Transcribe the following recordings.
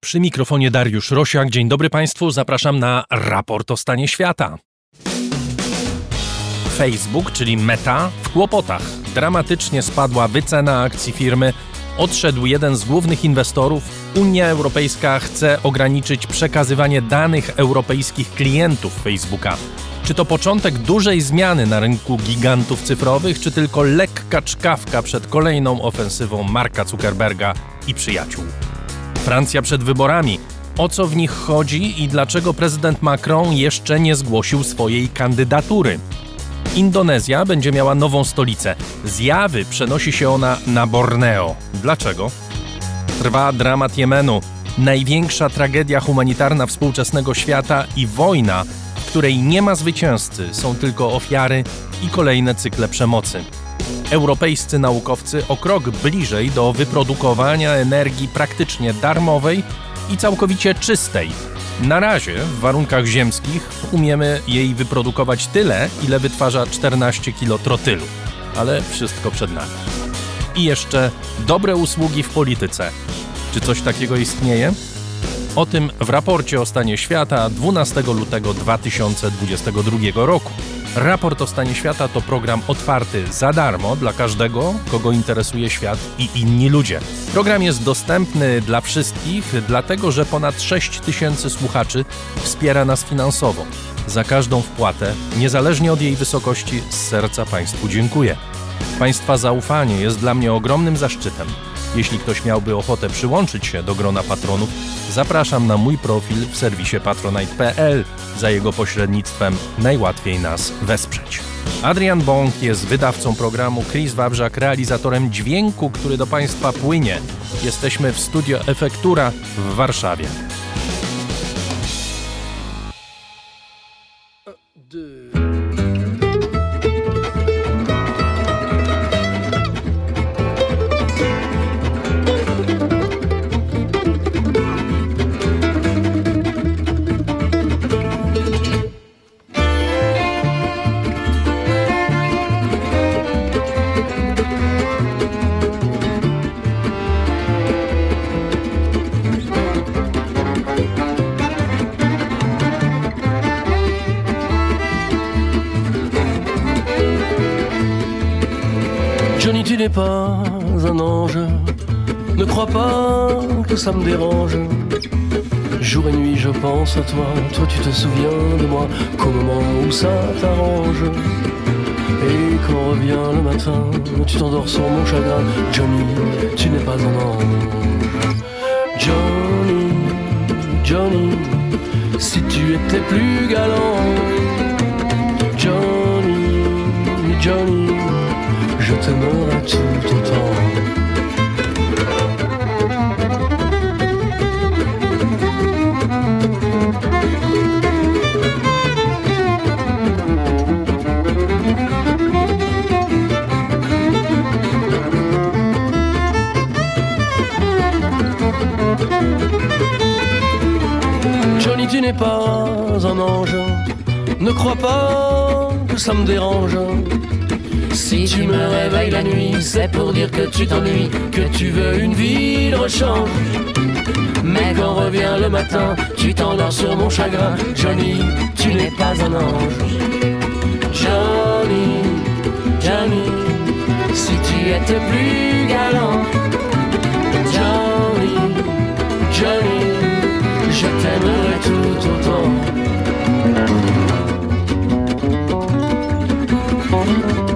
Przy mikrofonie Dariusz Rosiak. Dzień dobry Państwu. Zapraszam na raport o stanie świata. Facebook, czyli Meta, w kłopotach. Dramatycznie spadła wycena akcji firmy. Odszedł jeden z głównych inwestorów. Unia Europejska chce ograniczyć przekazywanie danych europejskich klientów Facebooka. Czy to początek dużej zmiany na rynku gigantów cyfrowych, czy tylko lekka czkawka przed kolejną ofensywą Marka Zuckerberga i przyjaciół? Francja przed wyborami. O co w nich chodzi i dlaczego prezydent Macron jeszcze nie zgłosił swojej kandydatury? Indonezja będzie miała nową stolicę. Zjawy przenosi się ona na Borneo. Dlaczego? Trwa dramat Jemenu. Największa tragedia humanitarna współczesnego świata i wojna, w której nie ma zwycięzcy, są tylko ofiary i kolejne cykle przemocy europejscy naukowcy o krok bliżej do wyprodukowania energii praktycznie darmowej i całkowicie czystej. Na razie w warunkach ziemskich umiemy jej wyprodukować tyle, ile wytwarza 14 kg trotylu, ale wszystko przed nami. I jeszcze dobre usługi w polityce. Czy coś takiego istnieje? O tym w raporcie o stanie świata 12 lutego 2022 roku. Raport o stanie świata to program otwarty za darmo dla każdego, kogo interesuje świat i inni ludzie. Program jest dostępny dla wszystkich, dlatego że ponad 6 tysięcy słuchaczy wspiera nas finansowo. Za każdą wpłatę, niezależnie od jej wysokości, z serca Państwu dziękuję. Państwa zaufanie jest dla mnie ogromnym zaszczytem. Jeśli ktoś miałby ochotę przyłączyć się do grona patronów, zapraszam na mój profil w serwisie patronite.pl. Za jego pośrednictwem najłatwiej nas wesprzeć. Adrian Bąk jest wydawcą programu, Chris Wawrzak realizatorem dźwięku, który do Państwa płynie. Jesteśmy w studio Efektura w Warszawie. Ça me dérange. Jour et nuit, je pense à toi. Toi, tu te souviens de moi qu'au moment où ça t'arrange. Et quand revient le matin, tu t'endors sur mon chagrin. Johnny, tu n'es pas un ange. Johnny, Johnny, si tu étais plus galant. Johnny, Johnny, je t'aimerais tout autant. N'es pas un ange. Ne crois pas que ça me dérange. Si tu me réveilles la nuit, c'est pour dire que tu t'ennuies, que tu veux une vie de rechange. Mais quand revient le matin, tu t'endors sur mon chagrin. Johnny, tu n'es pas un ange. Johnny, Johnny, si tu étais plus galant. Johnny,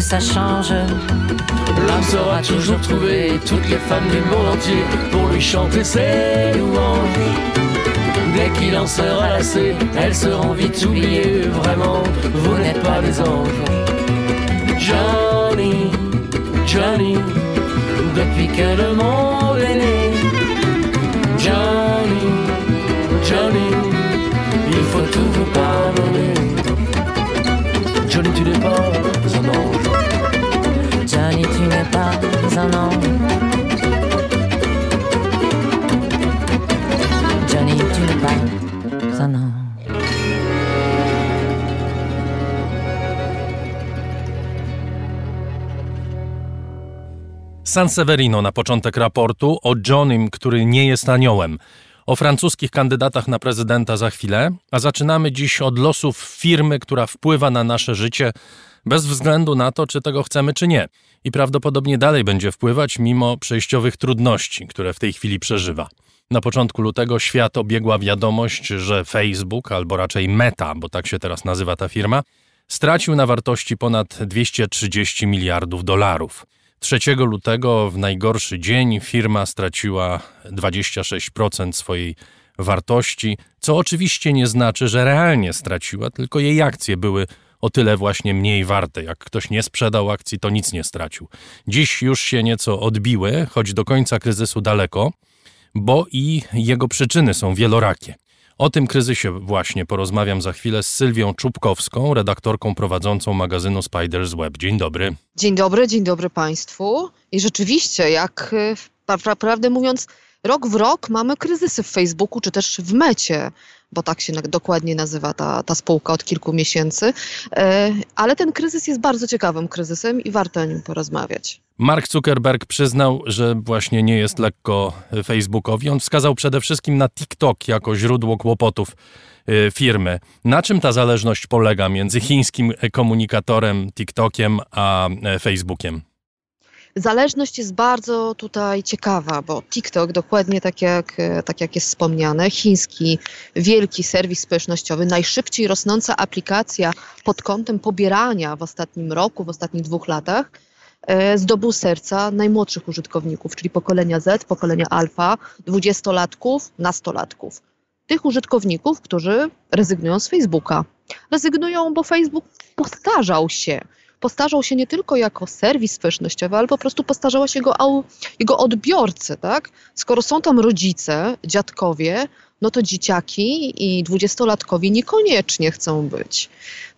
ça change. L'homme saura toujours trouver toutes les femmes du monde entier pour lui chanter ses louanges. Dès qu'il en sera lassé, elles seront vite oubliées. Vraiment, vous n'êtes pas des anges. Johnny, Johnny, depuis que le monde est né. Johnny, Johnny, il faut tout vous pardonner. Johnny, tu n'es pas Johnny, tu n'es pas un ange. San Severino na początek raportu o Johnym, który nie jest aniołem. O francuskich kandydatach na prezydenta za chwilę, a zaczynamy dziś od losów firmy, która wpływa na nasze życie bez względu na to, czy tego chcemy, czy nie. I prawdopodobnie dalej będzie wpływać mimo przejściowych trudności, które w tej chwili przeżywa. Na początku lutego świat obiegła wiadomość, że Facebook, albo raczej Meta, bo tak się teraz nazywa ta firma, stracił na wartości ponad 230 miliardów dolarów. 3 lutego, w najgorszy dzień, firma straciła 26% swojej wartości, co oczywiście nie znaczy, że realnie straciła, tylko jej akcje były o tyle właśnie mniej warte. Jak ktoś nie sprzedał akcji, to nic nie stracił. Dziś już się nieco odbiły, choć do końca kryzysu daleko, bo i jego przyczyny są wielorakie. O tym kryzysie właśnie porozmawiam za chwilę z Sylwią Czubkowską, redaktorką prowadzącą magazynu Spiders Web. Dzień dobry. Dzień dobry, dzień dobry Państwu. I rzeczywiście, jak e, prawdę mówiąc, rok w rok mamy kryzysy w Facebooku czy też w mecie, bo tak się dokładnie nazywa ta, ta spółka od kilku miesięcy. E, ale ten kryzys jest bardzo ciekawym kryzysem i warto o nim porozmawiać. Mark Zuckerberg przyznał, że właśnie nie jest lekko Facebookowi. On wskazał przede wszystkim na TikTok jako źródło kłopotów y, firmy. Na czym ta zależność polega między chińskim komunikatorem TikTokiem a e, Facebookiem? Zależność jest bardzo tutaj ciekawa, bo TikTok, dokładnie tak jak, tak jak jest wspomniane, chiński wielki serwis społecznościowy, najszybciej rosnąca aplikacja pod kątem pobierania w ostatnim roku, w ostatnich dwóch latach, E, zdobył serca najmłodszych użytkowników, czyli pokolenia Z, pokolenia alfa, dwudziestolatków, nastolatków. Tych użytkowników, którzy rezygnują z Facebooka. Rezygnują, bo Facebook postarzał się. Postarzał się nie tylko jako serwis społecznościowy, ale po prostu postarzała się jego, jego odbiorcy. Tak? Skoro są tam rodzice, dziadkowie, no to dzieciaki i dwudziestolatkowie niekoniecznie chcą być.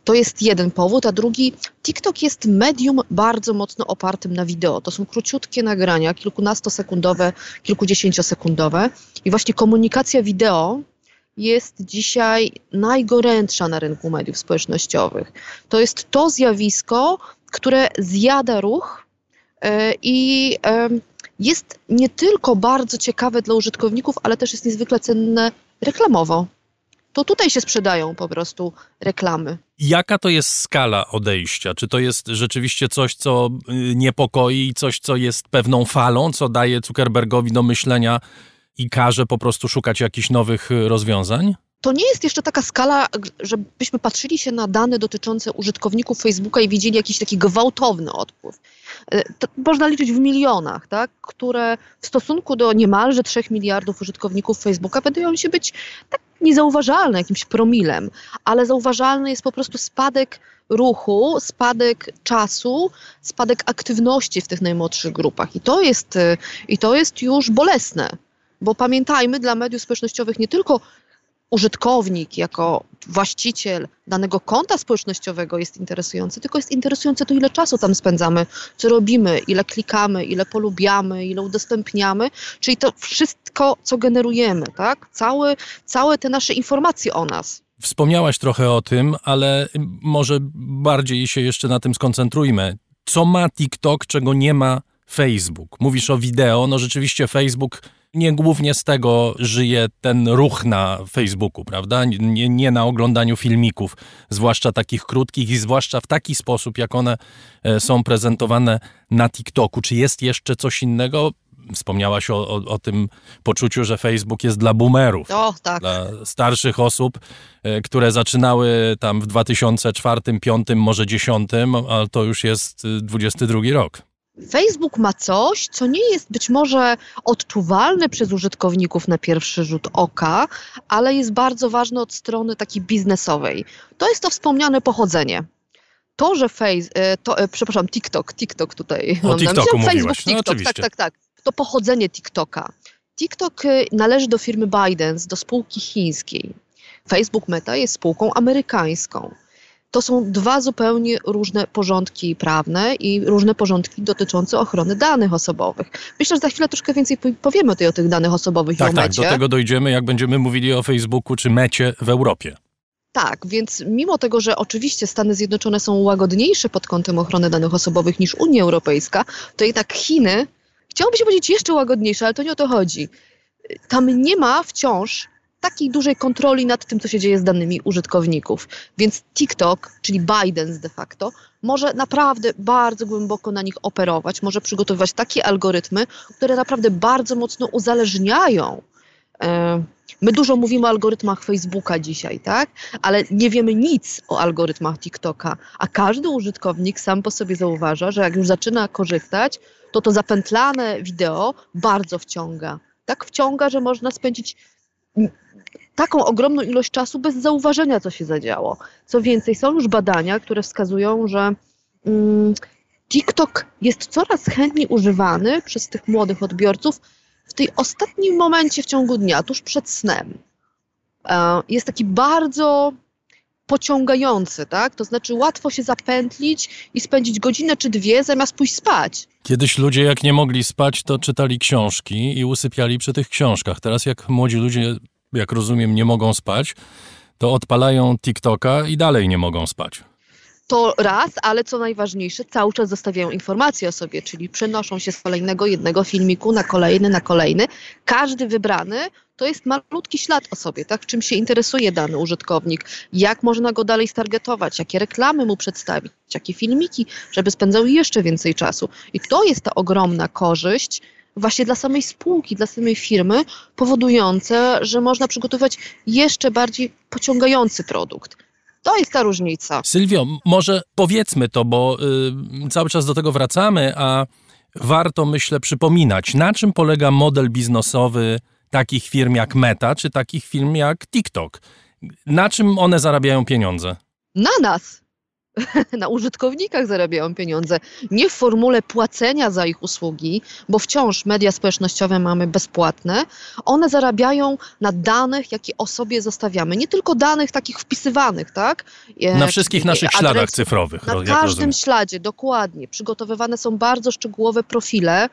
To jest jeden powód, a drugi, TikTok jest medium bardzo mocno opartym na wideo. To są króciutkie nagrania, kilkunastosekundowe, kilkudziesięciosekundowe i właśnie komunikacja wideo jest dzisiaj najgorętsza na rynku mediów społecznościowych. To jest to zjawisko, które zjada ruch e, i jest nie tylko bardzo ciekawe dla użytkowników, ale też jest niezwykle cenne reklamowo to tutaj się sprzedają po prostu reklamy. Jaka to jest skala odejścia? Czy to jest rzeczywiście coś, co y, niepokoi, coś, co jest pewną falą, co daje Zuckerbergowi do myślenia i każe po prostu szukać jakichś nowych y, rozwiązań? to nie jest jeszcze taka skala, żebyśmy patrzyli się na dane dotyczące użytkowników Facebooka i widzieli jakiś taki gwałtowny odpływ. E, to można liczyć w milionach, tak, które w stosunku do niemalże 3 miliardów użytkowników Facebooka wydają się być tak niezauważalne, jakimś promilem, ale zauważalny jest po prostu spadek ruchu, spadek czasu, spadek aktywności w tych najmłodszych grupach. I to jest, e, i to jest już bolesne. Bo pamiętajmy, dla mediów społecznościowych nie tylko użytkownik, jako właściciel danego konta społecznościowego jest interesujący, tylko jest interesujące to, ile czasu tam spędzamy, co robimy, ile klikamy, ile polubiamy, ile udostępniamy, czyli to wszystko, co generujemy, tak? Całe, całe te nasze informacje o nas. Wspomniałaś trochę o tym, ale może bardziej się jeszcze na tym skoncentrujmy. Co ma TikTok, czego nie ma Facebook? Mówisz o wideo, no rzeczywiście Facebook nie głównie z tego żyje ten ruch na Facebooku, prawda? Nie, nie, na oglądaniu filmików, zwłaszcza takich krótkich i zwłaszcza w taki sposób, jak one e, są prezentowane na TikToku. Czy jest jeszcze coś innego? Wspomniałaś o, o, o tym poczuciu, że Facebook jest dla boomerów, o, tak. dla starszych osób, e, które zaczynały tam w 2004, 2005, może 2010, ale to już jest 22 e, rok. Facebook ma coś, co nie jest być może odczuwalne przez użytkowników na pierwszy rzut oka, ale jest bardzo ważne od strony takiej biznesowej. To jest to wspomniane pochodzenie. To, że face, e, to, e, przepraszam, TikTok, TikTok tutaj. O TikToku Facebook, no, TikTok, tak, tak, tak. To pochodzenie TikToka. TikTok e, należy do firmy Bidens, do spółki chińskiej. Facebook Meta jest spółką amerykańską. To są dwa zupełnie różne porządki prawne i różne porządki dotyczące ochrony danych osobowych. Myślę, że za chwilę troszkę więcej powiemy tutaj o tych danych osobowych tak, i o tak, mecie. do tego dojdziemy, jak będziemy mówili o Facebooku czy mecie w Europie. Tak, więc mimo tego, że oczywiście Stany Zjednoczone są łagodniejsze pod kątem ochrony danych osobowych niż Unia Europejska, to jednak Chiny, chciałoby się powiedzieć jeszcze łagodniejsze, ale to nie o to chodzi. Tam nie ma wciąż takiej dużej kontroli nad tym, co się dzieje z danymi użytkowników. Więc TikTok, czyli Biden de facto, może naprawdę bardzo głęboko na nich operować, może przygotowywać takie algorytmy, które naprawdę bardzo mocno uzależniają. E, my dużo mówimy o algorytmach Facebooka dzisiaj, tak? Ale nie wiemy nic o algorytmach TikToka, a każdy użytkownik sam po sobie zauważa, że jak już zaczyna korzystać, to to zapętlane wideo bardzo wciąga. Tak wciąga, że można spędzić taką ogromną ilość czasu bez zauważenia, co się zadziało. Co więcej, są już badania, które wskazują, że mm, TikTok jest coraz chętniej używany przez tych młodych odbiorców w tej ostatnim momencie w ciągu dnia, tuż przed snem. E, jest taki bardzo pociągający, tak? To znaczy łatwo się zapętlić i spędzić godzinę czy dwie zamiast pójść spać. Kiedyś ludzie jak nie mogli spać, to czytali książki i usypiali przy tych książkach. Teraz jak młodzi ludzie jak rozumiem, nie mogą spać, to odpalają TikToka i dalej nie mogą spać. To raz, ale co najważniejsze, cały czas zostawiają informacje o sobie, czyli przenoszą się z kolejnego jednego filmiku na kolejny, na kolejny. Każdy wybrany to jest malutki ślad o sobie, tak? Czym się interesuje dany użytkownik, jak można go dalej stargetować, jakie reklamy mu przedstawić, jakie filmiki, żeby spędzał jeszcze więcej czasu. I to jest ta ogromna korzyść, właśnie dla samej spółki, dla samej firmy, powodujące, że można przygotować jeszcze bardziej pociągający produkt. To jest ta różnica. Sylwio, może powiedzmy to, bo y, cały czas do tego wracamy, a warto, myślę, przypominać, na czym polega model biznesowy takich firm jak Meta, czy takich firm jak TikTok. Na czym one zarabiają pieniądze? Na nas. na użytkownikach zarabiają pieniądze, nie w formule płacenia za ich usługi, bo wciąż media społecznościowe mamy bezpłatne. One zarabiają na danych, jakie o sobie zostawiamy. Nie tylko danych takich wpisywanych, tak? Na wszystkich naszych adres, śladach cyfrowych. Na każdym rozumiem. śladzie, dokładnie. Przygotowywane są bardzo szczegółowe profile,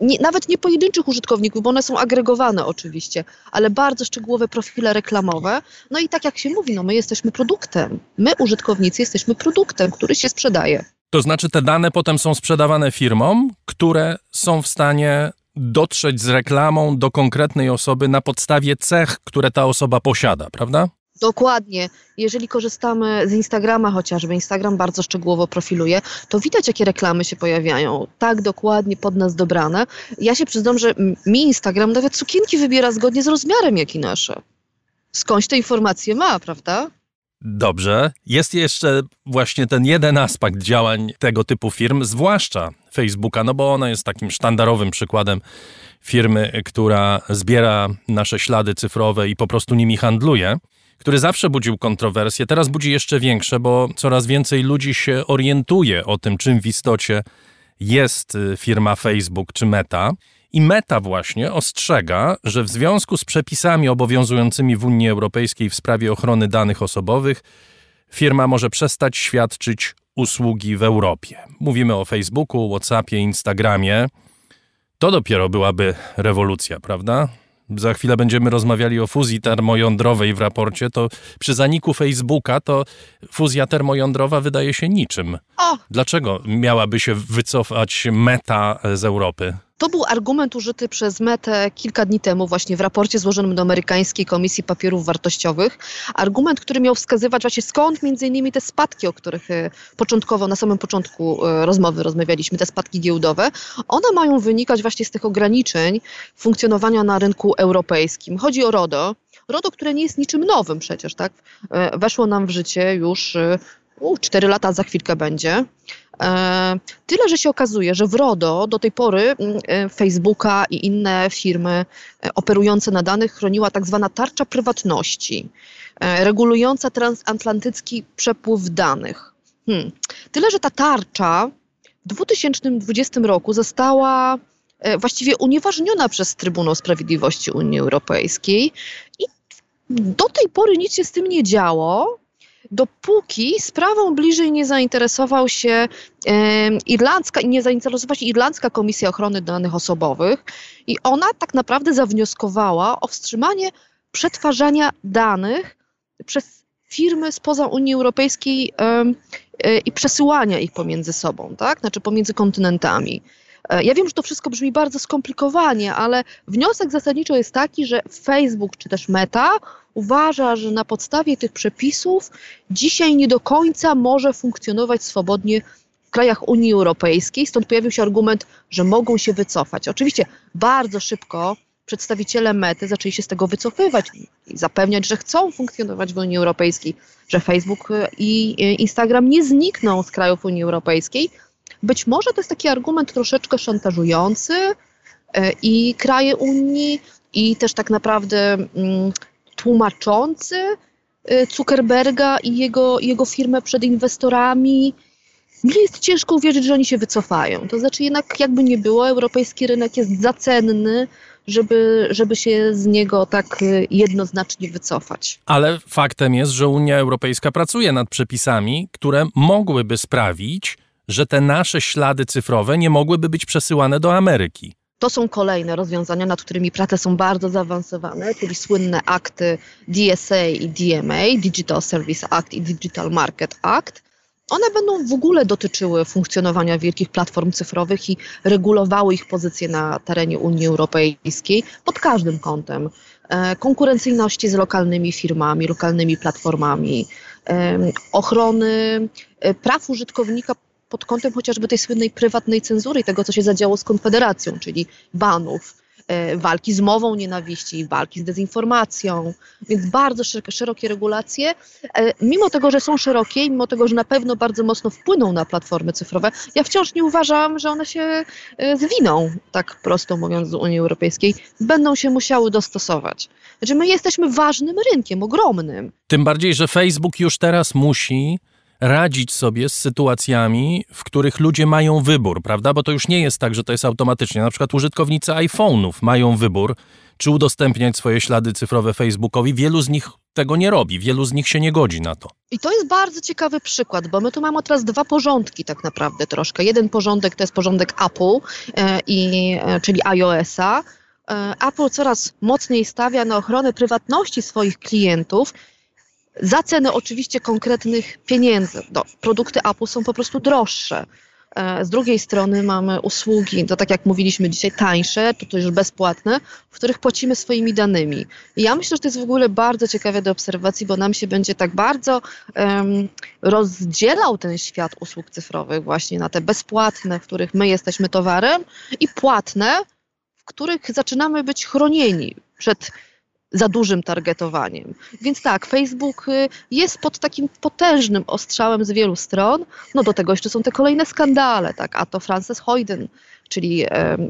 nie, nawet nie pojedynczych użytkowników, bo one są agregowane oczywiście, ale bardzo szczegółowe profile reklamowe. No i tak jak się mówi, no my jesteśmy produktem. My, użytkownicy, jesteśmy produktem, który się sprzedaje. To znaczy te dane potem są sprzedawane firmom, które są w stanie dotrzeć z reklamą do konkretnej osoby na podstawie cech, które ta osoba posiada, prawda? Dokładnie. Jeżeli korzystamy z Instagrama chociażby, Instagram bardzo szczegółowo profiluje, to widać, jakie reklamy się pojawiają. Tak dokładnie pod nas dobrane. Ja się przyznam, że mi Instagram nawet sukienki wybiera zgodnie z rozmiarem, jaki nasze. Skądś te informacje ma, prawda? Dobrze. Jest jeszcze właśnie ten jeden aspekt działań tego typu firm, zwłaszcza Facebooka, no bo ona jest takim sztandarowym przykładem firmy, która zbiera nasze ślady cyfrowe i po prostu nimi handluje który zawsze budził kontrowersje, teraz budzi jeszcze większe, bo coraz więcej ludzi się orientuje o tym, czym w istocie jest y, firma Facebook czy Meta. I Meta właśnie ostrzega, że w związku z przepisami obowiązującymi w Unii Europejskiej w sprawie ochrony danych osobowych, firma może przestać świadczyć usługi w Europie. Mówimy o Facebooku, WhatsAppie, Instagramie. To dopiero byłaby rewolucja, prawda? Za chwilę będziemy rozmawiali o fuzji termojądrowej w raporcie, to przy zaniku Facebooka to fuzja termojądrowa wydaje się niczym. O! Dlaczego miałaby się wycofać meta z Europy? To był argument użyty przez Metę kilka dni temu właśnie w raporcie złożonym do amerykańskiej Komisji Papierów Wartościowych. Argument, który miał wskazywać właśnie skąd między innymi te spadki, o których e, początkowo, na samym początku e, rozmowy rozmawialiśmy, te spadki giełdowe, one mają wynikać właśnie z tych ograniczeń funkcjonowania na rynku europejskim. Chodzi o RODO, RODO, które nie jest niczym nowym przecież, tak? E, weszło nam w życie już u, 4 lata za chwilkę będzie. E, tyle, że się okazuje, że w RODO do tej pory mm, e, Facebooka i inne firmy e, operujące na danych chroniła tak zwana tarcza prywatności, regulująca transatlantycki przepływ danych. Hmm. Tyle, że ta tarcza w 2020 roku została właściwie unieważniona przez Trybunał Sprawiedliwości Unii Europejskiej i do tej pory nic się z tym nie działo, dopóki sprawą bliżej nie zainteresował się irlandzka nie zainteresowała się Irlandzka Komisja Ochrony Danych Osobowych i ona tak naprawdę zawnioskowała o wstrzymanie przetwarzania danych przez firmy spoza Unii Europejskiej e, i przesyłania ich pomiędzy sobą, tak? Znaczy pomiędzy kontynentami. E, ja wiem, że to wszystko brzmi bardzo skomplikowanie, ale wniosek zasadniczo jest taki, że Facebook czy też Meta uważa, że na podstawie tych przepisów dzisiaj nie do końca może funkcjonować swobodnie w krajach Unii Europejskiej. Stąd pojawił się argument, że mogą się wycofać. Oczywiście bardzo szybko przedstawiciele Mety zaczęli się z tego wycofywać i zapewniać, że chcą funkcjonować w Unii Europejskiej, że Facebook i Instagram nie znikną z krajów Unii Europejskiej. Być może to jest taki argument troszeczkę szantażujący e, i kraje Unii, i też tak naprawdę mm, tłumaczący e, Zuckerberga i jego, jego firmę przed inwestorami. Mnie jest ciężko uwierzyć, że oni się wycofają. To znaczy jednak jakby nie było, europejski rynek jest za cenny, żeby, żeby się z niego tak e, jednoznacznie wycofać. Ale faktem jest, że Unia Europejska pracuje nad przepisami, które mogłyby sprawić, że te nasze ślady cyfrowe nie mogłyby być przesyłane do Ameryki. To są kolejne rozwiązania, nad którymi prace są bardzo zaawansowane, czyli słynne akty DSA i DMA, Digital Service Act i Digital Market Act. One będą w ogóle dotyczyły funkcjonowania wielkich platform cyfrowych i regulowały ich pozycję na terenie Unii Europejskiej pod każdym kątem. E, konkurencyjności z lokalnymi firmami, lokalnymi platformami, ochrony e, praw użytkownika pod kątem chociażby tej słynnej prywatnej cenzury i tego, co się zadziało z Konfederacją, czyli banów, e, walki z mową nienawiści, walki z dezinformacją, więc bardzo szerokie regulacje. E, mimo tego, że są szerokie, mimo tego, że na pewno bardzo mocno wpłyną na platformy cyfrowe, ja wciąż nie uważam, że one się e, zwiną, tak prosto mówiąc, z Unii Europejskiej. Będą się musiały dostosować. Znaczy my jesteśmy ważnym rynkiem, ogromnym. Tym bardziej, że Facebook już teraz musi radzić sobie z sytuacjami, w których ludzie mają wybór, prawda? Bo to już nie jest tak, że to jest automatycznie. Na przykład użytkownicy iPhone'ów mają wybór, czy udostępniać swoje ślady cyfrowe Facebookowi. Wielu z nich tego nie robi, wielu z nich się nie godzi na to. I to jest bardzo ciekawy przykład, bo my tu mamy teraz dwa porządki tak naprawdę troszkę. Jeden porządek to jest porządek Apple, e, i, e, czyli iOS-a. E, Apple coraz mocniej stawia na ochronę prywatności swoich klientów za cenę oczywiście konkretnych pieniędzy. No, produkty Apple są po prostu droższe. E, z drugiej strony mamy usługi, to tak jak mówiliśmy dzisiaj, tańsze, to, to już bezpłatne, w których płacimy swoimi danymi. I ja myślę, że to jest w ogóle bardzo ciekawe do obserwacji, bo nam się będzie tak bardzo um, rozdzielał ten świat usług cyfrowych właśnie na te bezpłatne, w których my jesteśmy towarem i płatne, w których zaczynamy być chronieni przed za dużym targetowaniem. Więc tak, Facebook y, jest pod takim potężnym ostrzałem z wielu stron. No do tego jeszcze są te kolejne skandale, tak, a to Frances Hoyden, czyli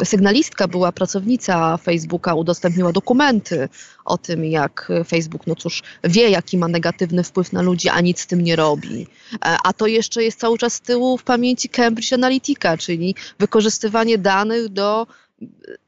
sygnalistka, była pracownica Facebooka, udostępniła dokumenty o tym, jak Facebook, no cóż, wie, jaki ma negatywny wpływ na ludzi, a nic z tym nie robi. E, a to jeszcze jest cały czas z tyłu w pamięci Cambridge Analytica, czyli wykorzystywanie danych do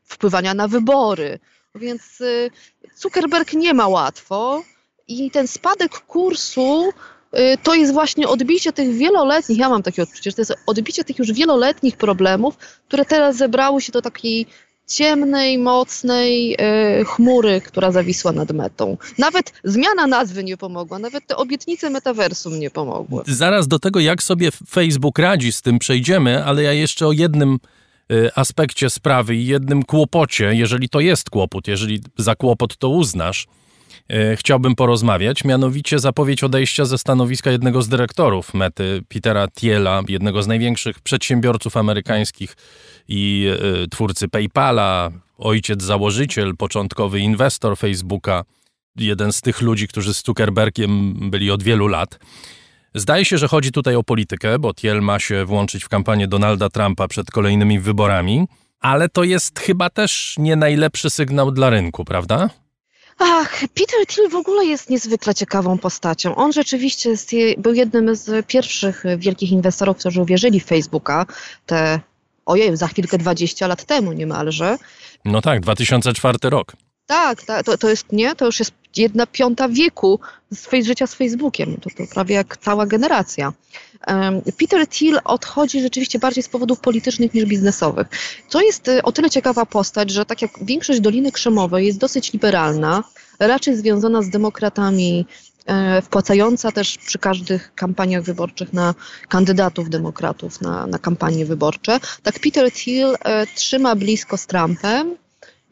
wpływania na wybory. Więc y, Zuckerberg nie ma łatwo i ten spadek kursu y, to jest właśnie odbicie tych wieloletnich, ja mam takie odczucie, że to jest odbicie tych już wieloletnich problemów, które teraz zebrały się do takiej ciemnej, mocnej y, chmury, która zawisła nad metą. Nawet zmiana nazwy nie pomogła, nawet te obietnice metaversum nie pomogły. Zaraz do tego, jak sobie Facebook radzi z tym przejdziemy, ale ja jeszcze o jednym aspekcie sprawy i jednym kłopocie, jeżeli to jest kłopot, jeżeli za kłopot to uznasz, y, chciałbym porozmawiać, mianowicie zapowiedź odejścia ze stanowiska jednego z dyrektorów Mety, Petera Thiela, jednego z największych przedsiębiorców amerykańskich i y, twórcy PayPala, ojciec założyciel, początkowy inwestor Facebooka, jeden z tych ludzi, którzy z Zuckerbergiem byli od wielu lat. Zdaje się, że chodzi tutaj o politykę, bo Thiel ma się włączyć w kampanię Donalda Trumpa przed kolejnymi wyborami, ale to jest chyba też nie najlepszy sygnał dla rynku, prawda? Ach, Peter Thiel w ogóle jest niezwykle ciekawą postacią. On rzeczywiście jest, był jednym z pierwszych wielkich inwestorów, którzy uwierzyli w Facebooka te, ojej, za chwilkę 20 lat temu niemalże. No tak, 2004 rok. Tak, tak to, to jest, nie, to już jest jedna piąta wieku z życia z Facebookiem. To, to prawie jak cała generacja. Peter Thiel odchodzi rzeczywiście bardziej z powodów politycznych niż biznesowych. To jest y, o tyle ciekawa postać, że tak jak większość Doliny Krzemowej jest dosyć liberalna, raczej związana z demokratami, e, wpłacająca też przy każdych kampaniach wyborczych na kandydatów demokratów na, na kampanie wyborcze. Tak Peter Thiel e, trzyma blisko z Trumpem,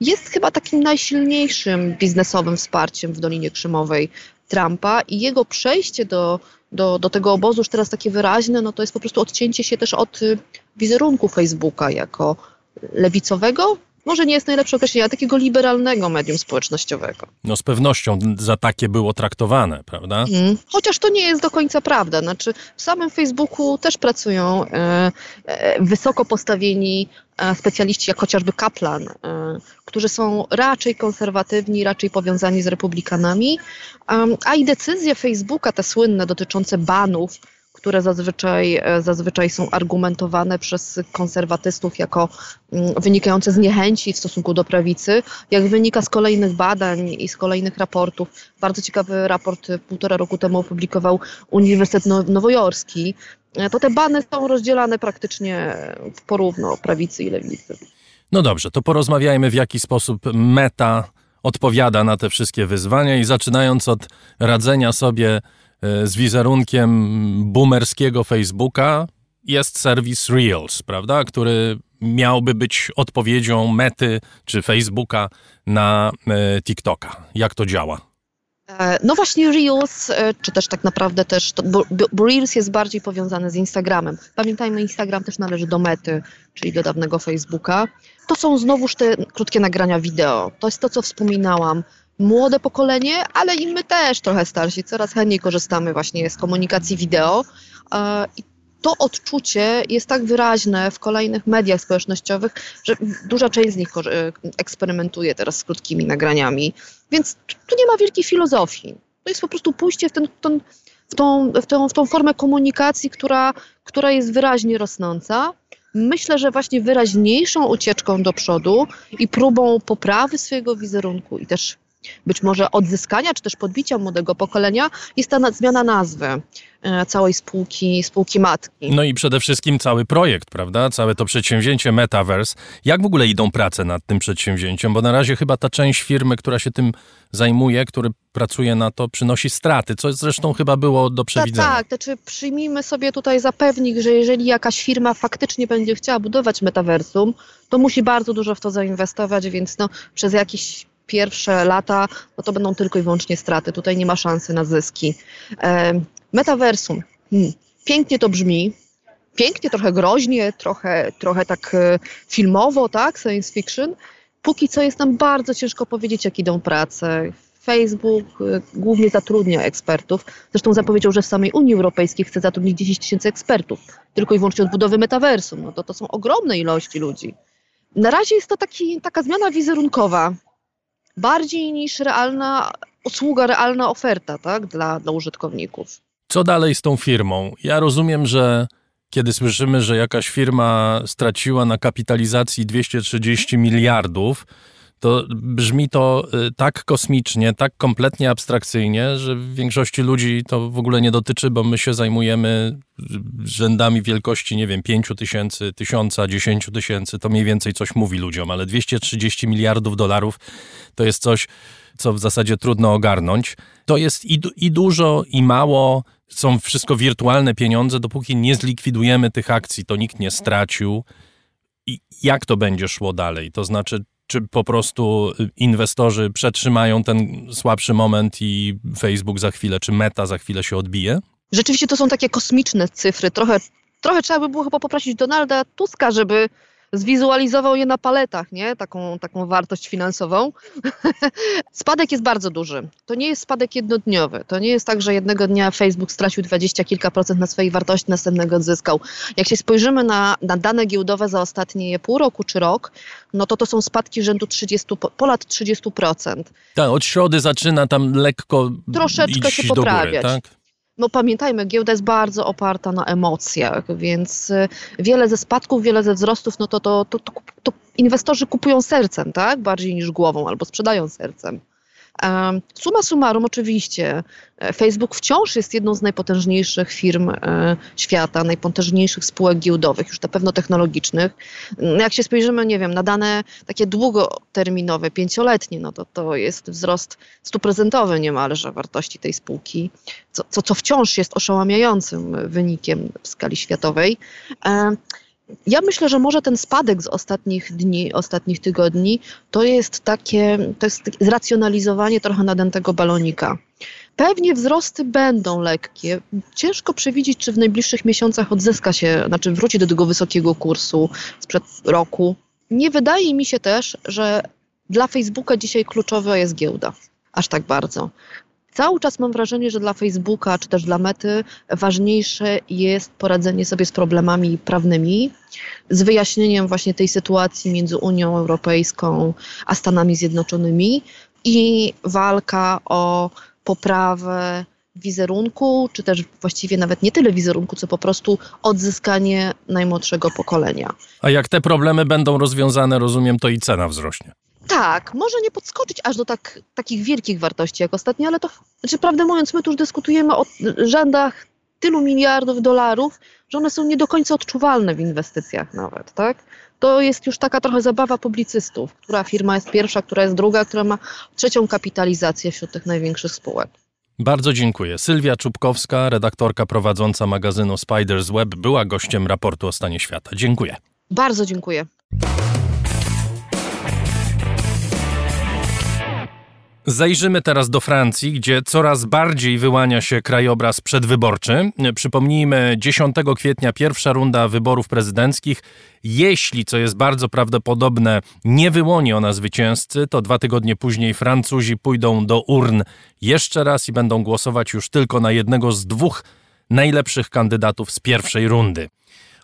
jest chyba takim najsilniejszym biznesowym wsparciem w Dolinie Krzemowej Trumpa i jego przejście do, do, do tego obozu już teraz takie wyraźne, no to jest po prostu odcięcie się też od y, wizerunku Facebooka jako lewicowego, może nie jest najlepsze określenie, ale takiego liberalnego medium społecznościowego. No z pewnością za takie było traktowane, prawda? Mm. Chociaż to nie jest do końca prawda. Znaczy w samym Facebooku też pracują e, e, wysoko postawieni e, specjaliści, jak chociażby Kaplan, e, którzy są raczej konserwatywni, raczej powiązani z republikanami, a i decyzje Facebooka, te słynne dotyczące banów, które zazwyczaj, e, zazwyczaj są argumentowane przez konserwatystów jako mm, wynikające z niechęci w stosunku do prawicy, jak wynika z kolejnych badań i z kolejnych raportów. Bardzo ciekawy raport półtora roku temu opublikował Uniwersytet Nowojorski. E, to te bany są rozdzielane praktycznie porówno prawicy i lewicy. No dobrze, to porozmawiajmy w jaki sposób meta odpowiada na te wszystkie wyzwania i zaczynając od radzenia sobie E, z wizerunkiem boomerskiego Facebooka jest serwis Reels, prawda, który miałby być odpowiedzią mety czy Facebooka na e, TikToka. Jak to działa? E, no właśnie Reels, czy też tak naprawdę też, to, bo, Reels jest bardziej powiązany z Instagramem. Pamiętajmy, Instagram też należy do mety, czyli do dawnego Facebooka. To są znowuż te krótkie nagrania wideo. To jest to, co wspominałam młode pokolenie, ale i my też trochę starsi, coraz chętniej korzystamy właśnie z komunikacji wideo. E, I to odczucie jest tak wyraźne w kolejnych mediach społecznościowych, że duża część z nich e, eksperymentuje teraz z krótkimi nagraniami. Więc tu nie ma wielkiej filozofii. To jest po prostu pójście w, ten, ten, w, tą, w, tą, w tą formę komunikacji, która, która jest wyraźnie rosnąca. Myślę, że właśnie wyraźniejszą ucieczką do przodu i próbą poprawy swojego wizerunku i też być może odzyskania czy też podbicia młodego pokolenia jest ta zmiana nazwy e, całej spółki, spółki matki. No i przede wszystkim cały projekt, prawda? Całe to przedsięwzięcie Metaverse. Jak w ogóle idą prace nad tym przedsięwzięciem? Bo na razie chyba ta część firmy, która się tym zajmuje, który pracuje na to, przynosi straty, co zresztą chyba było do przewidzenia. Tak, tak. Znaczy przyjmijmy sobie tutaj zapewnik, że jeżeli jakaś firma faktycznie będzie chciała budować metaversum, to musi bardzo dużo w to zainwestować, więc no, przez jakiś pierwsze lata, no to będą tylko i wyłącznie straty. Tutaj nie ma szansy na zyski. Metaversum. Hmm. Pięknie to brzmi. Pięknie, trochę groźnie, trochę, trochę tak e, filmowo, tak, science fiction. Póki co jest nam bardzo ciężko powiedzieć, jak idą prace. Facebook e, głównie zatrudnia ekspertów. Zresztą zapowiedział, że w samej Unii Europejskiej chce zatrudnić 10 tysięcy ekspertów, tylko i wyłącznie od budowy metaversum. No to, to są ogromne ilości ludzi. Na razie jest to taki, taka zmiana wizerunkowa bardziej niż realna usługa, realna oferta tak, dla, dla użytkowników. Co dalej z tą firmą? Ja rozumiem, że kiedy słyszymy, że jakaś firma straciła na kapitalizacji 230 miliardów, to brzmi to y, tak kosmicznie, tak kompletnie abstrakcyjnie, że w większości ludzi to w ogóle nie dotyczy, bo my się zajmujemy rzędami wielkości, nie wiem, 5 tysięcy, tysiąca, 10 tysięcy, to mniej więcej coś mówi ludziom, ale 230 miliardów dolarów to jest coś, co w zasadzie trudno ogarnąć. To jest i, i dużo, i mało. Są wszystko wirtualne pieniądze, dopóki nie zlikwidujemy tych akcji, to nikt nie stracił. I jak to będzie szło dalej? To znaczy, czy po prostu inwestorzy przetrzymają ten słabszy moment i Facebook za chwilę, czy Meta za chwilę się odbije? Rzeczywiście to są takie kosmiczne cyfry. Trochę, trochę trzeba by było chyba poprosić Donalda Tuska, żeby zwizualizował je na paletach, nie? Taką, taką wartość finansową. spadek jest bardzo duży. To nie jest spadek jednodniowy. To nie jest tak, że jednego dnia Facebook stracił dwadzieścia kilka procent na swojej wartości, następnego odzyskał. Jak się spojrzymy na, na dane giełdowe za ostatnie pół roku czy rok, no to to są spadki rzędu 30, ponad 30%. Tak, od środy zaczyna tam lekko Troszeczkę się poprawiać. Góry, tak? No pamiętajmy, giełda jest bardzo oparta na emocjach, więc y, wiele ze spadków, wiele ze wzrostów, no to, to, to, to, to inwestorzy kupują sercem, tak? Bardziej niż głową, albo sprzedają sercem. Suma summarum, oczywiście, e, Facebook wciąż jest jedną z najpotężniejszych firm e, świata, najpotężniejszych spółek giełdowych, już na pewno technologicznych. Mm, jak się spojrzymy, nie wiem, na dane takie długoterminowe, pięcioletnie, no to to jest wzrost stuprocentowy niemalże wartości tej spółki, co, co, co wciąż jest oszałamiającym wynikiem w skali światowej. Ja myślę, że może ten spadek z ostatnich dni, ostatnich tygodni, to jest takie, to jest zracjonalizowanie trochę nadętego balonika. Pewnie wzrosty będą lekkie. Ciężko przewidzieć, czy w najbliższych miesiącach odzyska się, znaczy wróci do tego wysokiego kursu sprzed roku. Nie wydaje mi się też, że dla Facebooka dzisiaj kluczowa jest giełda. Aż tak bardzo. Cały czas mam wrażenie, że dla Facebooka czy też dla Mety ważniejsze jest poradzenie sobie z problemami prawnymi, z wyjaśnieniem właśnie tej sytuacji między Unią Europejską a Stanami Zjednoczonymi i walka o poprawę wizerunku, czy też właściwie nawet nie tyle wizerunku, co po prostu odzyskanie najmłodszego pokolenia. A jak te problemy będą rozwiązane, rozumiem, to i cena wzrośnie. Tak, może nie podskoczyć aż do tak, takich wielkich wartości jak ostatnio, ale to, znaczy prawdę mówiąc, my tu już dyskutujemy o rzędach tylu miliardów dolarów, że one są nie do końca odczuwalne w inwestycjach nawet, tak? To jest już taka trochę zabawa publicystów, która firma jest pierwsza, która jest druga, która ma trzecią kapitalizację wśród tych największych spółek. Bardzo dziękuję. Sylwia Czubkowska, redaktorka prowadząca magazynu Spiders Web, była gościem raportu o stanie świata. Dziękuję. Bardzo dziękuję. Zajrzymy teraz do Francji, gdzie coraz bardziej wyłania się krajobraz przedwyborczy. Przypomnijmy, 10 kwietnia pierwsza runda wyborów prezydenckich. Jeśli, co jest bardzo prawdopodobne, nie wyłoni ona zwycięzcy, to dwa tygodnie później Francuzi pójdą do urn jeszcze raz i będą głosować już tylko na jednego z dwóch najlepszych kandydatów z pierwszej rundy.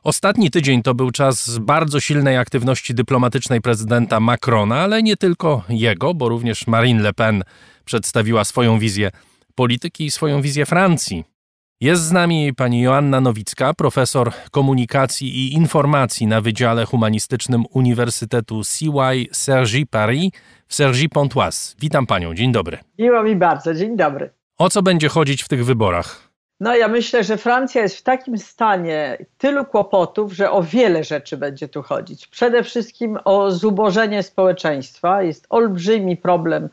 Ostatni tydzień to był czas bardzo silnej aktywności dyplomatycznej prezydenta Macrona, ale nie tylko jego, bo również Marine Le Pen przedstawiła swoją wizję polityki i swoją wizję Francji. Jest z nami pani Joanna Nowicka, profesor komunikacji i informacji na Wydziale Humanistycznym Uniwersytetu CY Sergi Paris w Sergi Pontoise. Witam panią, dzień dobry. Miło mi bardzo, dzień dobry. O co będzie chodzić w tych wyborach? No ja myślę, że Francja jest w takim stanie tylu kłopotów, że o wiele rzeczy będzie tu chodzić. Przede wszystkim o zubożenie społeczeństwa. Jest olbrzymi problem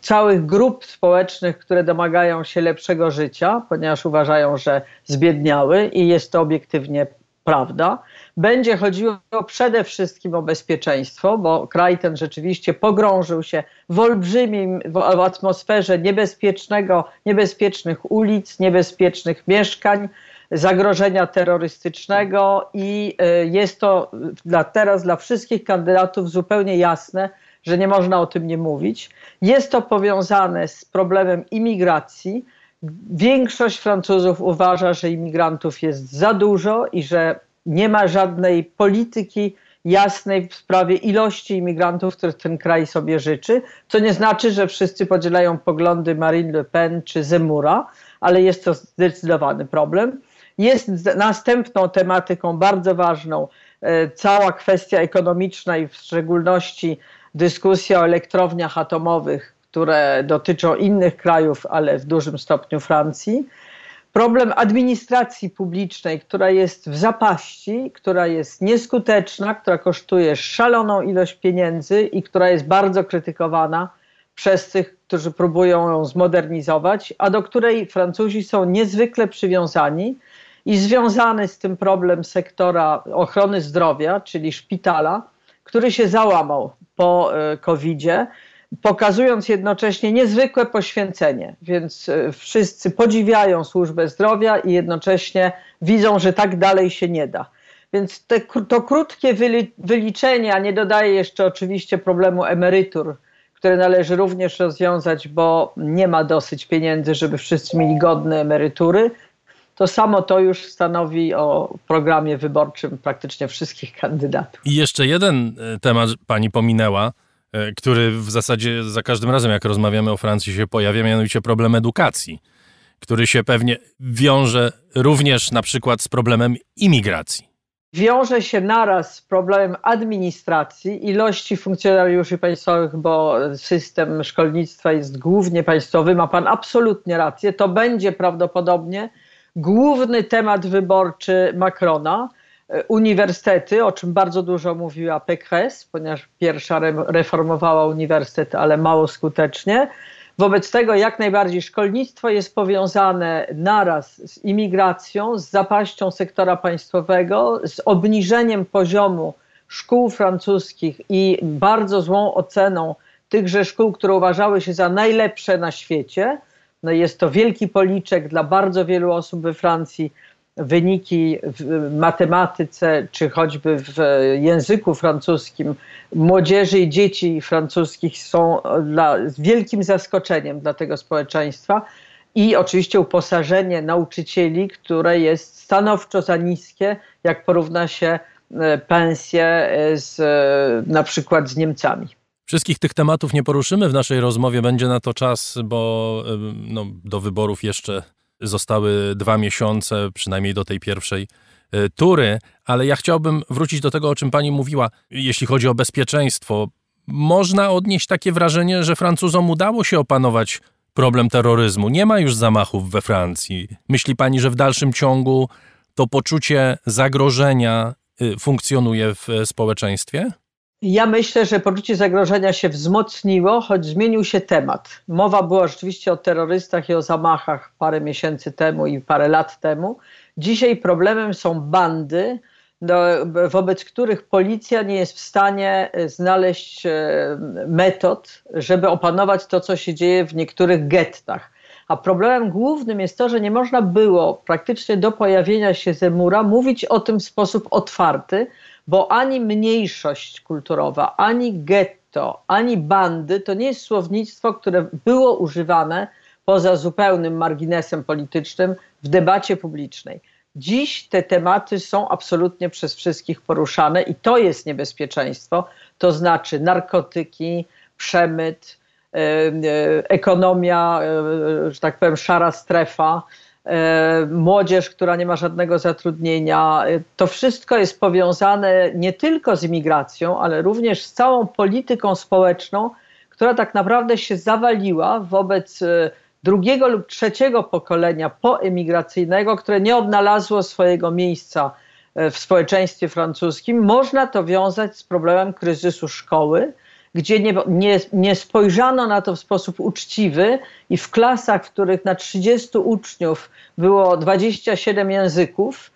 całych grup społecznych, które domagają się lepszego życia, ponieważ uważają, że zbiedniały i jest to obiektywnie prawda. Będzie chodziło przede wszystkim o bezpieczeństwo, bo kraj ten rzeczywiście pogrążył się w olbrzymim w atmosferze niebezpiecznego, niebezpiecznych ulic, niebezpiecznych mieszkań, zagrożenia terrorystycznego i e, jest to dla, teraz dla wszystkich kandydatów zupełnie jasne, że nie można o tym nie mówić. Jest to powiązane z problemem imigracji. Większość Francuzów uważa, że imigrantów jest za dużo i że nie ma żadnej polityki jasnej w sprawie ilości imigrantów, których ten kraj sobie życzy, co nie znaczy, że wszyscy podzielają poglądy Marine Le Pen czy Zemura, ale jest to zdecydowany problem. Jest następną tematyką bardzo ważną e, cała kwestia ekonomiczna i w szczególności dyskusja o elektrowniach atomowych, które dotyczą innych krajów, ale w dużym stopniu Francji. Problem administracji publicznej, która jest w zapaści, która jest nieskuteczna, która kosztuje szaloną ilość pieniędzy i która jest bardzo krytykowana przez tych, którzy próbują ją zmodernizować, a do której Francuzi są niezwykle przywiązani i związany z tym problem sektora ochrony zdrowia, czyli szpitala, który się załamał po e, COVID-zie pokazując jednocześnie niezwykłe poświęcenie. Więc e, wszyscy podziwiają służbę zdrowia i jednocześnie widzą, że tak dalej się nie da. Więc te, to krótkie wyliczenie, a nie dodaje jeszcze oczywiście problemu emerytur, które należy również rozwiązać, bo nie ma dosyć pieniędzy, żeby wszyscy mieli godne emerytury. To samo to już stanowi o programie wyborczym praktycznie wszystkich kandydatów. I jeszcze jeden e, temat pani pominęła który w zasadzie za każdym razem, jak rozmawiamy o Francji, się pojawia, mianowicie problem edukacji, który się pewnie wiąże również na przykład z problemem imigracji. wiąże się naraz z problemem administracji, ilości funkcjonariuszy państwowych, bo system szkolnictwa jest głównie państwowy, ma pan absolutnie rację. To będzie prawdopodobnie główny temat wyborczy Macrona. Uniwersytety, o czym bardzo dużo mówiła Pécresse, ponieważ pierwsza reformowała uniwersytet, ale mało skutecznie. Wobec tego jak najbardziej szkolnictwo jest powiązane naraz z imigracją, z zapaścią sektora państwowego, z obniżeniem poziomu szkół francuskich i bardzo złą oceną tychże szkół, które uważały się za najlepsze na świecie. No jest to wielki policzek dla bardzo wielu osób we Francji. Wyniki w matematyce czy choćby w języku francuskim młodzieży i dzieci francuskich są dla, wielkim zaskoczeniem dla tego społeczeństwa. I oczywiście uposażenie nauczycieli, które jest stanowczo za niskie, jak porówna się e, pensje e, z, e, na przykład z Niemcami. Wszystkich tych tematów nie poruszymy w naszej rozmowie, będzie na to czas, bo no, do wyborów jeszcze zostały dwa miesiące, przynajmniej do tej pierwszej e, tury, ale ja chciałbym wrócić do tego, o czym pani mówiła, jeśli chodzi o bezpieczeństwo. Można odnieść takie wrażenie, że Francuzom udało się opanować problem terroryzmu. Nie ma już zamachów we Francji. Myśli pani, że w dalszym ciągu to poczucie zagrożenia y, funkcjonuje w społeczeństwie? Ja myślę, że poczucie zagrożenia się wzmocniło, choć zmienił się temat. Mowa była rzeczywiście o terrorystach i o zamachach parę miesięcy temu i parę lat temu. Dzisiaj problemem są bandy, do, wobec których policja nie jest w stanie znaleźć e, metod, żeby opanować to, co się dzieje w niektórych gettach. A problemem głównym jest to, że nie można było praktycznie do pojawienia się Zemura mówić o tym w sposób otwarty, bo ani mniejszość kulturowa, ani getto, ani bandy to nie jest słownictwo, które było używane poza zupełnym marginesem politycznym w debacie publicznej. Dziś te tematy są absolutnie przez wszystkich poruszane i to jest niebezpieczeństwo, to znaczy narkotyki, przemyt, e, e, ekonomia, e, że tak powiem, szara strefa, E, młodzież, która nie ma żadnego zatrudnienia. E, to wszystko jest powiązane nie tylko z imigracją, ale również z całą polityką społeczną, która tak naprawdę się zawaliła wobec e, drugiego lub trzeciego pokolenia poemigracyjnego, które nie odnalazło swojego miejsca w społeczeństwie francuskim. Można to wiązać z problemem kryzysu szkoły gdzie nie, nie, nie spojrzano na to w sposób uczciwy i w klasach, w których na 30 uczniów było 27 języków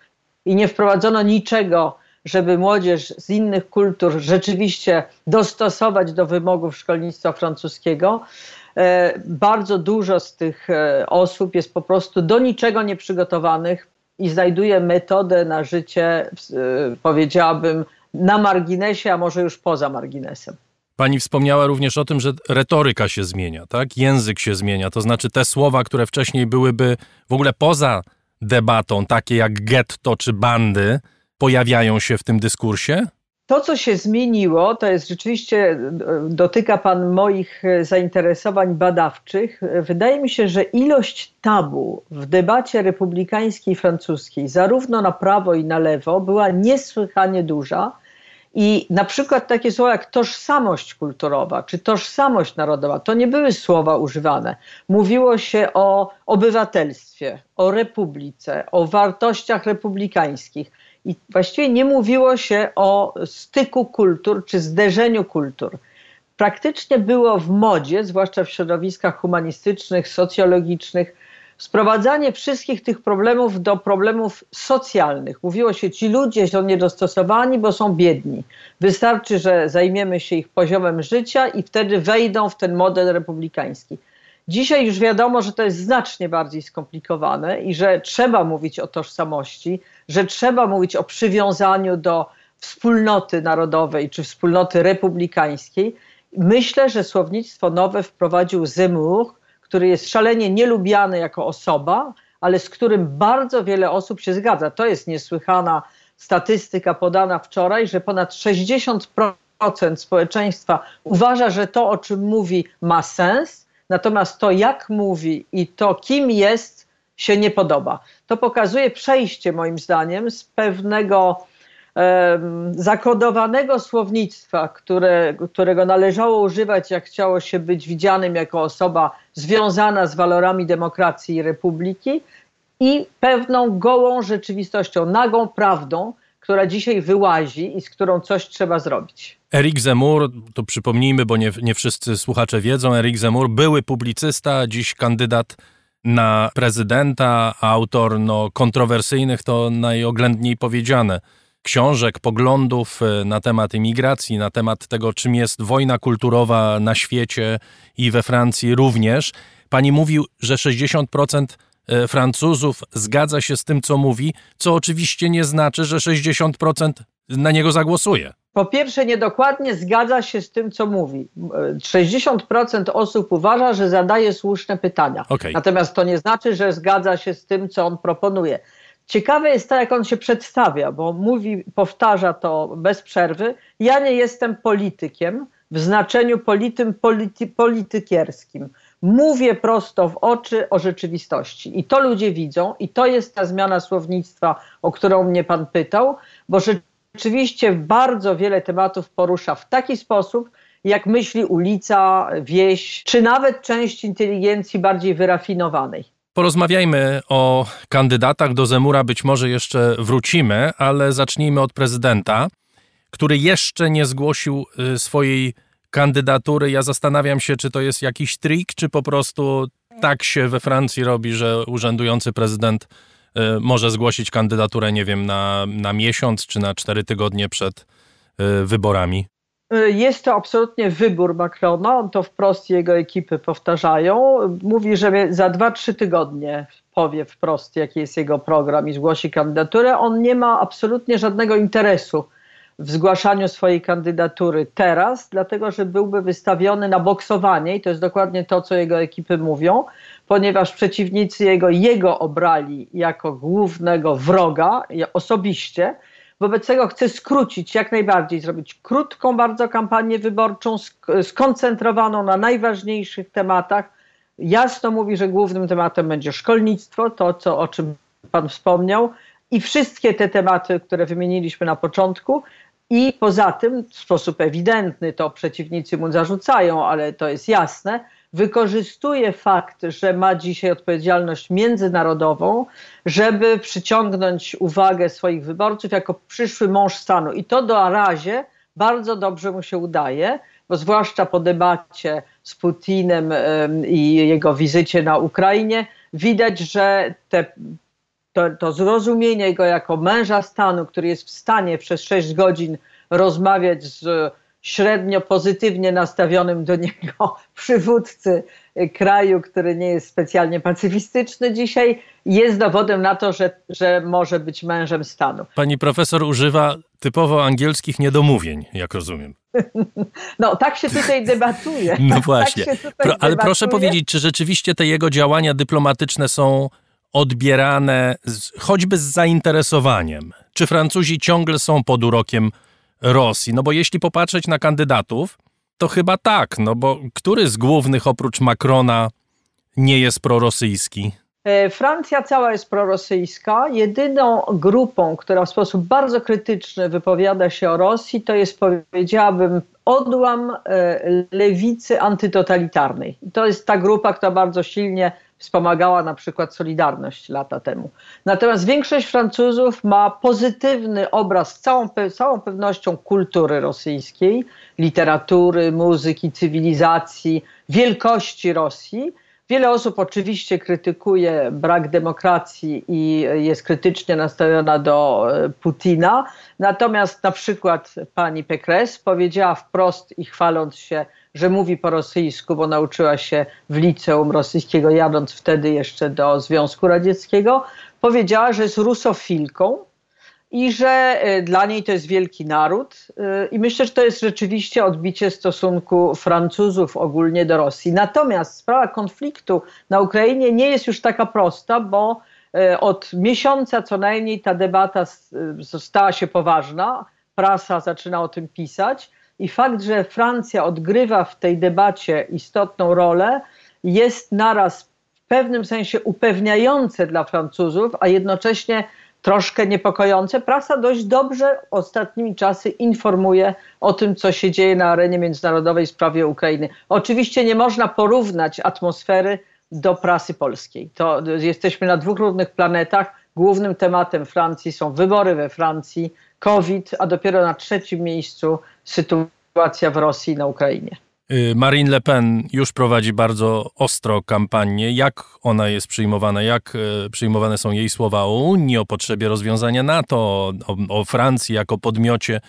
i nie wprowadzono niczego, żeby młodzież z innych kultur rzeczywiście dostosować do wymogów szkolnictwa francuskiego. E, bardzo dużo z tych e, osób jest po prostu do niczego nieprzygotowanych i znajduje metodę na życie, e, powiedziałabym, na marginesie, a może już poza marginesem. Pani wspomniała również o tym, że retoryka się zmienia, tak? Język się zmienia. To znaczy te słowa, które wcześniej byłyby w ogóle poza debatą, takie jak getto czy bandy, pojawiają się w tym dyskursie? To, co się zmieniło, to jest rzeczywiście, dotyka Pan moich zainteresowań badawczych. Wydaje mi się, że ilość tabu w debacie republikańskiej francuskiej, zarówno na prawo i na lewo, była niesłychanie duża i na przykład takie słowa jak tożsamość kulturowa czy tożsamość narodowa, to nie były słowa używane. Mówiło się o obywatelstwie, o republice, o wartościach republikańskich. I właściwie nie mówiło się o styku kultur czy zderzeniu kultur. Praktycznie było w modzie, zwłaszcza w środowiskach humanistycznych, socjologicznych, sprowadzanie wszystkich tych problemów do problemów socjalnych. Mówiło się, ci ludzie są niedostosowani, bo są biedni. Wystarczy, że zajmiemy się ich poziomem życia i wtedy wejdą w ten model republikański. Dzisiaj już wiadomo, że to jest znacznie bardziej skomplikowane i że trzeba mówić o tożsamości, że trzeba mówić o przywiązaniu do wspólnoty narodowej czy wspólnoty republikańskiej. Myślę, że słownictwo nowe wprowadził Zemmour, który jest szalenie nielubiany jako osoba, ale z którym bardzo wiele osób się zgadza. To jest niesłychana statystyka podana wczoraj, że ponad 60% społeczeństwa uważa, że to, o czym mówi, ma sens, natomiast to, jak mówi i to, kim jest, się nie podoba. To pokazuje przejście, moim zdaniem, z pewnego zakodowanego słownictwa, które, którego należało używać, jak chciało się być widzianym jako osoba związana z walorami demokracji i republiki, i pewną gołą rzeczywistością, nagą prawdą, która dzisiaj wyłazi i z którą coś trzeba zrobić. Erik Zemur, to przypomnijmy, bo nie, nie wszyscy słuchacze wiedzą, Erik Zemur, były publicysta, dziś kandydat na prezydenta, autor no, kontrowersyjnych, to najoględniej powiedziane, książek, poglądów e, na temat imigracji, na temat tego, czym jest wojna kulturowa na świecie i we Francji również. Pani mówił, że 60% e, Francuzów zgadza się z tym, co mówi, co oczywiście nie znaczy, że 60% na niego zagłosuje. Po pierwsze, niedokładnie zgadza się z tym, co mówi. 60% osób uważa, że zadaje słuszne pytania. Okay. Natomiast to nie znaczy, że zgadza się z tym, co on proponuje. Ciekawe jest to, jak on się przedstawia, bo mówi, powtarza to bez przerwy. Ja nie jestem politykiem w znaczeniu politym, polity, politykierskim. Mówię prosto w oczy o rzeczywistości. I to ludzie widzą, i to jest ta zmiana słownictwa, o którą mnie pan pytał, bo rzeczywiście bardzo wiele tematów porusza w taki sposób, jak myśli ulica, wieś, czy nawet część inteligencji bardziej wyrafinowanej. Porozmawiajmy o kandydatach do Zemura, być może jeszcze wrócimy, ale zacznijmy od prezydenta, który jeszcze nie zgłosił y, swojej kandydatury. Ja zastanawiam się, czy to jest jakiś trik, czy po prostu tak się we Francji robi, że urzędujący prezydent y, może zgłosić kandydaturę, nie wiem, na, na miesiąc czy na cztery tygodnie przed y, wyborami. Jest to absolutnie wybór Macrona, on to wprost jego ekipy powtarzają. Mówi, że za 2-3 tygodnie powie wprost, jaki jest jego program i zgłosi kandydaturę. On nie ma absolutnie żadnego interesu w zgłaszaniu swojej kandydatury teraz, dlatego że byłby wystawiony na boksowanie i to jest dokładnie to, co jego ekipy mówią, ponieważ przeciwnicy jego jego obrali jako głównego wroga osobiście Wobec tego chcę skrócić jak najbardziej, zrobić krótką bardzo kampanię wyborczą, skoncentrowaną na najważniejszych tematach. Jasno mówi, że głównym tematem będzie szkolnictwo, to co, o czym Pan wspomniał, i wszystkie te tematy, które wymieniliśmy na początku. I poza tym, w sposób ewidentny, to przeciwnicy mu zarzucają, ale to jest jasne, wykorzystuje fakt, że ma dzisiaj odpowiedzialność międzynarodową, żeby przyciągnąć uwagę swoich wyborców jako przyszły mąż stanu. I to do razie bardzo dobrze mu się udaje, bo zwłaszcza po debacie z Putinem i jego wizycie na Ukrainie, widać, że te, to, to zrozumienie go jako męża stanu, który jest w stanie przez 6 godzin rozmawiać z średnio pozytywnie nastawionym do niego przywódcy kraju, który nie jest specjalnie pacyfistyczny dzisiaj, jest dowodem na to, że, że może być mężem stanu. Pani profesor używa typowo angielskich niedomówień, jak rozumiem. No, tak się tutaj debatuje. No właśnie. Tak Pro, ale proszę powiedzieć, czy rzeczywiście te jego działania dyplomatyczne są odbierane z, choćby z zainteresowaniem? Czy Francuzi ciągle są pod urokiem Rosji? No bo jeśli popatrzeć na kandydatów, to chyba tak, no bo który z głównych oprócz Macrona nie jest prorosyjski? E, Francja cała jest prorosyjska. Jedyną grupą, która w sposób bardzo krytyczny wypowiada się o Rosji, to jest, powiedziałabym, odłam e, lewicy antytotalitarnej. To jest ta grupa, która bardzo silnie wspomagała na przykład Solidarność lata temu. Natomiast większość Francuzów ma pozytywny obraz z całą, całą pewnością kultury rosyjskiej, literatury, muzyki, cywilizacji, wielkości Rosji. Wiele osób oczywiście krytykuje brak demokracji i jest krytycznie nastawiona do e, Putina. Natomiast na przykład pani Pekres powiedziała wprost i chwaląc się że mówi po rosyjsku, bo nauczyła się w liceum rosyjskiego, jadąc wtedy jeszcze do Związku Radzieckiego, powiedziała, że jest rusofilką i że e, dla niej to jest wielki naród. E, I myślę, że to jest rzeczywiście odbicie stosunku Francuzów ogólnie do Rosji. Natomiast sprawa konfliktu na Ukrainie nie jest już taka prosta, bo e, od miesiąca co najmniej ta debata stała się poważna. Prasa zaczyna o tym pisać. I fakt, że Francja odgrywa w tej debacie istotną rolę, jest naraz w pewnym sensie upewniające dla Francuzów, a jednocześnie troszkę niepokojące. Prasa dość dobrze ostatnimi czasy informuje o tym, co się dzieje na arenie międzynarodowej w sprawie Ukrainy. Oczywiście nie można porównać atmosfery do prasy polskiej. To jesteśmy na dwóch różnych planetach. Głównym tematem Francji są wybory we Francji, COVID, a dopiero na trzecim miejscu sytuacja w Rosji i na Ukrainie. Y, Marine Le Pen już prowadzi bardzo ostro kampanię. Jak ona jest przyjmowana? Jak y, przyjmowane są jej słowa o Unii, o potrzebie rozwiązania NATO, o, o Francji jako podmiocie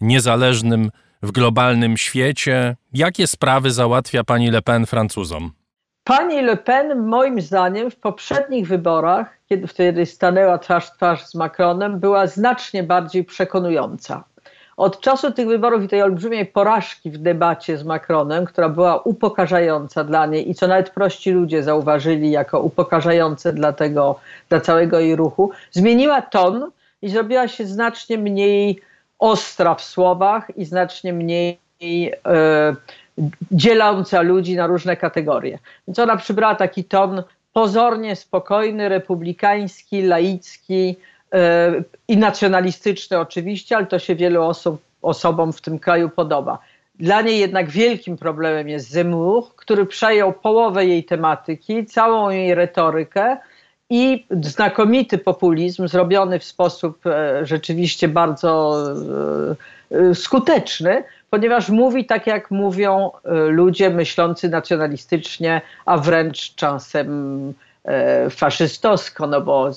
niezależnym w globalnym świecie? Jakie sprawy załatwia pani Le Pen Francuzom? Pani Le Pen, moim zdaniem, w poprzednich wyborach, kiedy wtedy stanęła twarz w twarz z Macronem, była znacznie bardziej przekonująca. Od czasu tych wyborów i tej olbrzymiej porażki w debacie z Macronem, która była upokarzająca dla niej i co nawet prości ludzie zauważyli jako upokarzające dla, tego, dla całego jej ruchu, zmieniła ton i zrobiła się znacznie mniej ostra w słowach i znacznie mniej e, dzieląca ludzi na różne kategorie. Więc ona przybrała taki ton pozornie spokojny, republikański, laicki, E, i nacjonalistyczne oczywiście, ale to się wielu osób, osobom w tym kraju podoba. Dla niej jednak wielkim problemem jest Zemmour, który przejął połowę jej tematyki, całą jej retorykę i znakomity populizm zrobiony w sposób e, rzeczywiście bardzo e, skuteczny, ponieważ mówi tak, jak mówią ludzie myślący nacjonalistycznie, a wręcz czasem E, faszystowsko, no bo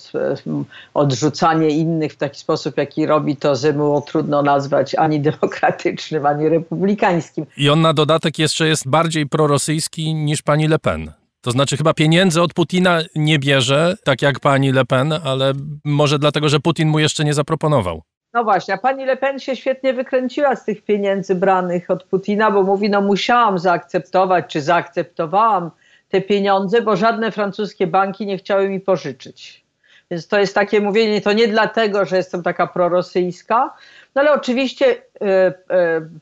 odrzucanie innych w taki sposób, jaki robi to Zemur, trudno nazwać ani demokratycznym, ani republikańskim. I on na dodatek jeszcze jest bardziej prorosyjski niż pani Le Pen. To znaczy chyba pieniędzy od Putina nie bierze, tak jak pani Le Pen, ale może dlatego, że Putin mu jeszcze nie zaproponował. No właśnie, a pani Le Pen się świetnie wykręciła z tych pieniędzy branych od Putina, bo mówi, no musiałam zaakceptować, czy zaakceptowałam te pieniądze, bo żadne francuskie banki nie chciały mi pożyczyć. Więc to jest takie mówienie, to nie dlatego, że jestem taka prorosyjska, no ale oczywiście y, y,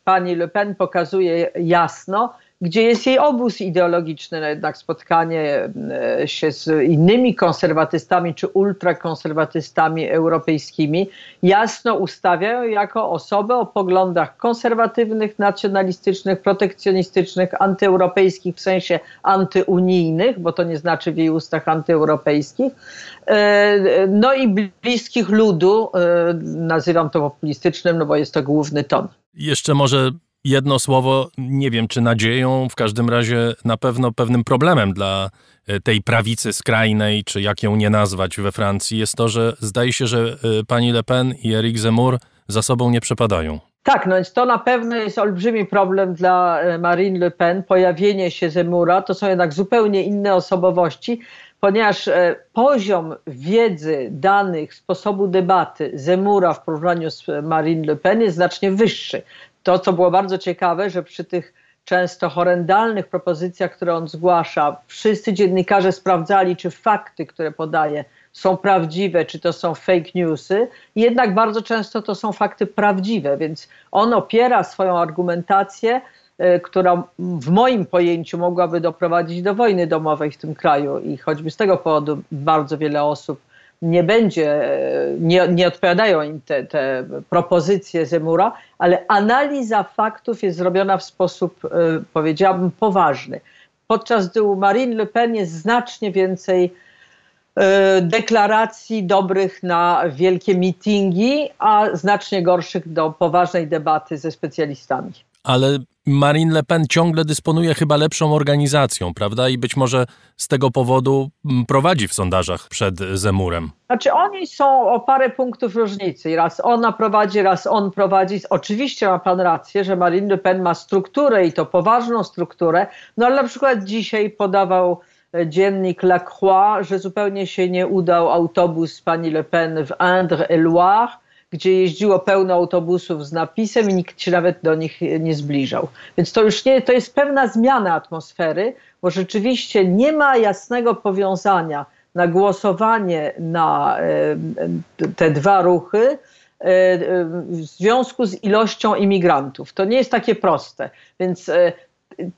pani Le Pen pokazuje jasno, gdzie jest jej obóz ideologiczny, no jednak spotkanie e, się z innymi konserwatystami czy ultrakonserwatystami europejskimi, jasno ustawia jako osobę o poglądach konserwatywnych, nacjonalistycznych, protekcjonistycznych, antyeuropejskich w sensie antyunijnych, bo to nie znaczy w jej ustach antyeuropejskich, e, no i bliskich ludu, e, nazywam to populistycznym, no bo jest to główny ton. Jeszcze może jedno słowo, nie wiem czy nadzieją, w każdym razie na pewno pewnym problemem dla e, tej prawicy skrajnej, czy jak ją nie nazwać we Francji, jest to, że zdaje się, że e, pani Le Pen i Eric Zemmour za sobą nie przepadają. Tak, no więc to na pewno jest olbrzymi problem dla e, Marine Le Pen. Pojawienie się Zemura to są jednak zupełnie inne osobowości, ponieważ poziom wiedzy, danych, sposobu debaty Zemura w porównaniu z Marine Le Pen jest znacznie wyższy to, co było bardzo ciekawe, że przy tych często horrendalnych propozycjach, które on zgłasza, wszyscy dziennikarze sprawdzali, czy fakty, które podaje, są prawdziwe, czy to są fake newsy. Jednak bardzo często to są fakty prawdziwe, więc on opiera swoją argumentację, y, która w moim pojęciu mogłaby doprowadzić do wojny domowej w tym kraju i choćby z tego powodu bardzo wiele osób nie będzie, nie, nie odpowiadają im te, te propozycje Zemura, ale analiza faktów jest zrobiona w sposób, e, powiedziałabym, poważny. Podczas gdy u Marine Le Pen jest znacznie więcej e, deklaracji dobrych na wielkie mitingi, a znacznie gorszych do poważnej debaty ze specjalistami. Ale Marine Le Pen ciągle dysponuje chyba lepszą organizacją, prawda? I być może z tego powodu mm, prowadzi w sondażach przed Zemurem. Znaczy oni są o parę punktów różnicy. Raz ona prowadzi, raz on prowadzi. Oczywiście ma pan rację, że Marine Le Pen ma strukturę i to poważną strukturę, no ale na przykład dzisiaj podawał e, dziennik La Croix, że zupełnie się nie udał autobus pani Le Pen w Indre-et-Loire, gdzie jeździło pełno autobusów z napisem i nikt się nawet do nich nie zbliżał. Więc to już nie, to jest pewna zmiana atmosfery, bo rzeczywiście nie ma jasnego powiązania na głosowanie na e, te dwa ruchy e, w związku z ilością imigrantów. To nie jest takie proste. Więc e,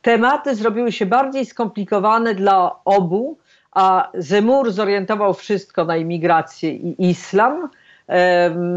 tematy zrobiły się bardziej skomplikowane dla obu, a Zemur zorientował wszystko na imigrację i islam,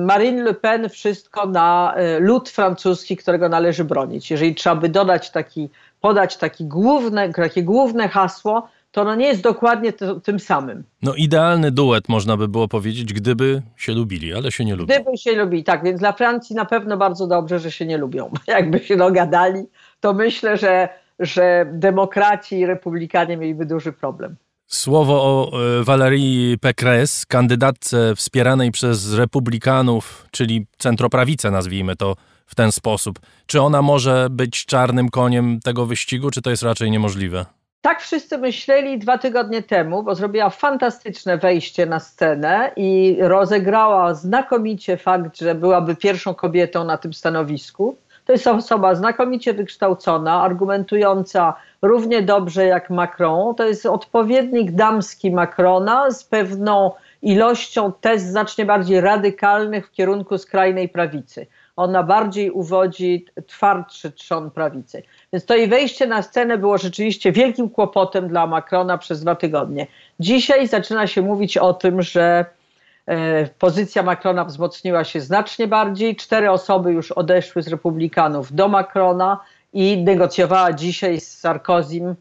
Marine Le Pen wszystko na e, lud francuski, którego należy bronić. Jeżeli trzeba by dodać taki, podać taki główne, takie główne hasło, to ono nie jest dokładnie to, tym samym. No idealny duet można by było powiedzieć, gdyby się lubili, ale się nie lubią. Gdyby się lubili, tak, więc dla Francji na pewno bardzo dobrze, że się nie lubią. Jakby się dogadali, to myślę, że, że demokraci i republikanie mieliby duży problem. Słowo o e, Valerii Pécresse, kandydatce wspieranej przez republikanów, czyli centroprawicę, nazwijmy to w ten sposób. Czy ona może być czarnym koniem tego wyścigu, czy to jest raczej niemożliwe? Tak wszyscy myśleli dwa tygodnie temu, bo zrobiła fantastyczne wejście na scenę i rozegrała znakomicie fakt, że byłaby pierwszą kobietą na tym stanowisku. To jest osoba znakomicie wykształcona, argumentująca równie dobrze jak Macron. To jest odpowiednik damski Macrona z pewną ilością tez znacznie bardziej radykalnych w kierunku skrajnej prawicy. Ona bardziej uwodzi twardszy trzon prawicy. Więc to jej wejście na scenę było rzeczywiście wielkim kłopotem dla Macrona przez dwa tygodnie. Dzisiaj zaczyna się mówić o tym, że pozycja Macrona wzmocniła się znacznie bardziej. Cztery osoby już odeszły z republikanów do Macrona i negocjowała dzisiaj z Sarkozym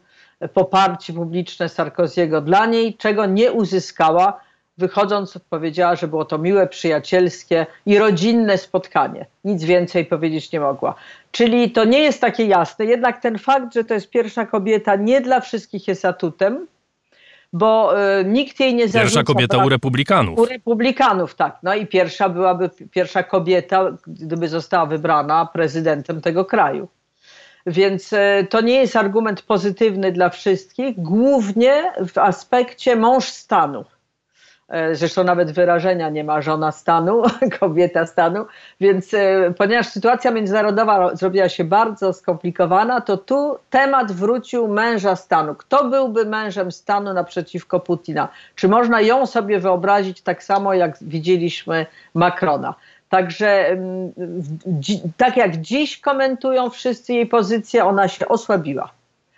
poparcie publiczne Sarkoziego dla niej, czego nie uzyskała. Wychodząc, powiedziała, że było to miłe, przyjacielskie i rodzinne spotkanie. Nic więcej powiedzieć nie mogła. Czyli to nie jest takie jasne. Jednak ten fakt, że to jest pierwsza kobieta, nie dla wszystkich jest atutem, bo y, nikt jej nie zarzuca. Pierwsza kobieta u republikanów. U republikanów, tak. No i pierwsza byłaby pierwsza kobieta, gdyby została wybrana prezydentem tego kraju. Więc e, to nie jest argument pozytywny dla wszystkich, głównie w aspekcie mąż stanu. E, zresztą nawet wyrażenia nie ma żona stanu, kobieta stanu, więc e, ponieważ sytuacja międzynarodowa zrobiła się bardzo skomplikowana, to tu temat wrócił męża stanu. Kto byłby mężem stanu naprzeciwko Putina? Czy można ją sobie wyobrazić tak samo, jak widzieliśmy Macrona? Także mm, tak jak dziś komentują wszyscy jej pozycję, ona się osłabiła.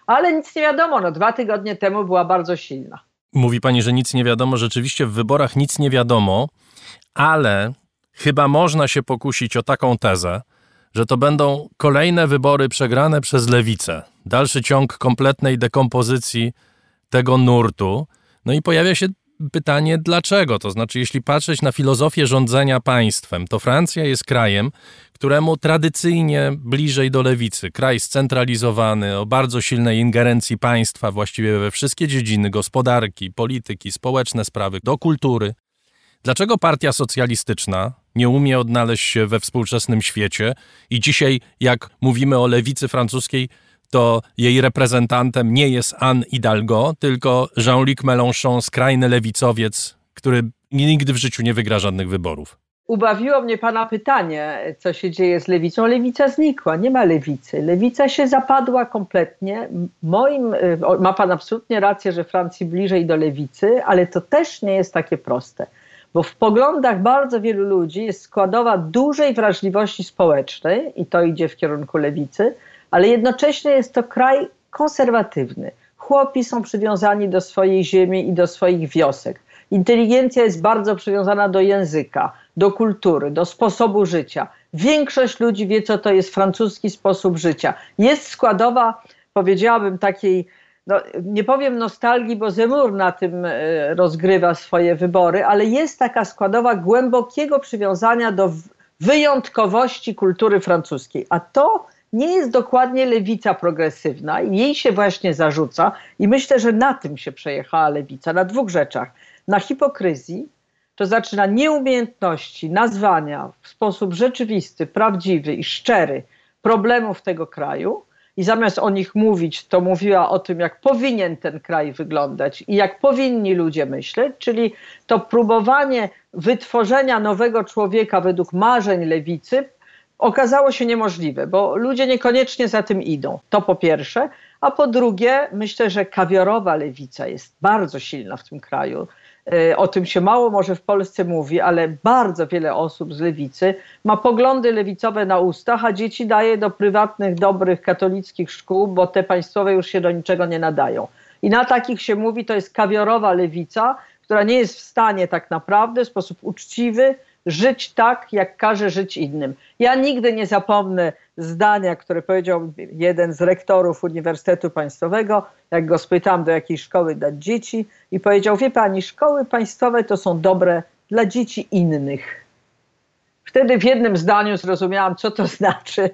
Ale nic nie wiadomo, no dwa tygodnie temu była bardzo silna. Mówi pani, że nic nie wiadomo. Rzeczywiście w wyborach nic nie wiadomo, ale chyba można się pokusić o taką tezę, że to będą kolejne wybory przegrane przez lewicę. Dalszy ciąg kompletnej dekompozycji tego nurtu. No i pojawia się pytanie, dlaczego? To znaczy, jeśli patrzeć na filozofię rządzenia państwem, to Francja jest krajem, któremu tradycyjnie bliżej do lewicy, kraj scentralizowany, o bardzo silnej ingerencji państwa właściwie we wszystkie dziedziny gospodarki, polityki, społeczne sprawy, do kultury. Dlaczego partia socjalistyczna nie umie odnaleźć się we współczesnym świecie i dzisiaj, jak mówimy o lewicy francuskiej, to jej reprezentantem nie jest Anne Hidalgo, tylko Jean-Luc Mélenchon, skrajny lewicowiec, który nigdy w życiu nie wygra żadnych wyborów. Ubawiło mnie Pana pytanie, co się dzieje z lewicą. Lewica znikła, nie ma lewicy. Lewica się zapadła kompletnie. Moim, y, ma Pan absolutnie rację, że Francji bliżej do lewicy, ale to też nie jest takie proste. Bo w poglądach bardzo wielu ludzi jest składowa dużej wrażliwości społecznej i to idzie w kierunku lewicy, ale jednocześnie jest to kraj konserwatywny. Chłopi są przywiązani do swojej ziemi i do swoich wiosek. Inteligencja jest bardzo przywiązana do języka, do kultury, do sposobu życia. Większość ludzi wie, co to jest francuski sposób życia. Jest składowa, powiedziałabym, takiej, no, nie powiem nostalgii, bo Zemur na tym e, rozgrywa swoje wybory, ale jest taka składowa głębokiego przywiązania do wyjątkowości kultury francuskiej. A to nie jest dokładnie lewica progresywna i jej się właśnie zarzuca i myślę, że na tym się przejechała lewica, na dwóch rzeczach. Na hipokryzji, to znaczy na nieumiejętności nazwania w sposób rzeczywisty, prawdziwy i szczery problemów tego kraju i zamiast o nich mówić, to mówiła o tym, jak powinien ten kraj wyglądać i jak powinni ludzie myśleć, czyli to próbowanie wytworzenia nowego człowieka według marzeń lewicy okazało się niemożliwe, bo ludzie niekoniecznie za tym idą. To po pierwsze. A po drugie, myślę, że kawiorowa lewica jest bardzo silna w tym kraju. E, o tym się mało może w Polsce mówi, ale bardzo wiele osób z lewicy ma poglądy lewicowe na ustach, a dzieci daje do prywatnych, dobrych katolickich szkół, bo te państwowe już się do niczego nie nadają. I na takich się mówi, to jest kawiorowa lewica, która nie jest w stanie tak naprawdę w sposób uczciwy żyć tak, jak każe żyć innym. Ja nigdy nie zapomnę zdania, które powiedział jeden z rektorów Uniwersytetu Państwowego, jak go spytałem, do jakiej szkoły dać dzieci, i powiedział: Wie pani, szkoły państwowe to są dobre dla dzieci innych. Wtedy w jednym zdaniu zrozumiałam, co to znaczy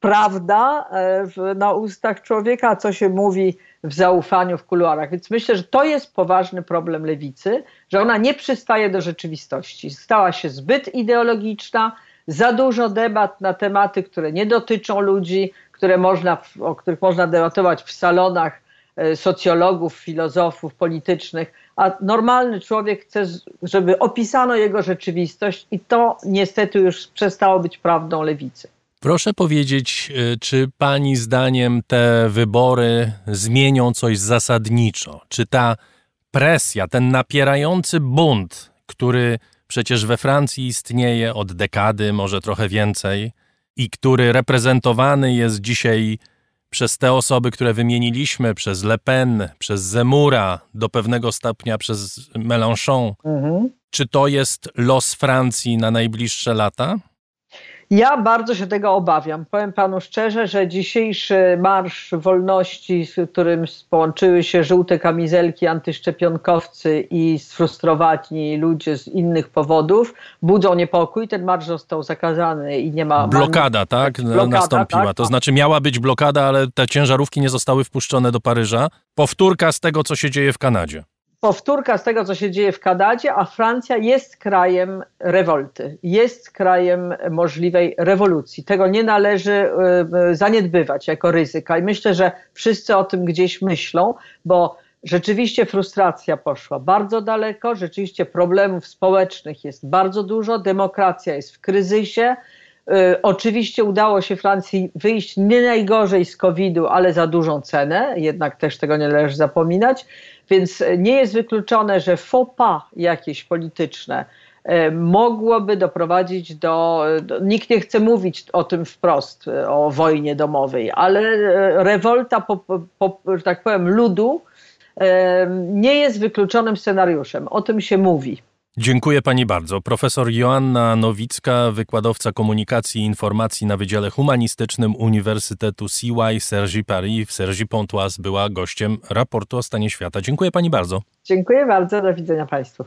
prawda e, na ustach człowieka, co się mówi w zaufaniu w kuluarach. Więc myślę, że to jest poważny problem lewicy, że ona nie przystaje do rzeczywistości. Stała się zbyt ideologiczna, za dużo debat na tematy, które nie dotyczą ludzi, które można, o których można debatować w salonach e, socjologów, filozofów, politycznych, a normalny człowiek chce, żeby opisano jego rzeczywistość i to niestety już przestało być prawdą lewicy. Proszę powiedzieć, e, czy Pani zdaniem te wybory zmienią coś zasadniczo? Czy ta presja, ten napierający bunt, który przecież we Francji istnieje od dekady, może trochę więcej, i który reprezentowany jest dzisiaj przez te osoby, które wymieniliśmy, przez Le Pen, przez Zemura, do pewnego stopnia przez Mélenchon. Mhm. Czy to jest los Francji na najbliższe lata? Ja bardzo się tego obawiam. Powiem panu szczerze, że dzisiejszy marsz wolności, z którym połączyły się żółte kamizelki, antyszczepionkowcy i sfrustrowani ludzie z innych powodów, budzą niepokój. Ten marsz został zakazany i nie ma. Blokada, tak? Blokada, nastąpiła. Tak? To znaczy miała być blokada, ale te ciężarówki nie zostały wpuszczone do Paryża. Powtórka z tego, co się dzieje w Kanadzie powtórka z tego, co się dzieje w Kanadzie, a Francja jest krajem rewolty, jest krajem możliwej rewolucji. Tego nie należy e, e, zaniedbywać jako ryzyka i myślę, że wszyscy o tym gdzieś myślą, bo rzeczywiście frustracja poszła bardzo daleko, rzeczywiście problemów społecznych jest bardzo dużo, demokracja jest w kryzysie. E, oczywiście udało się Francji wyjść nie najgorzej z COVID-u, ale za dużą cenę, jednak też tego nie należy zapominać. Więc nie jest wykluczone, że faux pas jakieś polityczne e, mogłoby doprowadzić do, do, Nikt nie chce mówić o tym wprost, e, o wojnie domowej, ale e, rewolta, po, po, tak powiem, ludu nie jest wykluczonym scenariuszem. O tym się mówi. Dziękuję pani bardzo. Profesor Joanna Nowicka, wykładowca komunikacji i informacji na Wydziale Humanistycznym Uniwersytetu CY Sergi Paris w Sergi Pontoise była gościem raportu o stanie świata. Dziękuję pani bardzo. Dziękuję bardzo. Do widzenia państwu.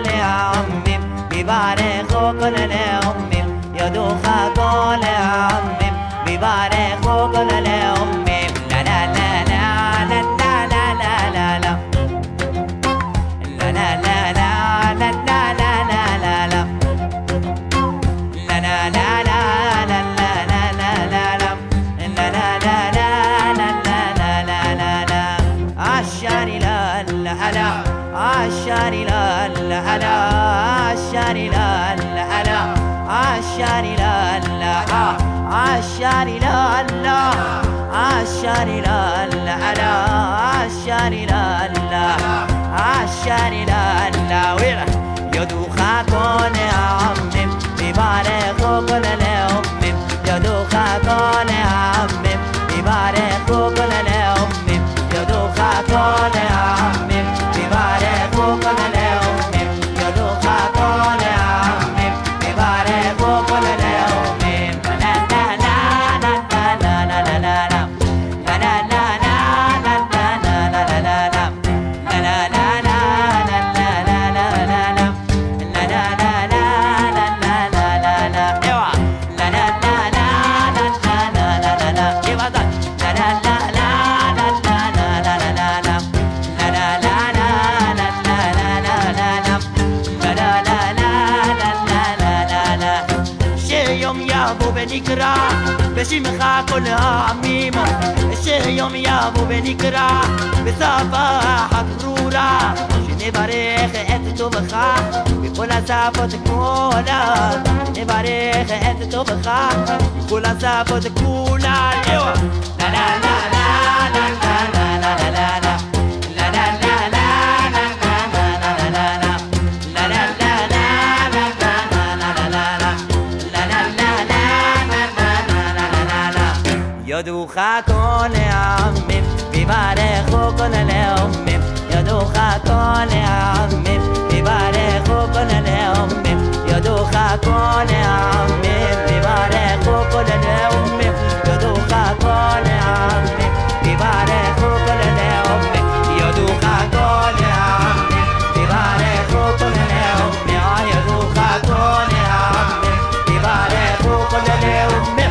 كل عمي ببارك كل لأمي يدوخا كل عمي ببارك كل لأمي لا لا لا لا لا لا لا لا لا لا لا لا عشاني لا لا لا لا عشاني لا لا لا لا عشاني لا لا عشاني لا لا عشاني لا لا ويلا يدوخا كون عمي ببارك كل وشمخة كلها عميمة الشهيهم يابو بنكرة. بصفاحة برورة شني باريخ أنت تبخة بكل صافة كولا. شني باريخ أنت تبخة بكل صافة كولا. أيوه. لا لا لا لا. يدوخا كون عمي ببارخو كون لأمي يدوخا كون عمي ببارخو كون لأمي يدوخا كون عمي ببارخو كون لأمي يدوخا كون عمي ببارخو كون لأمي يدوخا كون عمي ببارخو كون لأمي يدوخا كون عمي ببارخو كون لأمي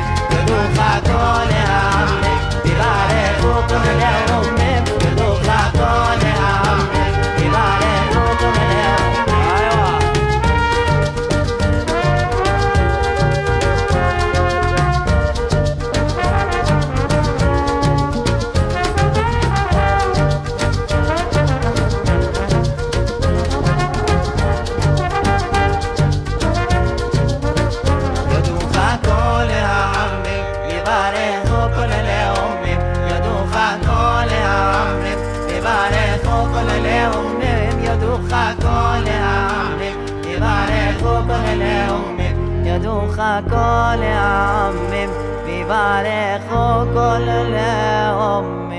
كل عمي يبارخو كل الأمي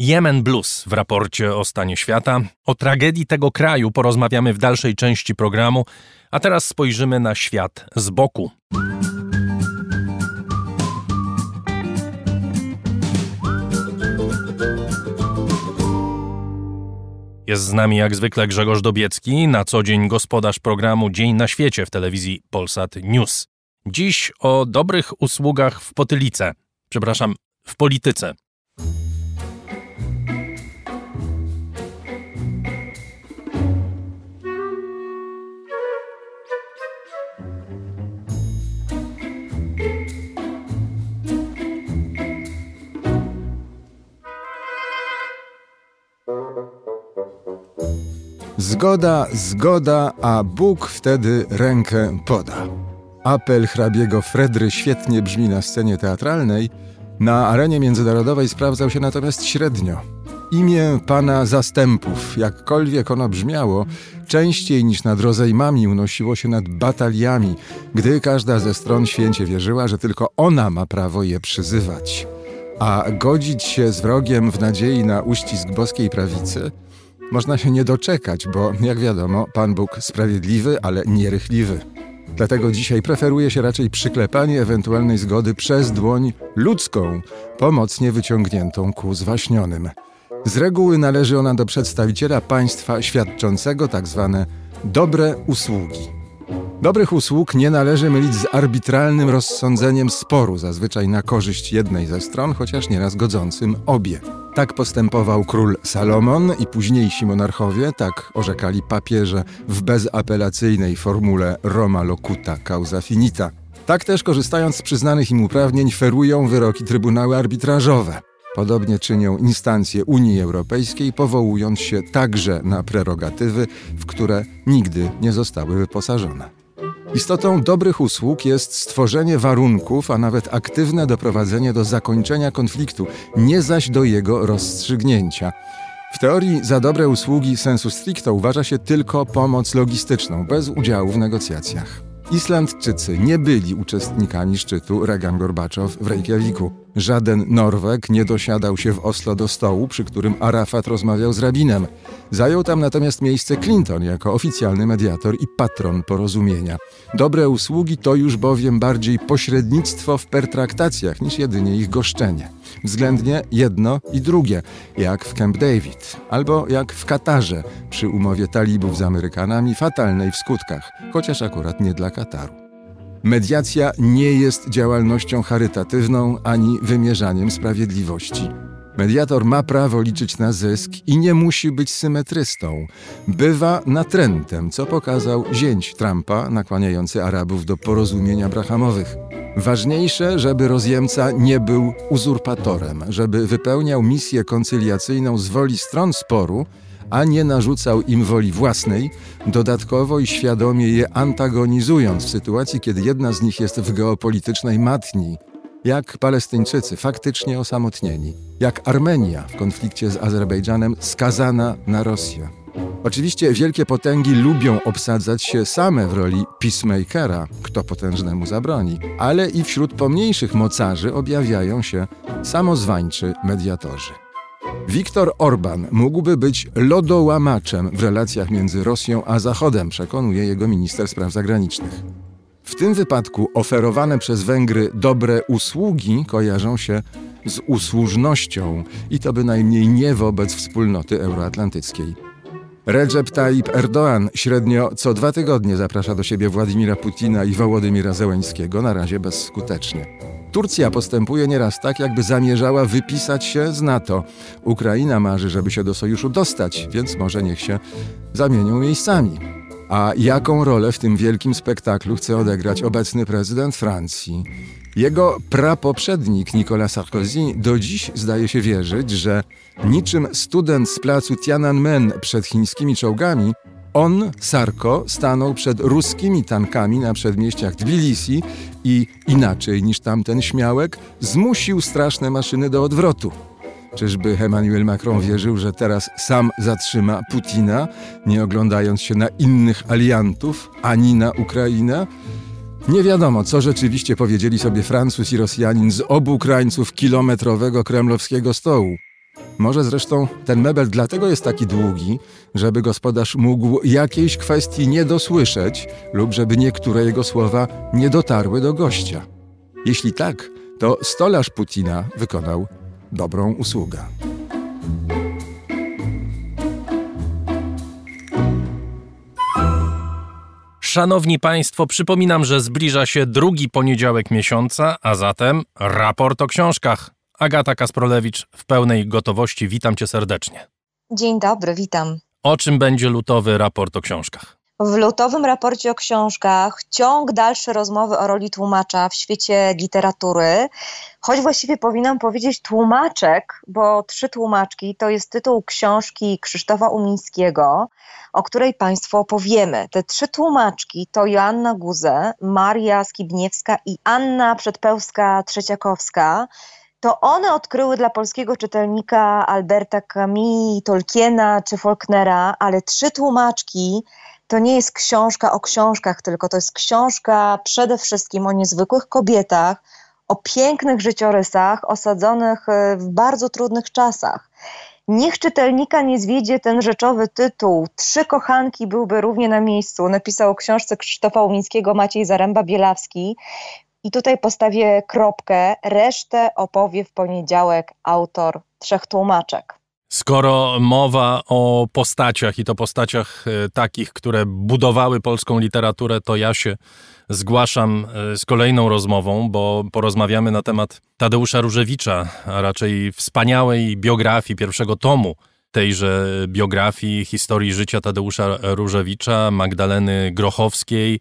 Yemen Blues w raporcie o stanie świata. O tragedii tego kraju porozmawiamy w dalszej części programu, a teraz spojrzymy na świat z boku. Jest z nami jak zwykle Grzegorz Dobiecki, na co dzień gospodarz programu Dzień na świecie w telewizji Polsat News. Dziś o dobrych usługach w potylice, przepraszam, w polityce. Zgoda, zgoda, a Bóg wtedy rękę poda. Apel hrabiego Fredry świetnie brzmi na scenie teatralnej, na arenie międzynarodowej sprawdzał się natomiast średnio. Imię pana zastępów, jakkolwiek ono brzmiało, częściej niż nad rozejmami unosiło się nad bataliami, gdy każda ze stron święcie wierzyła, że tylko ona ma prawo je przyzywać. A godzić się z wrogiem w nadziei na uścisk boskiej prawicy można się nie doczekać, bo jak wiadomo, Pan Bóg sprawiedliwy, ale nierychliwy. Dlatego dzisiaj preferuje się raczej przyklepanie ewentualnej zgody przez dłoń ludzką, pomocnie wyciągniętą ku zwaśnionym. Z reguły należy ona do przedstawiciela państwa świadczącego tak zwane dobre usługi. Dobrych usług nie należy mylić z arbitralnym rozsądzeniem sporu, zazwyczaj na korzyść jednej ze stron, chociaż nieraz godzącym obie. Tak postępował król Salomon i późniejsi monarchowie, tak orzekali papieże w bezapelacyjnej formule Roma locuta causa finita. Tak też, korzystając z przyznanych im uprawnień, ferują wyroki trybunały arbitrażowe. Podobnie czynią instancje Unii Europejskiej, powołując się także na prerogatywy, w które nigdy nie zostały wyposażone. Istotą dobrych usług jest stworzenie warunków, a nawet aktywne doprowadzenie do zakończenia konfliktu, nie zaś do jego rozstrzygnięcia. W teorii za dobre usługi sensu stricto uważa się tylko pomoc logistyczną, bez udziału w negocjacjach. Islandczycy nie byli uczestnikami szczytu Reagan-Gorbaczow w Reykjaviku. Żaden Norweg nie dosiadał się w Oslo do stołu, przy którym Arafat rozmawiał z rabinem. Zajął tam natomiast miejsce Clinton jako oficjalny mediator i patron porozumienia. Dobre usługi to już bowiem bardziej pośrednictwo w pertraktacjach niż jedynie ich goszczenie. Względnie jedno i drugie, jak w Camp David, albo jak w Katarze przy umowie talibów z Amerykanami, fatalnej w skutkach, chociaż akurat nie dla Kataru. Mediacja nie jest działalnością charytatywną ani wymierzaniem sprawiedliwości. Mediator ma prawo liczyć na zysk i nie musi być symetrystą. Bywa natrętem, co pokazał zięć Trumpa nakłaniający Arabów do porozumień abrahamowych. Ważniejsze, żeby rozjemca nie był uzurpatorem, żeby wypełniał misję koncyliacyjną z woli stron sporu, a nie narzucał im woli własnej, dodatkowo i świadomie je antagonizując w sytuacji, kiedy jedna z nich jest w geopolitycznej matni, jak Palestyńczycy faktycznie osamotnieni, jak Armenia w konflikcie z Azerbejdżanem skazana na Rosję. Oczywiście wielkie potęgi lubią obsadzać się same w roli peacemakera, kto potężnemu zabroni, ale i wśród pomniejszych mocarzy objawiają się samozwańczy mediatorzy. Viktor Orban mógłby być lodołamaczem w relacjach między Rosją a Zachodem, przekonuje jego minister spraw zagranicznych. W tym wypadku oferowane przez Węgry dobre usługi kojarzą się z usłużnością i to bynajmniej nie wobec wspólnoty euroatlantyckiej. Recep Tayyip Erdoğan średnio co dwa tygodnie zaprasza do siebie Władimira Putina i Wołodymira Zełeńskiego, na razie bezskutecznie. Turcja postępuje nieraz tak, jakby zamierzała wypisać się z NATO. Ukraina marzy, żeby się do sojuszu dostać, więc może niech się zamienią miejscami. A jaką rolę w tym wielkim spektaklu chce odegrać obecny prezydent Francji? Jego prapoprzednik Nicolas Sarkozy do dziś zdaje się wierzyć, że niczym student z placu Tiananmen przed chińskimi czołgami, on, Sarko, stanął przed ruskimi tankami na przedmieściach Tbilisi i inaczej niż tamten śmiałek, zmusił straszne maszyny do odwrotu. Czyżby Emmanuel Macron wierzył, że teraz sam zatrzyma Putina, nie oglądając się na innych aliantów, ani na Ukrainę? Nie wiadomo, co rzeczywiście powiedzieli sobie Francuz i Rosjanin z obu krańców kilometrowego kremlowskiego stołu. Może zresztą ten mebel dlatego jest taki długi, żeby gospodarz mógł jakiejś kwestii nie dosłyszeć lub żeby niektóre jego słowa nie dotarły do gościa. Jeśli tak, to stolarz Putina wykonał dobrą usługę. Szanowni Państwo, przypominam, że zbliża się drugi poniedziałek miesiąca, a zatem raport o książkach. Agata Kasprolewicz w pełnej gotowości. Witam Cię serdecznie. Dzień dobry, witam. O czym będzie lutowy raport o książkach? W lutowym raporcie o książkach ciąg dalszy rozmowy o roli tłumacza w świecie literatury, choć właściwie powinnam powiedzieć tłumaczek, bo Trzy tłumaczki to jest tytuł książki Krzysztofa Umińskiego, o której Państwu opowiemy. Te trzy tłumaczki to Joanna Guze, Maria Skibniewska i Anna Przedpełska-Trzeciakowska to one odkryły dla polskiego czytelnika Alberta Camus, Tolkiena czy Faulknera, ale trzy tłumaczki to nie jest książka o książkach, tylko to jest książka przede wszystkim o niezwykłych kobietach, o pięknych życiorysach osadzonych e, w bardzo trudnych czasach. Niech czytelnika nie zwiedzie ten rzeczowy tytuł. Trzy kochanki byłby równie na miejscu. Napisał o książce Krzysztofa Łumińskiego Maciej Zaręba-Bielawski. I tutaj postawię kropkę. Resztę opowie w poniedziałek autor trzech tłumaczek. Skoro mowa o postaciach i to postaciach e, takich, które budowały polską literaturę, to ja się zgłaszam e, z kolejną rozmową, bo porozmawiamy na temat Tadeusza Różewicza, a raczej wspaniałej biografii pierwszego tomu tejże biografii historii życia Tadeusza Różewicza, Magdaleny Grochowskiej.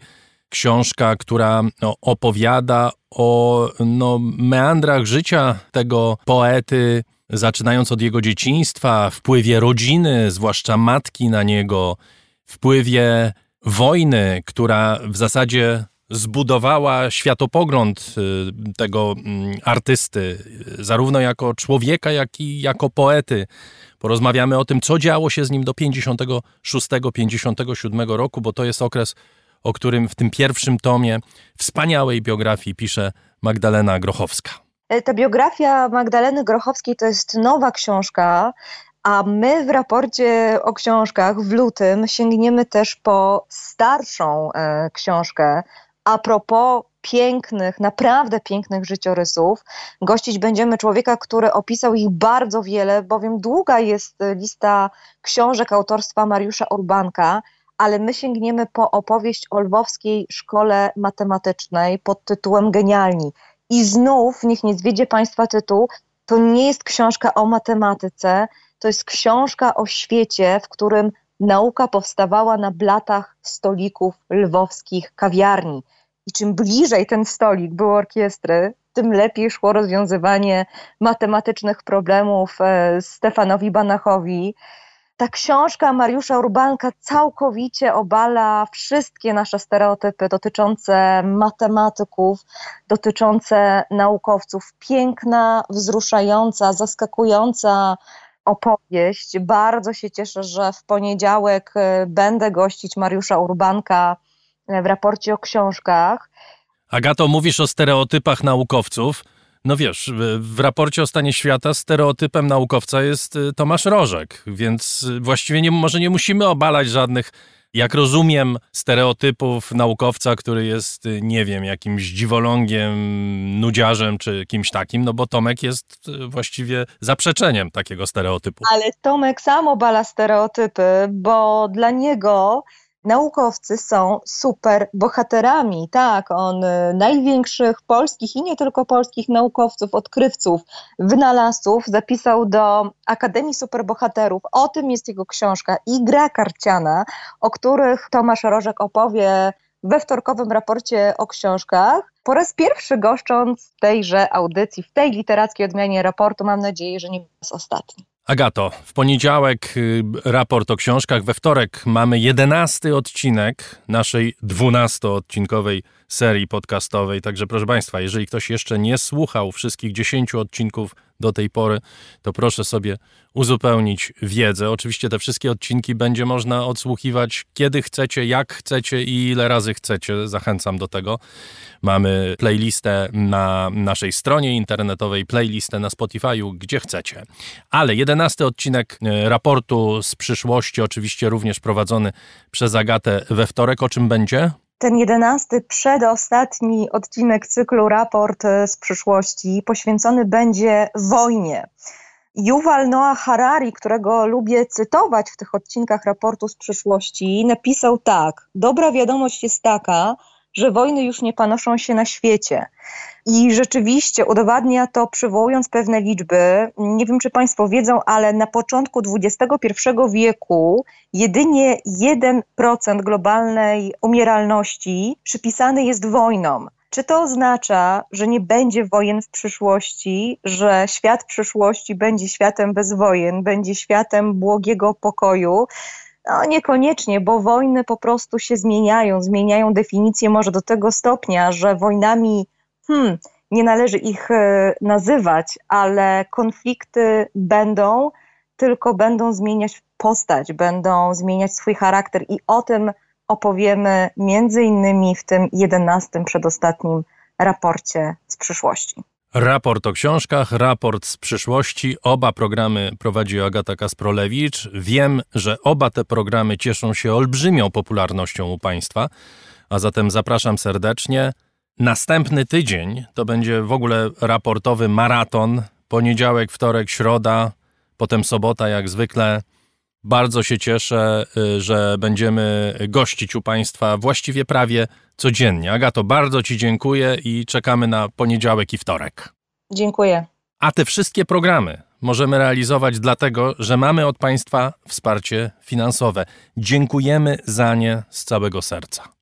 Książka, która no, opowiada o no, meandrach życia tego poety, zaczynając od jego dzieciństwa, wpływie rodziny, zwłaszcza matki na niego, wpływie wojny, która w zasadzie zbudowała światopogląd y, tego mm, artysty, zarówno jako człowieka, jak i jako poety. Porozmawiamy o tym, co działo się z nim do 56-57 roku, bo to jest okres, o którym w tym pierwszym tomie wspaniałej biografii pisze Magdalena Grochowska. E, ta biografia Magdaleny Grochowskiej to jest nowa książka, a my w raporcie o książkach w lutym sięgniemy też po starszą e, książkę a propos pięknych, naprawdę pięknych życiorysów. Gościć będziemy człowieka, który opisał ich bardzo wiele, bowiem długa jest lista książek autorstwa Mariusza Urbanka, ale my sięgniemy po opowieść o lwowskiej szkole matematycznej pod tytułem Genialni. I znów, niech nie zwiedzie Państwa tytuł, To nie jest książka o matematyce, to jest książka o świecie, w którym nauka powstawała na blatach stolików lwowskich kawiarni. I czym bliżej ten stolik był orkiestry, tym lepiej szło rozwiązywanie matematycznych problemów e, Stefanowi Banachowi. Ta książka Mariusza Urbanka całkowicie obala wszystkie nasze stereotypy dotyczące matematyków, dotyczące naukowców. Piękna, wzruszająca, zaskakująca opowieść. Bardzo się cieszę, że w poniedziałek e, będę gościć Mariusza Urbanka e, w raporcie o książkach. Agato, mówisz o stereotypach naukowców. No wiesz, w raporcie o stanie świata stereotypem naukowca jest y, Tomasz Rożek, więc y, właściwie nie, może nie musimy obalać żadnych, jak rozumiem, stereotypów naukowca, który jest, y, nie wiem, jakimś dziwolągiem, nudziarzem czy kimś takim, no bo Tomek jest właściwie zaprzeczeniem takiego stereotypu. Ale Tomek sam obala stereotypy, bo dla niego naukowcy są super bohaterami. Tak, on y, największych polskich i nie tylko polskich naukowców, odkrywców, wynalazców zapisał do Akademii Superbohaterów. O tym jest jego książka i gra karciana, o których Tomasz Rożek opowie we wtorkowym raporcie o książkach. Po raz pierwszy goszcząc tejże audycji, w tej literackiej odmianie raportu, mam nadzieję, że nie jest ostatni. Agato, w poniedziałek y, raport o książkach, we wtorek mamy jedenasty odcinek naszej dwunastoodcinkowej serii podcastowej. Także proszę Państwa, jeżeli ktoś jeszcze nie słuchał wszystkich dziesięciu odcinków do tej pory, to proszę sobie uzupełnić wiedzę. Oczywiście te wszystkie odcinki będzie można odsłuchiwać kiedy chcecie, jak chcecie i ile razy chcecie. Zachęcam do tego. Mamy playlistę na naszej stronie internetowej, playlistę na Spotify'u, gdzie chcecie. Ale jedenasty odcinek e, raportu z przyszłości, oczywiście również prowadzony przez Agatę we wtorek. O czym będzie? Ten jedenasty, przedostatni odcinek cyklu Raport z przyszłości poświęcony będzie wojnie. Yuval Noah Harari, którego lubię cytować w tych odcinkach raportu z przyszłości, napisał tak: Dobra wiadomość jest taka, że wojny już nie panoszą się na świecie. I rzeczywiście udowadnia to, przywołując pewne liczby. Nie wiem, czy Państwo wiedzą, ale na początku XXI wieku jedynie 1% globalnej umieralności przypisany jest wojnom. Czy to oznacza, że nie będzie wojen w przyszłości, że świat przyszłości będzie światem bez wojen, będzie światem błogiego pokoju? No niekoniecznie, bo wojny po prostu się zmieniają, zmieniają definicję może do tego stopnia, że wojnami hmm, nie należy ich e, nazywać, ale konflikty będą, tylko będą zmieniać postać, będą zmieniać swój charakter i o tym opowiemy między innymi w tym jedenastym przedostatnim raporcie z przyszłości. Raport o książkach, raport z przyszłości. Oba programy prowadzi Agata Kasprolewicz. Wiem, że oba te programy cieszą się olbrzymią popularnością u Państwa, a zatem zapraszam serdecznie. Następny tydzień to będzie w ogóle raportowy maraton. Poniedziałek, wtorek, środa, potem sobota, jak zwykle. Bardzo się cieszę, y, że będziemy gościć u Państwa właściwie prawie codziennie. Agato, bardzo Ci dziękuję i czekamy na poniedziałek i wtorek. Dziękuję. A te wszystkie programy możemy realizować dlatego, że mamy od Państwa wsparcie finansowe. Dziękujemy za nie z całego serca.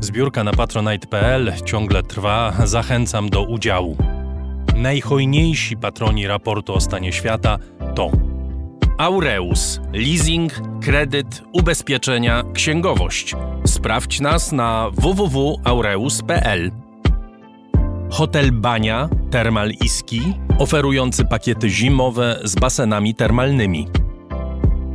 Zbiórka na patronite.pl ciągle trwa, zachęcam do udziału. Najhojniejsi patroni raportu o stanie świata to Aureus, leasing, kredyt, ubezpieczenia, księgowość. Sprawdź nas na www.aureus.pl. Hotel Bania Termal Iski, oferujący pakiety zimowe z basenami termalnymi.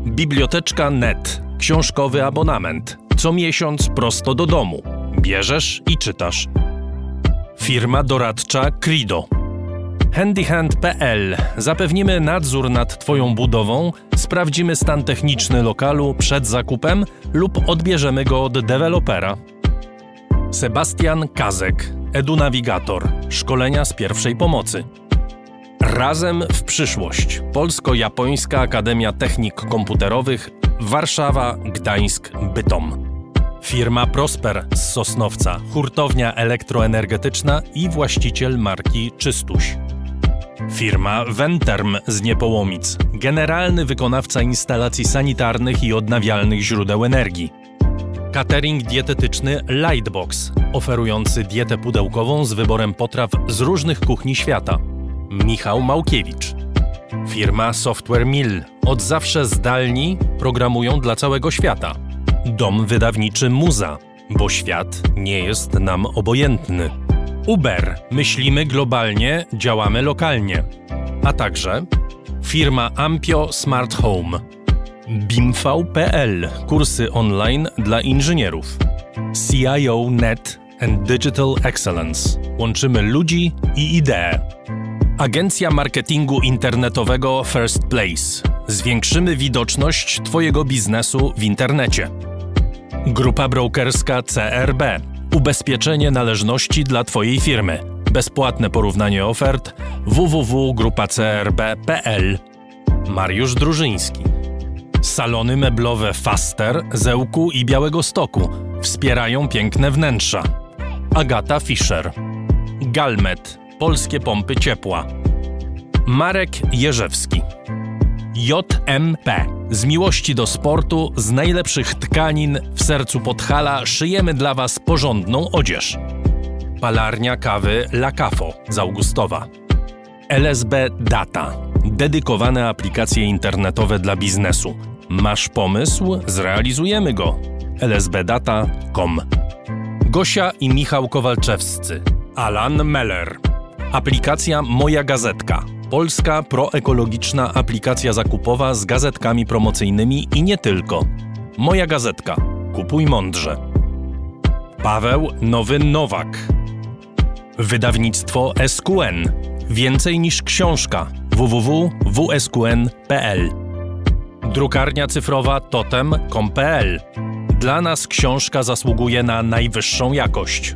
Biblioteczka Net książkowy abonament. Co miesiąc prosto do domu. Bierzesz i czytasz. Firma doradcza Crido. Handyhand.pl Zapewnimy nadzór nad Twoją budową, sprawdzimy stan techniczny lokalu przed zakupem lub odbierzemy go od dewelopera. Sebastian Kazek, edunawigator, szkolenia z pierwszej pomocy. Razem w przyszłość. Polsko-Japońska Akademia Technik Komputerowych Warszawa, Gdańsk, Bytom. Firma Prosper z Sosnowca, hurtownia elektroenergetyczna i właściciel marki Czystuś. Firma Venterm z Niepołomic, generalny wykonawca instalacji sanitarnych i odnawialnych źródeł energii. Catering dietetyczny Lightbox, oferujący dietę pudełkową z wyborem potraw z różnych kuchni świata. Michał Małkiewicz. Firma Software Mill. Od zawsze zdalni programują dla całego świata. Dom wydawniczy Muza, bo świat nie jest nam obojętny. Uber. Myślimy globalnie, działamy lokalnie. A także firma Ampio Smart Home. BIMV.pl. Kursy online dla inżynierów. CIO Net and Digital Excellence. Łączymy ludzi i idee. Agencja marketingu internetowego First Place. Zwiększymy widoczność Twojego biznesu w internecie. Grupa brokerska CRB. Ubezpieczenie należności dla Twojej firmy. Bezpłatne porównanie ofert www.grupacrb.pl. Mariusz Drużyński. Salony meblowe Faster, Zełku i Białego Stoku wspierają piękne wnętrza. Agata Fischer. Galmet. Polskie pompy ciepła. Marek Jerzewski. JMP. Z miłości do sportu, z najlepszych tkanin w sercu Podhala szyjemy dla Was porządną odzież. Palarnia kawy La Cafo z Augustowa. LSB Data. Dedykowane aplikacje internetowe dla biznesu. Masz pomysł? Zrealizujemy go. lsbdata.com Gosia i Michał Kowalczewscy. Alan Meller. Aplikacja Moja Gazetka. Polska proekologiczna aplikacja zakupowa z gazetkami promocyjnymi i nie tylko. Moja Gazetka. Kupuj mądrze. Paweł Nowy Nowak. Wydawnictwo SQN. Więcej niż książka. www.wsqn.pl Drukarnia cyfrowa totem.com.pl Dla nas książka zasługuje na najwyższą jakość.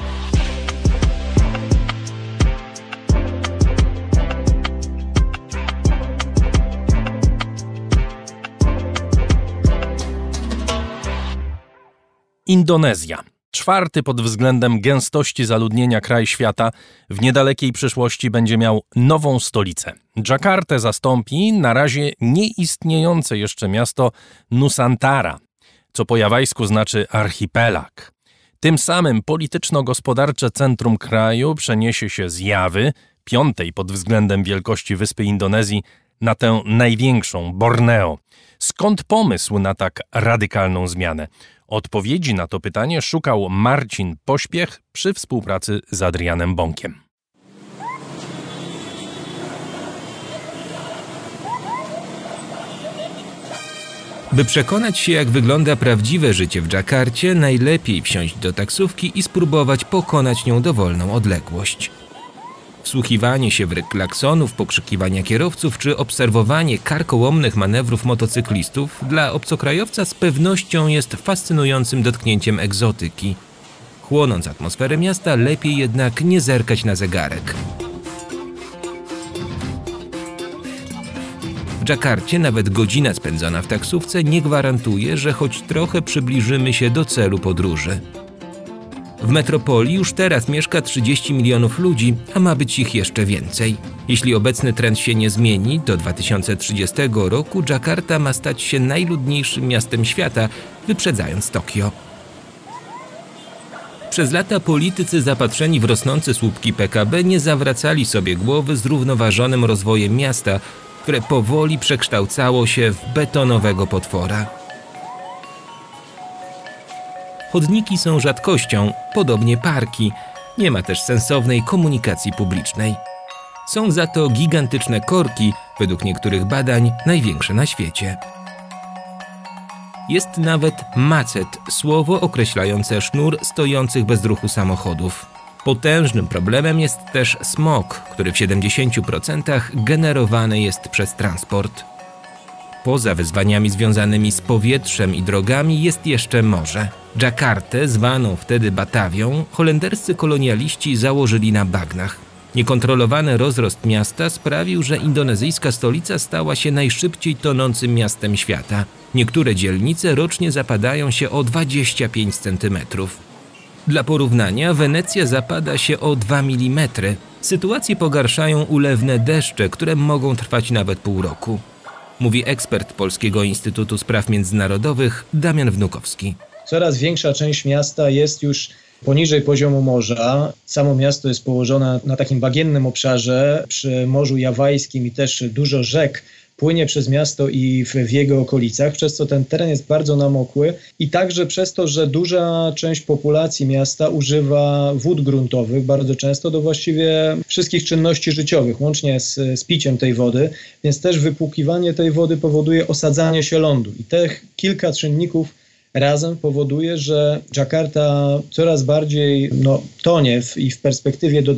Indonezja. Czwarty pod względem gęstości zaludnienia kraj świata w niedalekiej przyszłości będzie miał nową stolicę. Dżakartę zastąpi na razie nieistniejące jeszcze miasto Nusantara, co po jawajsku znaczy archipelag. Tym samym polityczno-gospodarcze centrum kraju przeniesie się z Jawy, piątej pod względem wielkości wyspy Indonezji, na tę największą, Borneo. Skąd pomysł na tak radykalną zmianę? Odpowiedzi na to pytanie szukał Marcin Pośpiech przy współpracy z Adrianem Bąkiem. By przekonać się, jak wygląda prawdziwe życie w Dżakarcie, najlepiej wsiąść do taksówki i spróbować pokonać nią dowolną odległość. Wsłuchiwanie się w ryk klaksonów, pokrzykiwania kierowców czy obserwowanie karkołomnych manewrów motocyklistów dla obcokrajowca z pewnością jest fascynującym dotknięciem egzotyki. Chłonąc atmosferę miasta, lepiej jednak nie zerkać na zegarek. W Dżakarcie nawet godzina spędzona w taksówce nie gwarantuje, że choć trochę przybliżymy się do celu podróży. W metropolii już teraz mieszka 30 milionów ludzi, a ma być ich jeszcze więcej. Jeśli obecny trend się nie zmieni, do 2030 roku Dżakarta ma stać się najludniejszym miastem świata, wyprzedzając Tokio. Przez lata politycy zapatrzeni w rosnące słupki PKB nie zawracali sobie głowy zrównoważonym rozwojem miasta, które powoli przekształcało się w betonowego potwora. Chodniki są rzadkością, podobnie parki. Nie ma też sensownej komunikacji publicznej. Są za to gigantyczne korki, według niektórych badań największe na świecie. Jest nawet macet, słowo określające sznur stojących bez ruchu samochodów. Potężnym problemem jest też smog, który w 70% generowany jest przez transport. Poza wyzwaniami związanymi z powietrzem i drogami jest jeszcze morze. Dżakartę, zwaną wtedy Batawią, holenderscy kolonialiści założyli na bagnach. Niekontrolowany rozrost miasta sprawił, że indonezyjska stolica stała się najszybciej tonącym miastem świata. Niektóre dzielnice rocznie zapadają się o 25 cm. Dla porównania, Wenecja zapada się o 2 mm. Sytuację pogarszają ulewne deszcze, które mogą trwać nawet pół roku. Mówi ekspert Polskiego Instytutu Spraw Międzynarodowych Damian Wnukowski. Coraz większa część miasta jest już poniżej poziomu morza. Samo miasto jest położone na takim bagiennym obszarze przy Morzu Jawajskim i też dużo rzek płynie przez miasto i w, w, jego okolicach, przez co ten teren jest bardzo namokły i także przez to, że duża część populacji miasta używa wód gruntowych bardzo często do właściwie wszystkich czynności życiowych, łącznie z, z piciem tej wody, więc też wypłukiwanie tej wody powoduje osadzanie się lądu. I te kilka czynników razem powoduje, że Jakarta coraz bardziej no, tonie w, i w perspektywie do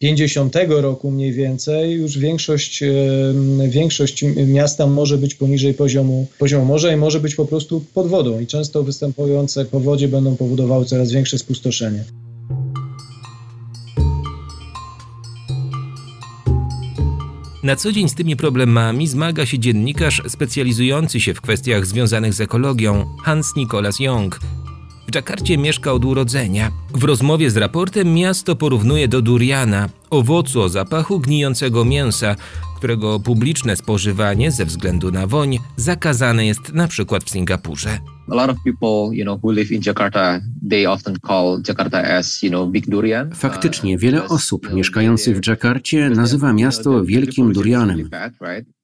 2050 roku mniej więcej już większość, większość miasta może być poniżej poziomu, poziomu morza i może być po prostu pod wodą i często występujące powodzie będą powodowały coraz większe spustoszenie. Na co dzień z tymi problemami zmaga się dziennikarz specjalizujący się w kwestiach związanych z ekologią Hans Nicholas Young. W Dżakarcie mieszka od urodzenia. W rozmowie z raportem miasto porównuje do duriana, owocu o zapachu gnijącego mięsa, którego publiczne spożywanie ze względu na woń zakazane jest na przykład w Singapurze. Faktycznie wiele osób mieszkających w Dżakarcie nazywa miasto wielkim durianem.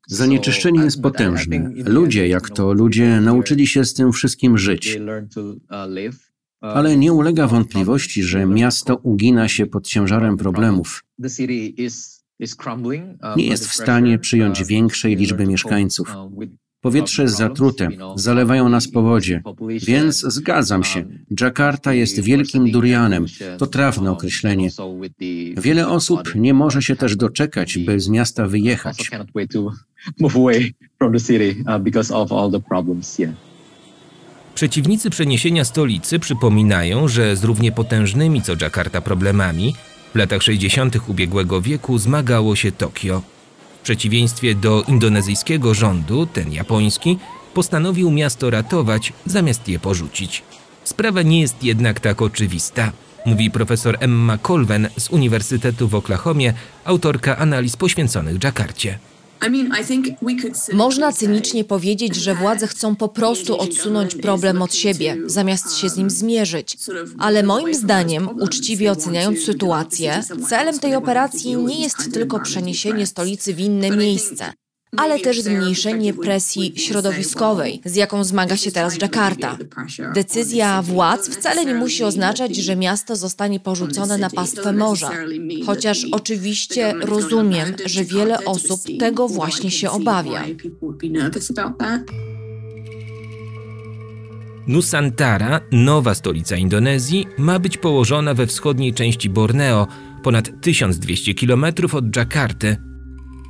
Zanieczyszczenie jest potężne. Ludzie, jak to ludzie, nauczyli się z tym wszystkim żyć. Ale nie ulega wątpliwości, że miasto ugina się pod ciężarem problemów. Nie jest w stanie przyjąć większej liczby mieszkańców. Powietrze jest zatrute, zalewają nas powodzie. Więc zgadzam się, Dżakarta jest wielkim durianem. To trafne określenie. Wiele osób nie może się też doczekać, by z miasta wyjechać. Przeciwnicy przeniesienia stolicy przypominają, że z równie potężnymi co Dżakarta problemami w latach 60. ubiegłego wieku zmagało się Tokio przeciwieństwie do indonezyjskiego rządu, ten japoński postanowił miasto ratować zamiast je porzucić. Sprawa nie jest jednak tak oczywista, mówi profesor Emma Colven z Uniwersytetu w Oklahomie, autorka analiz poświęconych Dżakarcie. Można cynicznie powiedzieć, że władze chcą po prostu odsunąć problem od siebie, zamiast się z nim zmierzyć. Ale moim zdaniem, uczciwie oceniając sytuację, celem tej operacji nie jest tylko przeniesienie stolicy w inne miejsce ale też zmniejszenie presji środowiskowej, z jaką zmaga się teraz Dżakarta. Decyzja władz wcale nie musi oznaczać, że miasto zostanie porzucone na pastwę morza, chociaż oczywiście rozumiem, że wiele osób tego właśnie się obawia. Nusantara, nowa stolica Indonezji, ma być położona we wschodniej części Borneo, ponad 1200 km od Dżakarty,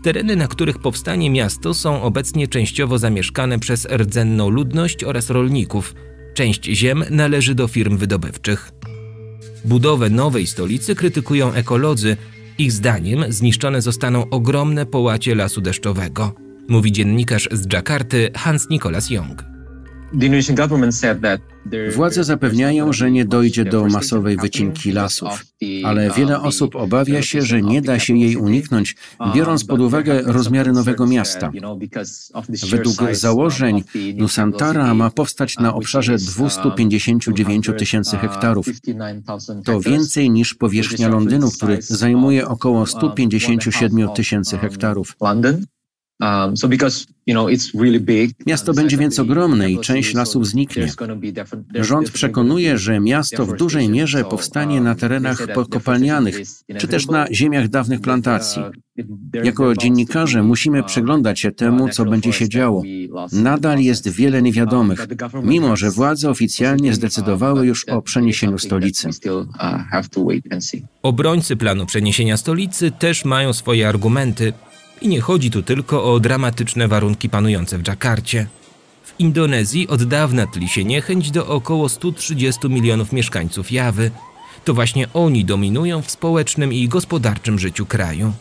Tereny, na których powstanie miasto, są obecnie częściowo zamieszkane przez rdzenną ludność oraz rolników. Część ziem należy do firm wydobywczych. Budowę nowej stolicy krytykują ekolodzy. Ich zdaniem zniszczone zostaną ogromne połacie lasu deszczowego, mówi dziennikarz z Dżakarty Hans Nicholas Young. Władze zapewniają, że nie dojdzie do masowej wycinki lasów, ale wiele osób obawia się, że nie da się jej uniknąć, biorąc pod uwagę rozmiary nowego miasta. Według założeń Nusantara ma powstać na obszarze 259 tysięcy hektarów. To więcej niż powierzchnia Londynu, który zajmuje około 157 tysięcy hektarów. Um, miasto będzie więc ogromne i część lasów zniknie. Rząd przekonuje, że miasto w dużej mierze powstanie na terenach pokopalnianych, czy też na ziemiach dawnych plantacji. Jako dziennikarze musimy przyglądać się temu, co będzie się działo. Nadal jest wiele niewiadomych, mimo że władze oficjalnie zdecydowały już o przeniesieniu stolicy. Obrońcy planu przeniesienia stolicy też mają swoje argumenty. I nie chodzi tu tylko o dramatyczne warunki panujące w Dżakarcie. W Indonezji od dawna tli się niechęć do około 130 milionów mieszkańców Jawy. To właśnie oni dominują w społecznym i gospodarczym życiu kraju.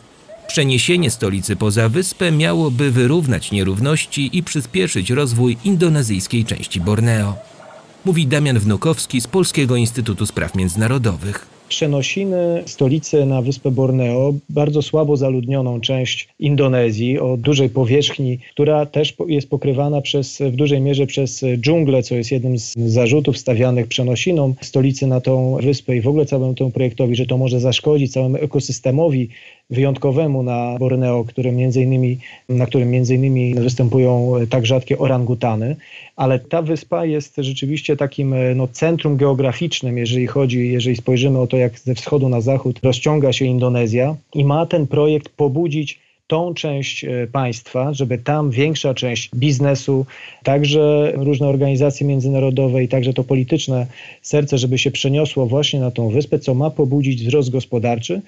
Przeniesienie stolicy poza wyspę miałoby wyrównać nierówności i przyspieszyć rozwój indonezyjskiej części Borneo. Mówi Damian Wnukowski z Polskiego Instytutu Spraw Międzynarodowych przenosiny stolicy na wyspę Borneo, bardzo słabo zaludnioną część Indonezji o dużej powierzchni, która też jest pokrywana przez, w dużej mierze przez dżunglę, co jest jednym z zarzutów stawianych przenosinom stolicy na tą wyspę i w ogóle całemu temu projektowi, że to może zaszkodzić całemu ekosystemowi wyjątkowemu na Borneo, między innymi, na którym między innymi występują tak rzadkie orangutany, ale ta wyspa jest rzeczywiście takim no, centrum geograficznym, jeżeli chodzi, jeżeli spojrzymy o to, jak ze wschodu na zachód rozciąga się Indonezja i ma ten projekt pobudzić tą część e, państwa, żeby tam większa część biznesu, także różne organizacje międzynarodowe i także to polityczne serce, żeby się przeniosło właśnie na tą wyspę, co ma pobudzić wzrost gospodarczy.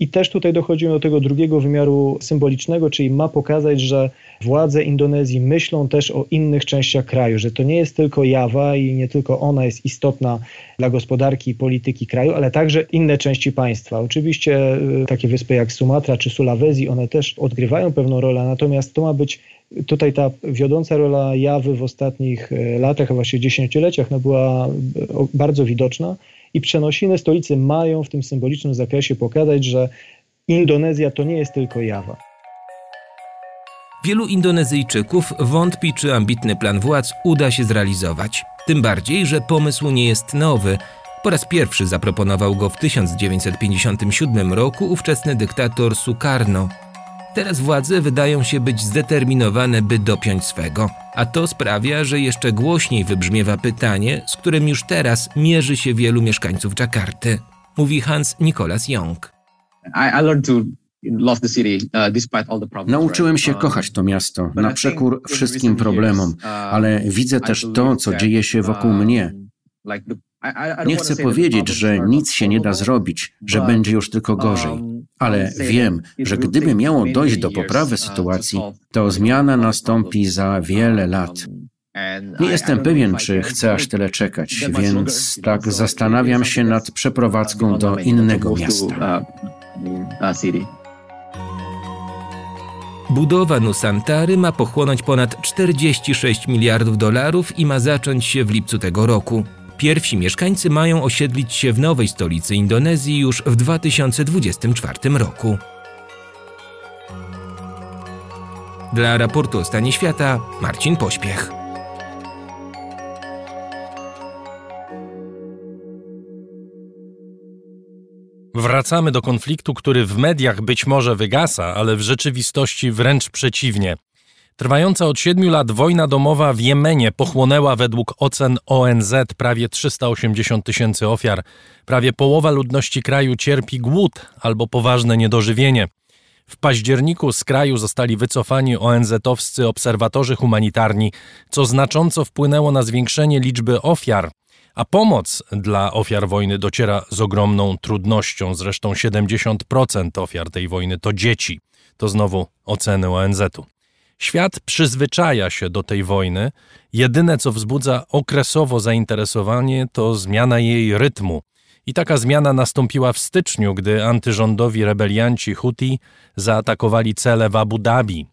I też tutaj dochodzimy do tego drugiego wymiaru symbolicznego, czyli ma pokazać, że władze Indonezji myślą też o innych częściach kraju, że to nie jest tylko Jawa i nie tylko ona jest istotna dla gospodarki i polityki kraju, ale także inne części państwa. Oczywiście y, takie wyspy jak Sumatra czy Sulawesi, one też odgrywają pewną rolę, natomiast to ma być tutaj ta wiodąca rola Jawy w ostatnich y, latach, a właściwie dziesięcioleciach, no była y, bardzo widoczna i przenosiny stolicy mają w tym symbolicznym zakresie pokazać, że Indonezja to nie jest tylko Jawa. Wielu Indonezyjczyków wątpi, czy ambitny plan władz uda się zrealizować. Tym bardziej, że pomysł nie jest nowy. Po raz pierwszy zaproponował go w 1957 roku ówczesny dyktator Sukarno. Teraz władze wydają się być zdeterminowane, by dopiąć swego. A to sprawia, że jeszcze głośniej wybrzmiewa pytanie, z którym już teraz mierzy się wielu mieszkańców Dżakarty. Mówi Hans Nicholas Young. I, I learned to Uh, Nauczyłem się um, kochać to miasto na przekór wszystkim problemom, uh, ale widzę też to, co dzieje się wokół um, mnie. Nie chcę powiedzieć, że nic się nie da zrobić, że będzie już tylko gorzej, um, ale wiem, że gdyby miało dojść do poprawy uh, sytuacji, to zmiana nastąpi za wiele lat. Nie jestem pewien, czy chcę aż tyle czekać, więc tak zastanawiam się nad przeprowadzką do innego miasta. Budowa Nusantary ma pochłonąć ponad 46 miliardów dolarów i ma zacząć się w lipcu tego roku. Pierwsi mieszkańcy mają osiedlić się w nowej stolicy Indonezji już w 2024 roku. Dla raportu o stanie świata Marcin Pośpiech. Wracamy do konfliktu, który w mediach być może wygasa, ale w rzeczywistości wręcz przeciwnie. Trwająca od siedmiu lat wojna domowa w Jemenie pochłonęła według ocen ONZ prawie 380 tysięcy ofiar. Prawie połowa ludności kraju cierpi głód albo poważne niedożywienie. W październiku z kraju zostali wycofani ONZ-owscy obserwatorzy humanitarni, co znacząco wpłynęło na zwiększenie liczby ofiar a pomoc dla ofiar wojny dociera z ogromną trudnością. Zresztą 70% ofiar tej wojny to dzieci. To znowu oceny ONZ-u. Świat przyzwyczaja się do tej wojny. Jedyne, co wzbudza okresowo zainteresowanie, to zmiana jej rytmu. I taka zmiana nastąpiła w styczniu, gdy antyrządowi rebelianci Huti zaatakowali cele w Abu Dhabi.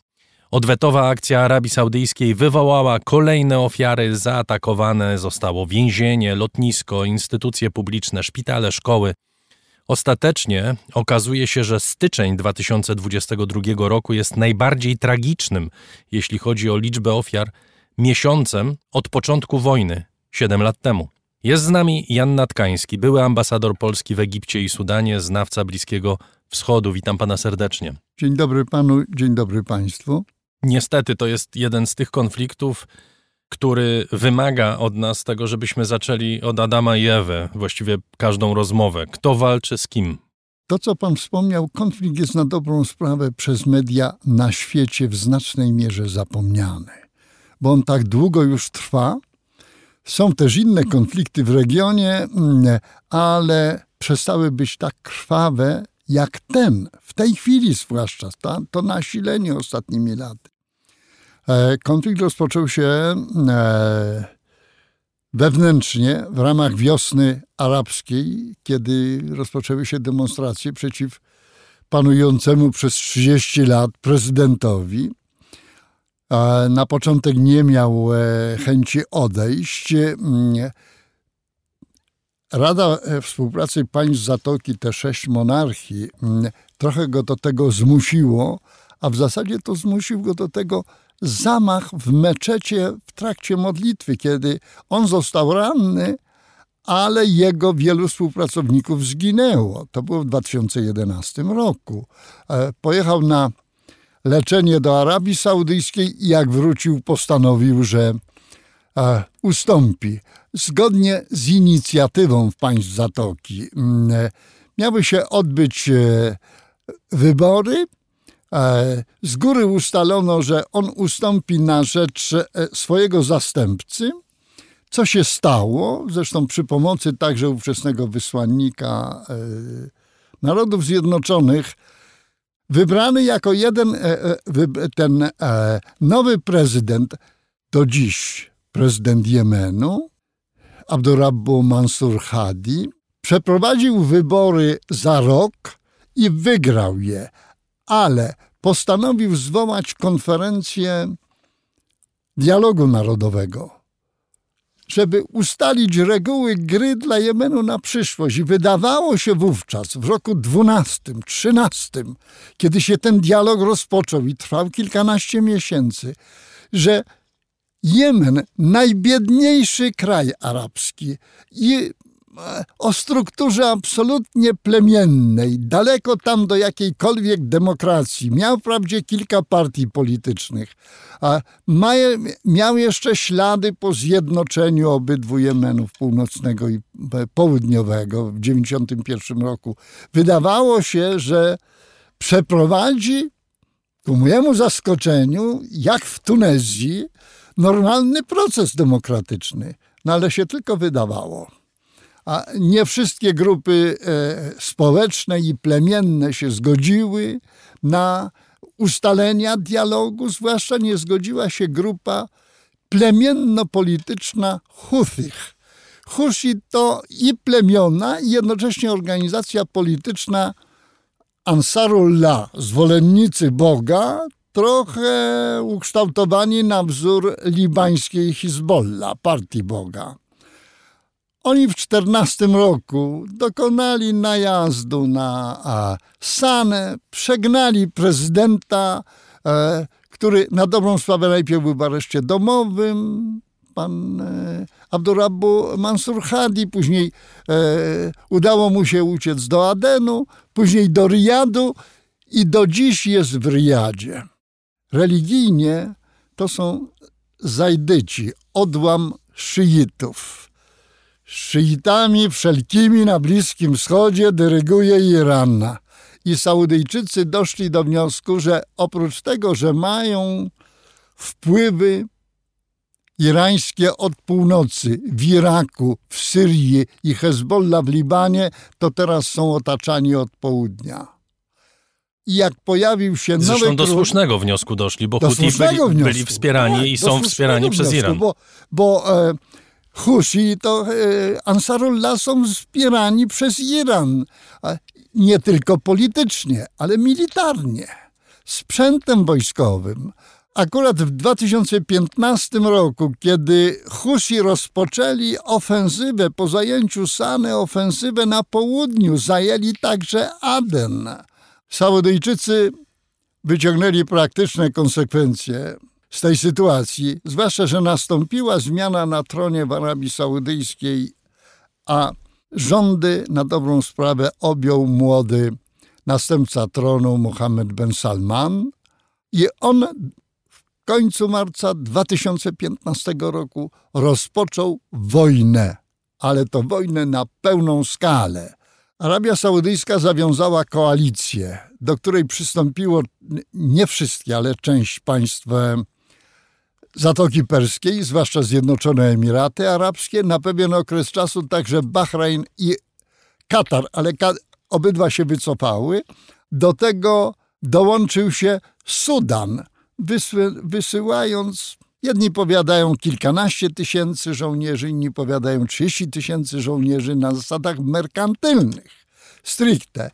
Odwetowa akcja Arabii Saudyjskiej wywołała kolejne ofiary, zaatakowane zostało więzienie, lotnisko, instytucje publiczne, szpitale, szkoły. Ostatecznie okazuje się, że styczeń 2022 roku jest najbardziej tragicznym, jeśli chodzi o liczbę ofiar, miesiącem od początku wojny, 7 lat temu. Jest z nami Jan Natkański, były ambasador Polski w Egipcie i Sudanie, znawca Bliskiego Wschodu. Witam pana serdecznie. Dzień dobry panu, dzień dobry państwu. Niestety to jest jeden z tych konfliktów, który wymaga od nas tego, żebyśmy zaczęli od Adama i Ewy, właściwie każdą rozmowę. Kto walczy z kim? To, co pan wspomniał, konflikt jest na dobrą sprawę przez media na świecie w znacznej mierze zapomniany, bo on tak długo już trwa. Są też inne konflikty w regionie, mm, ale przestały być tak krwawe jak ten, w tej chwili zwłaszcza, to nasilenie ostatnimi laty. E, konflikt rozpoczął się e, wewnętrznie w ramach wiosny arabskiej, kiedy rozpoczęły się demonstracje przeciw panującemu przez 30 lat prezydentowi. Na początek nie miał e, chęci odejść. Rada Współpracy Państw Zatoki, te sześć monarchii, trochę go do tego zmusiło, a w zasadzie to zmusił go do tego zamach w meczecie w trakcie modlitwy, kiedy on został ranny, ale jego wielu współpracowników zginęło. To było w 2011 roku. E, pojechał na leczenie do Arabii Saudyjskiej i jak wrócił, postanowił, że e, ustąpi. Zgodnie z inicjatywą w państw Zatoki e, miały się odbyć wybory z góry ustalono, że on ustąpi na rzecz e, swojego zastępcy. Co się stało? Zresztą przy pomocy także ówczesnego wysłannika e, Narodów Zjednoczonych, wybrany jako jeden ten nowy prezydent, do dziś prezydent Jemenu, Abdurrabbu Mansur Hadi, przeprowadził wybory za rok i wygrał je ale postanowił zwołać konferencję dialogu narodowego, żeby ustalić reguły gry dla Jemenu na przyszłość. I wydawało się wówczas, w roku 12, 13, kiedy się ten dialog rozpoczął i trwał kilkanaście miesięcy, że Jemen, najbiedniejszy kraj arabski i o strukturze absolutnie plemiennej, daleko tam do jakiejkolwiek demokracji. Miał wprawdzie kilka partii politycznych, a miał jeszcze ślady po zjednoczeniu obydwu Jemenów północnego i południowego w 1991 roku. Wydawało się, że przeprowadzi ku mojemu zaskoczeniu, jak w Tunezji, normalny proces demokratyczny. No ale się tylko wydawało a nie wszystkie grupy e, społeczne i plemienne się zgodziły na ustalenia dialogu, zwłaszcza nie zgodziła się grupa plemienno-polityczna Huthich. Husi to i plemiona, i jednocześnie organizacja polityczna Ansarullah, zwolennicy Boga, trochę ukształtowani na wzór libańskiej Hizbollah, partii Boga. Oni w 14 roku dokonali najazdu na Sanę, przegnali prezydenta, e, który na dobrą sprawę najpierw był w areszcie domowym, pan e, Abdurrabbu Mansur Hadi, później e, udało mu się uciec do Adenu, później do Riyadu i do dziś jest w Riyadzie. Religijnie to są zajdyci, odłam szyitów szyitami wszelkimi na Bliskim Wschodzie dyryguje Iran. I Saudyjczycy doszli do wniosku, że oprócz tego, że mają wpływy irańskie od północy w Iraku, w Syrii i Hezbollah w Libanie, to teraz są otaczani od południa. I jak pojawił się Zresztą nowy do król, słusznego wniosku doszli, bo do Huti byli, byli wspierani Tak, i do są wspierani przez Iran. Bo, bo e, Husi to e, Ansarullah są wspierani przez Iran. Nie tylko politycznie, ale militarnie. Sprzętem wojskowym. Akurat w 2015 roku, kiedy Husi rozpoczęli ofensywę po zajęciu Sany, ofensywę na południu, zajęli także Aden. Saudyjczycy wyciągnęli praktyczne konsekwencje z tej sytuacji, zwłaszcza, że nastąpiła zmiana na tronie w Arabii Saudyjskiej, a rządy na dobrą sprawę objął młody następca tronu Mohammed Ben Salman i on w końcu marca 2015 roku rozpoczął wojnę, ale to wojnę na pełną skalę. Arabia Saudyjska zawiązała koalicję, do której przystąpiło nie wszystkie, ale część państw Zatoki Perskiej, zwłaszcza Zjednoczone Emiraty Arabskie, na pewien okres czasu także Bahrain i Katar, ale ka obydwa się wycofały. Do tego dołączył się Sudan, wysyłając, jedni powiadają kilkanaście tysięcy żołnierzy, inni powiadają 30 tysięcy żołnierzy na zasadach merkantylnych, stricte.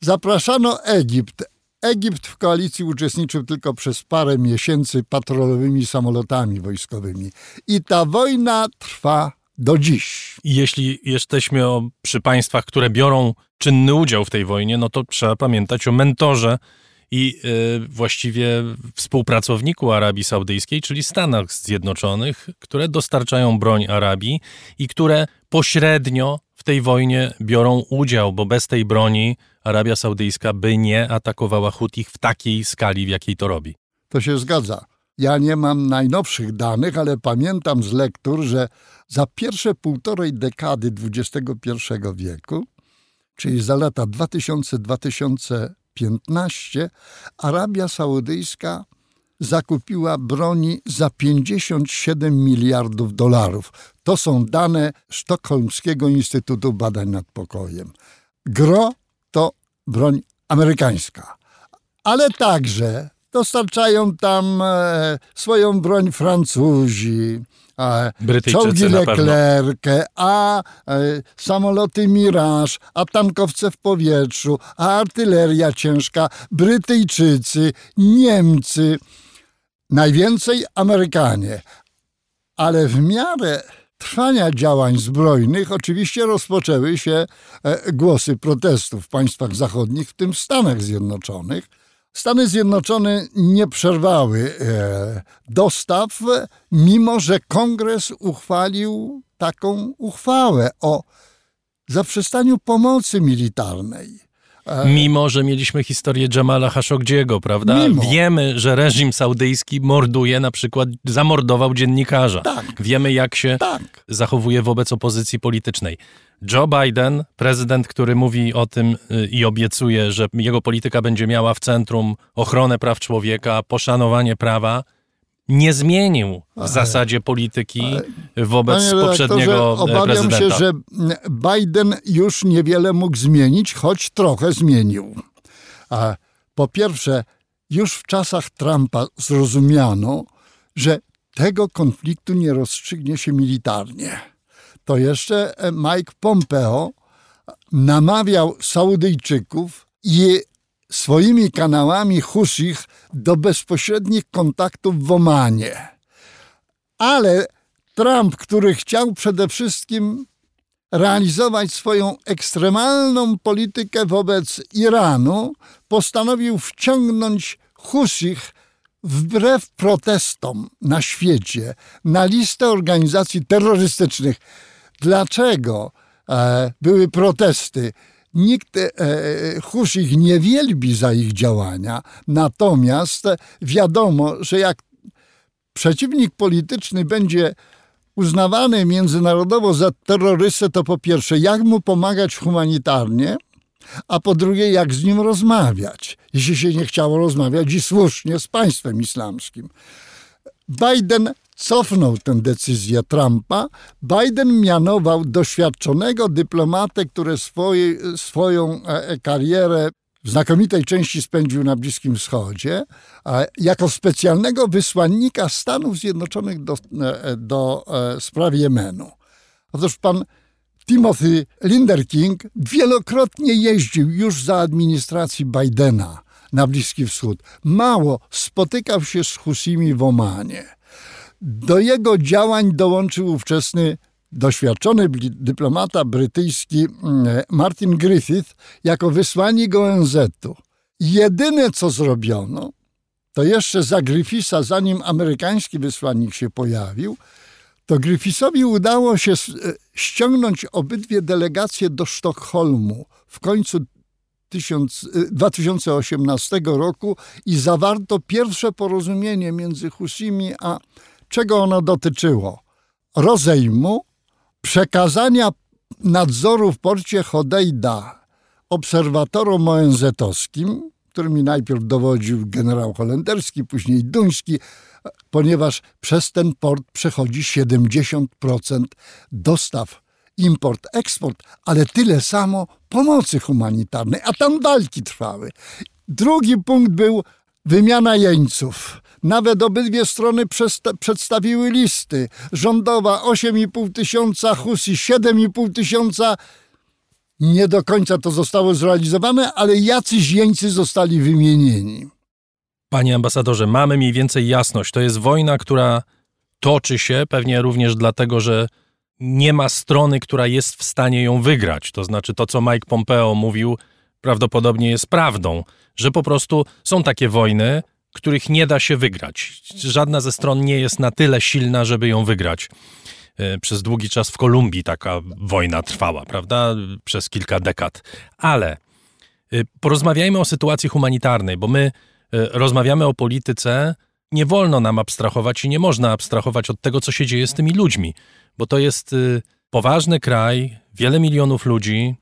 Zapraszano Egipt. Egipt w koalicji uczestniczył tylko przez parę miesięcy patrolowymi samolotami wojskowymi. I ta wojna trwa do dziś. Jeśli jesteśmy przy państwach, które biorą czynny udział w tej wojnie, no to trzeba pamiętać o mentorze i y, właściwie współpracowniku Arabii Saudyjskiej, czyli Stanach Zjednoczonych, które dostarczają broń Arabii i które pośrednio w tej wojnie biorą udział, bo bez tej broni Arabia Saudyjska by nie atakowała Hutich w takiej skali, w jakiej to robi. To się zgadza. Ja nie mam najnowszych danych, ale pamiętam z lektur, że za pierwsze półtorej dekady XXI wieku, czyli za lata 2000-2015, Arabia Saudyjska zakupiła broni za 57 miliardów dolarów. To są dane Sztokholmskiego Instytutu Badań nad Pokojem. Gro to broń amerykańska, ale także dostarczają tam e, swoją broń Francuzi, e, czołgi Leclerc, a e, samoloty Mirage, a tankowce w powietrzu, a artyleria ciężka, Brytyjczycy, Niemcy, najwięcej Amerykanie. Ale w miarę trwania działań zbrojnych oczywiście rozpoczęły się e, głosy protestów w państwach zachodnich, w tym w Stanach Zjednoczonych. Stany Zjednoczone nie przerwały e, dostaw, mimo że kongres uchwalił taką uchwałę o zaprzestaniu pomocy militarnej. Mimo, że mieliśmy historię Jamala Khashoggiego, prawda? Mimo. Wiemy, że reżim saudyjski morduje, na przykład zamordował dziennikarza. Tak. Wiemy, jak się tak. zachowuje wobec opozycji politycznej. Joe Biden, prezydent, który mówi o tym y, i obiecuje, że jego polityka będzie miała w centrum ochronę praw człowieka, poszanowanie prawa, nie zmienił w zasadzie polityki wobec poprzedniego obawiam prezydenta. się, że Biden już niewiele mógł zmienić, choć trochę zmienił. Po pierwsze, już w czasach Trumpa zrozumiano, że tego konfliktu nie rozstrzygnie się militarnie. To jeszcze Mike Pompeo namawiał Saudyjczyków i swoimi kanałami Husich do bezpośrednich kontaktów w Omanie. Ale Trump, który chciał przede wszystkim realizować swoją ekstremalną politykę wobec Iranu, postanowił wciągnąć Husich wbrew protestom na świecie na listę organizacji terrorystycznych. Dlaczego e, były protesty? Nikt e, Husz ich nie wielbi za ich działania, natomiast wiadomo, że jak przeciwnik polityczny będzie uznawany międzynarodowo za terrorystę, to po pierwsze, jak mu pomagać humanitarnie, a po drugie, jak z nim rozmawiać, jeśli się nie chciało rozmawiać i słusznie z państwem islamskim. Biden cofnął tę decyzję Trumpa. Biden mianował doświadczonego dyplomatę, który swoje, swoją e, karierę w znakomitej części spędził na Bliskim Wschodzie, jako specjalnego wysłannika Stanów Zjednoczonych do, e, do e, spraw Jemenu. Otóż pan Timothy Linder King wielokrotnie jeździł już za administracji Bidena na Bliski Wschód. Mało, spotykał się z Husimi w Omanie. Do jego działań dołączył ówczesny doświadczony dyplomata brytyjski mm, Martin Griffith jako wysłannik ONZ-u. Jedyne co zrobiono, to jeszcze za Griffitha, zanim amerykański wysłannik się pojawił, to Griffithowi udało się e, ściągnąć obydwie delegacje do Sztokholmu w końcu 2018 e, roku i zawarto pierwsze porozumienie między Husimi, a czego ono dotyczyło? Rozejmu, przekazania nadzoru w porcie Hodeida obserwatorom ONZ-owskim, którymi najpierw dowodził generał holenderski, później duński, ponieważ przez ten port przechodzi 70% dostaw, import, eksport, ale tyle samo pomocy humanitarnej, a tam walki trwały. Drugi punkt był wymiana jeńców. Nawet obydwie strony przedstawiły listy. Rządowa 8,5 tysiąca, Husi 7,5 tysiąca. Nie do końca to zostało zrealizowane, ale jacyś jeńcy zostali wymienieni. Panie ambasadorze, mamy mniej więcej jasność. To jest wojna, która toczy się, pewnie również dlatego, że nie ma strony, która jest w stanie ją wygrać. To znaczy to, co Mike Pompeo mówił, prawdopodobnie jest prawdą, że po prostu są takie wojny, których nie da się wygrać. Żadna ze stron nie jest na tyle silna, żeby ją wygrać. E, przez długi czas w Kolumbii taka wojna trwała, prawda? Przez kilka dekad. Ale e, porozmawiajmy o sytuacji humanitarnej, bo my e, rozmawiamy o polityce. Nie wolno nam abstrahować i nie można abstrahować od tego, co się dzieje z tymi ludźmi, bo to jest poważny kraj, wiele milionów ludzi,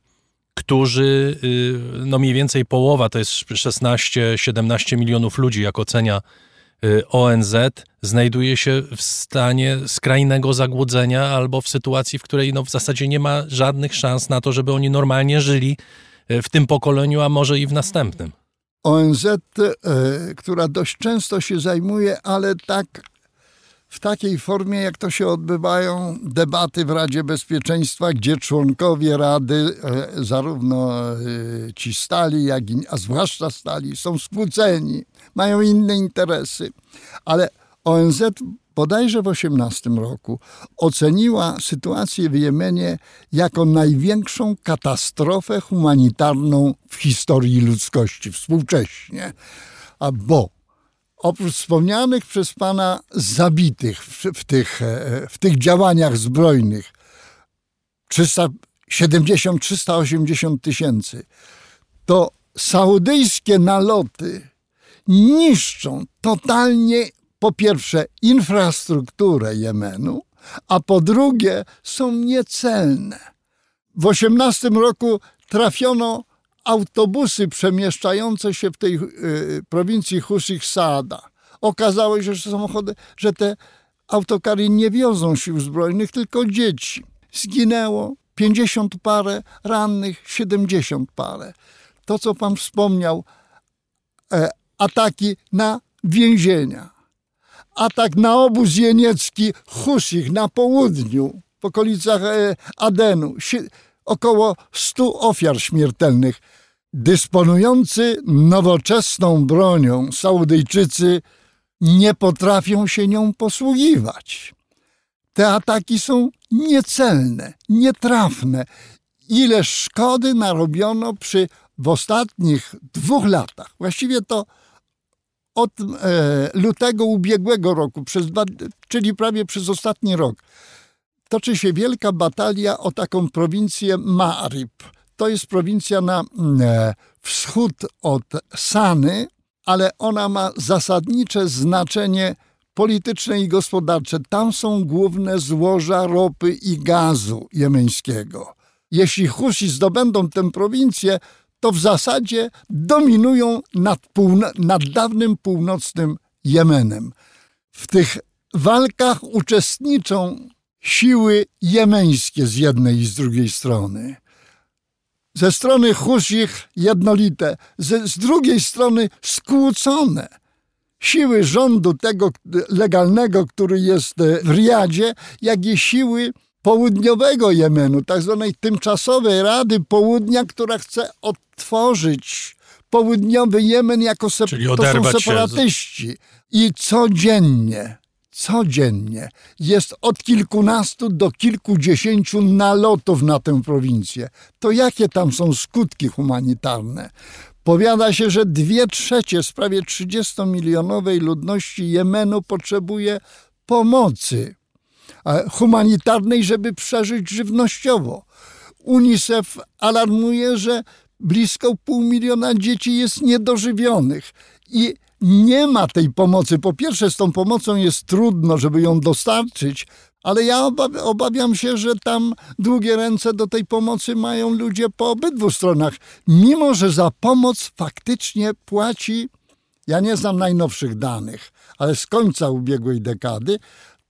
którzy, y, no mniej więcej połowa, to jest 16-17 milionów ludzi, jak ocenia y, ONZ, znajduje się w stanie skrajnego zagłodzenia albo w sytuacji, w której no, w zasadzie nie ma żadnych szans na to, żeby oni normalnie żyli y, w tym pokoleniu, a może i w następnym. ONZ, która dość często się zajmuje, ale tak w takiej formie, jak to się odbywają debaty w Radzie Bezpieczeństwa, gdzie członkowie Rady, e, zarówno e, ci stali, jak i, a zwłaszcza stali, są skłóceni, mają inne interesy. Ale ONZ bodajże w 18 roku oceniła sytuację w Jemenie jako największą katastrofę humanitarną w historii ludzkości współcześnie. A bo oprócz wspomnianych przez Pana zabitych w, w tych, e, w tych działaniach zbrojnych 370-380 tysięcy, to saudyjskie naloty niszczą totalnie po pierwsze infrastrukturę Jemenu, a po drugie są niecelne. W 18 roku trafiono autobusy przemieszczające się w tej y, prowincji Husich Saada. Okazało się, że samochody, że te autokary nie wiozą sił zbrojnych, tylko dzieci. Zginęło 50 parę, rannych 70 parę. To, co pan wspomniał, e, ataki na więzienia, atak na obóz jeniecki Husich na południu, w okolicach e, Adenu około 100 ofiar śmiertelnych. Dysponujący nowoczesną bronią Saudyjczycy nie potrafią się nią posługiwać. Te ataki są niecelne, nietrafne. Ile szkody narobiono przy w ostatnich dwóch latach, właściwie to od e, lutego ubiegłego roku, przez czyli prawie przez ostatni rok, toczy się wielka batalia o taką prowincję Ma'rib. To jest prowincja na e, wschód od Sany, ale ona ma zasadnicze znaczenie polityczne i gospodarcze. Tam są główne złoża ropy i gazu jemeńskiego. Jeśli Husi zdobędą tę prowincję, to w zasadzie dominują nad, nad dawnym północnym Jemenem. W tych walkach uczestniczą siły jemeńskie z jednej i z drugiej strony. Ze strony Husich jednolite, z, z drugiej strony skłócone. Siły rządu tego legalnego, który jest w Riadzie, jak i siły południowego Jemenu, tak zwanej tymczasowej Rady Południa, która chce odtworzyć południowy Jemen jako Czyli to są separatyści. I codziennie, codziennie jest od kilkunastu do kilkudziesięciu nalotów na tę prowincję. To jakie tam są skutki humanitarne? Powiada się, że dwie trzecie z prawie 30-milionowej ludności Jemenu potrzebuje pomocy e, humanitarnej, żeby przeżyć żywnościowo. UNICEF alarmuje, że blisko pół miliona dzieci jest niedożywionych i nie ma tej pomocy. Po pierwsze, z tą pomocą jest trudno, żeby ją dostarczyć, ale ja obawiam się, że tam długie ręce do tej pomocy mają ludzie po obydwu stronach, mimo że za pomoc faktycznie płaci. Ja nie znam najnowszych danych, ale z końca ubiegłej dekady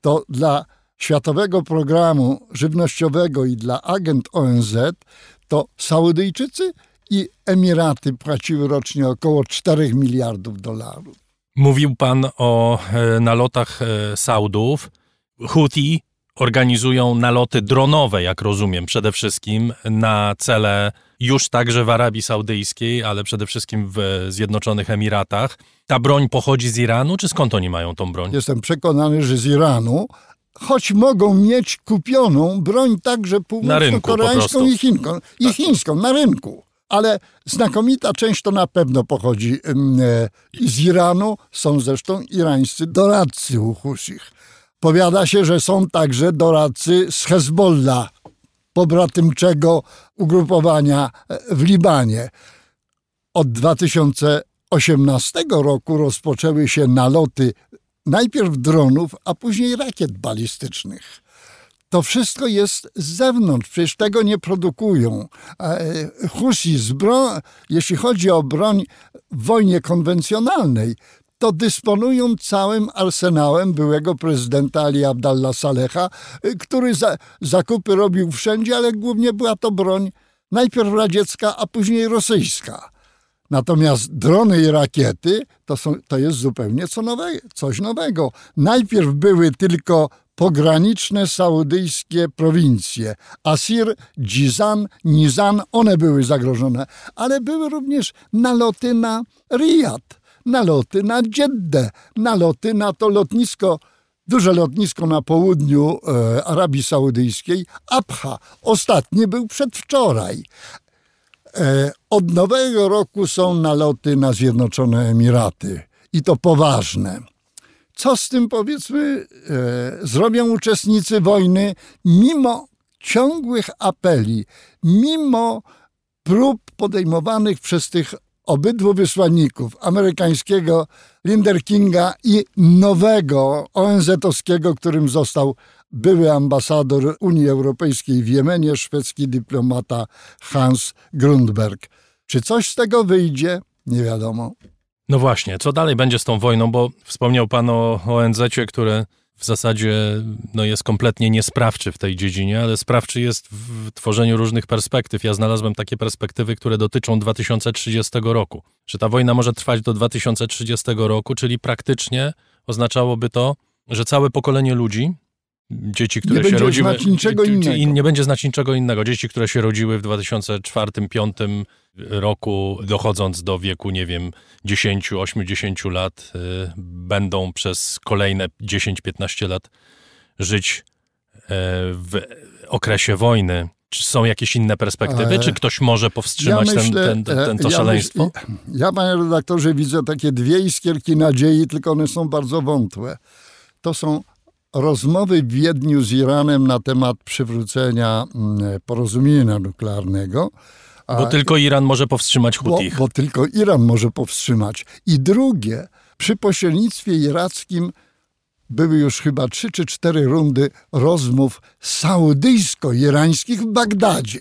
to dla Światowego Programu Żywnościowego i dla agent ONZ to Saudyjczycy i Emiraty płaciły rocznie około 4 miliardów dolarów. Mówił pan o e, nalotach e, Saudów. Houthi organizują naloty dronowe, jak rozumiem, przede wszystkim na cele już także w Arabii Saudyjskiej, ale przede wszystkim w Zjednoczonych Emiratach. Ta broń pochodzi z Iranu, czy skąd oni mają tą broń? Jestem przekonany, że z Iranu, choć mogą mieć kupioną broń także północno-koreańską i, i chińską na rynku. Ale znakomita część to na pewno pochodzi e, z Iranu. Są zresztą irańscy doradcy u Husich. Powiada się, że są także doradcy z Hezbollah, pobratymczego ugrupowania e, w Libanie. Od 2018 roku rozpoczęły się naloty najpierw dronów, a później rakiet balistycznych. To wszystko jest z zewnątrz, przecież tego nie produkują. E, Husi, z jeśli chodzi o broń w wojnie konwencjonalnej, to dysponują całym arsenałem byłego prezydenta Ali Abdallah Saleha, y, który za, zakupy robił wszędzie, ale głównie była to broń najpierw radziecka, a później rosyjska. Natomiast drony i rakiety to, są, to jest zupełnie co nowe, coś nowego. Najpierw były tylko pograniczne saudyjskie prowincje. Asir, Jizan, Nizan, one były zagrożone. Ale były również naloty na Riyad, naloty na Jeddah, naloty na to lotnisko, duże lotnisko na południu e, Arabii Saudyjskiej, Abha. Ostatni był przedwczoraj. E, Od nowego roku są naloty na Zjednoczone Emiraty i to poważne. Co z tym powiedzmy e, zrobią uczestnicy wojny, mimo ciągłych apeli, mimo prób podejmowanych przez tych obydwu wysłanników, amerykańskiego Linder Kinga i nowego ONZ-owskiego, którym został były ambasador Unii Europejskiej w Jemenie, szwedzki dyplomata Hans Grundberg. Czy coś z tego wyjdzie? Nie wiadomo. No właśnie, co dalej będzie z tą wojną, bo wspomniał pan o ONZ-cie, które w zasadzie no, jest kompletnie niesprawczy w tej dziedzinie, ale sprawczy jest w tworzeniu różnych perspektyw. Ja znalazłem takie perspektywy, które dotyczą 2030 roku. Że ta wojna może trwać do 2030 roku, czyli praktycznie oznaczałoby to, że całe pokolenie ludzi, dzieci, które Nie się będzie rodziły. znać niczego innego. nie będzie znać niczego innego. Dzieci, które się rodziły w 2004-2005 roku, dochodząc do wieku, nie wiem, 10, 80 lat, y, będą przez kolejne 10-15 lat żyć e, w okresie wojny. Czy są jakieś inne perspektywy? Czy ktoś może powstrzymać Ja myślę, ten, ten, ten, to ja szaleństwo? Myśl, ja, panie redaktorze, widzę takie dwie iskierki nadziei, tylko one są bardzo wątłe. To są rozmowy w Wiedniu z Iranem na temat przywrócenia mm, porozumienia nuklearnego. Bo tylko Iran może powstrzymać bo, Hutich. bo tylko Iran może powstrzymać. I drugie, przy pośrednictwie irackim były już chyba trzy czy cztery rundy rozmów saudyjsko-irańskich w Bagdadzie.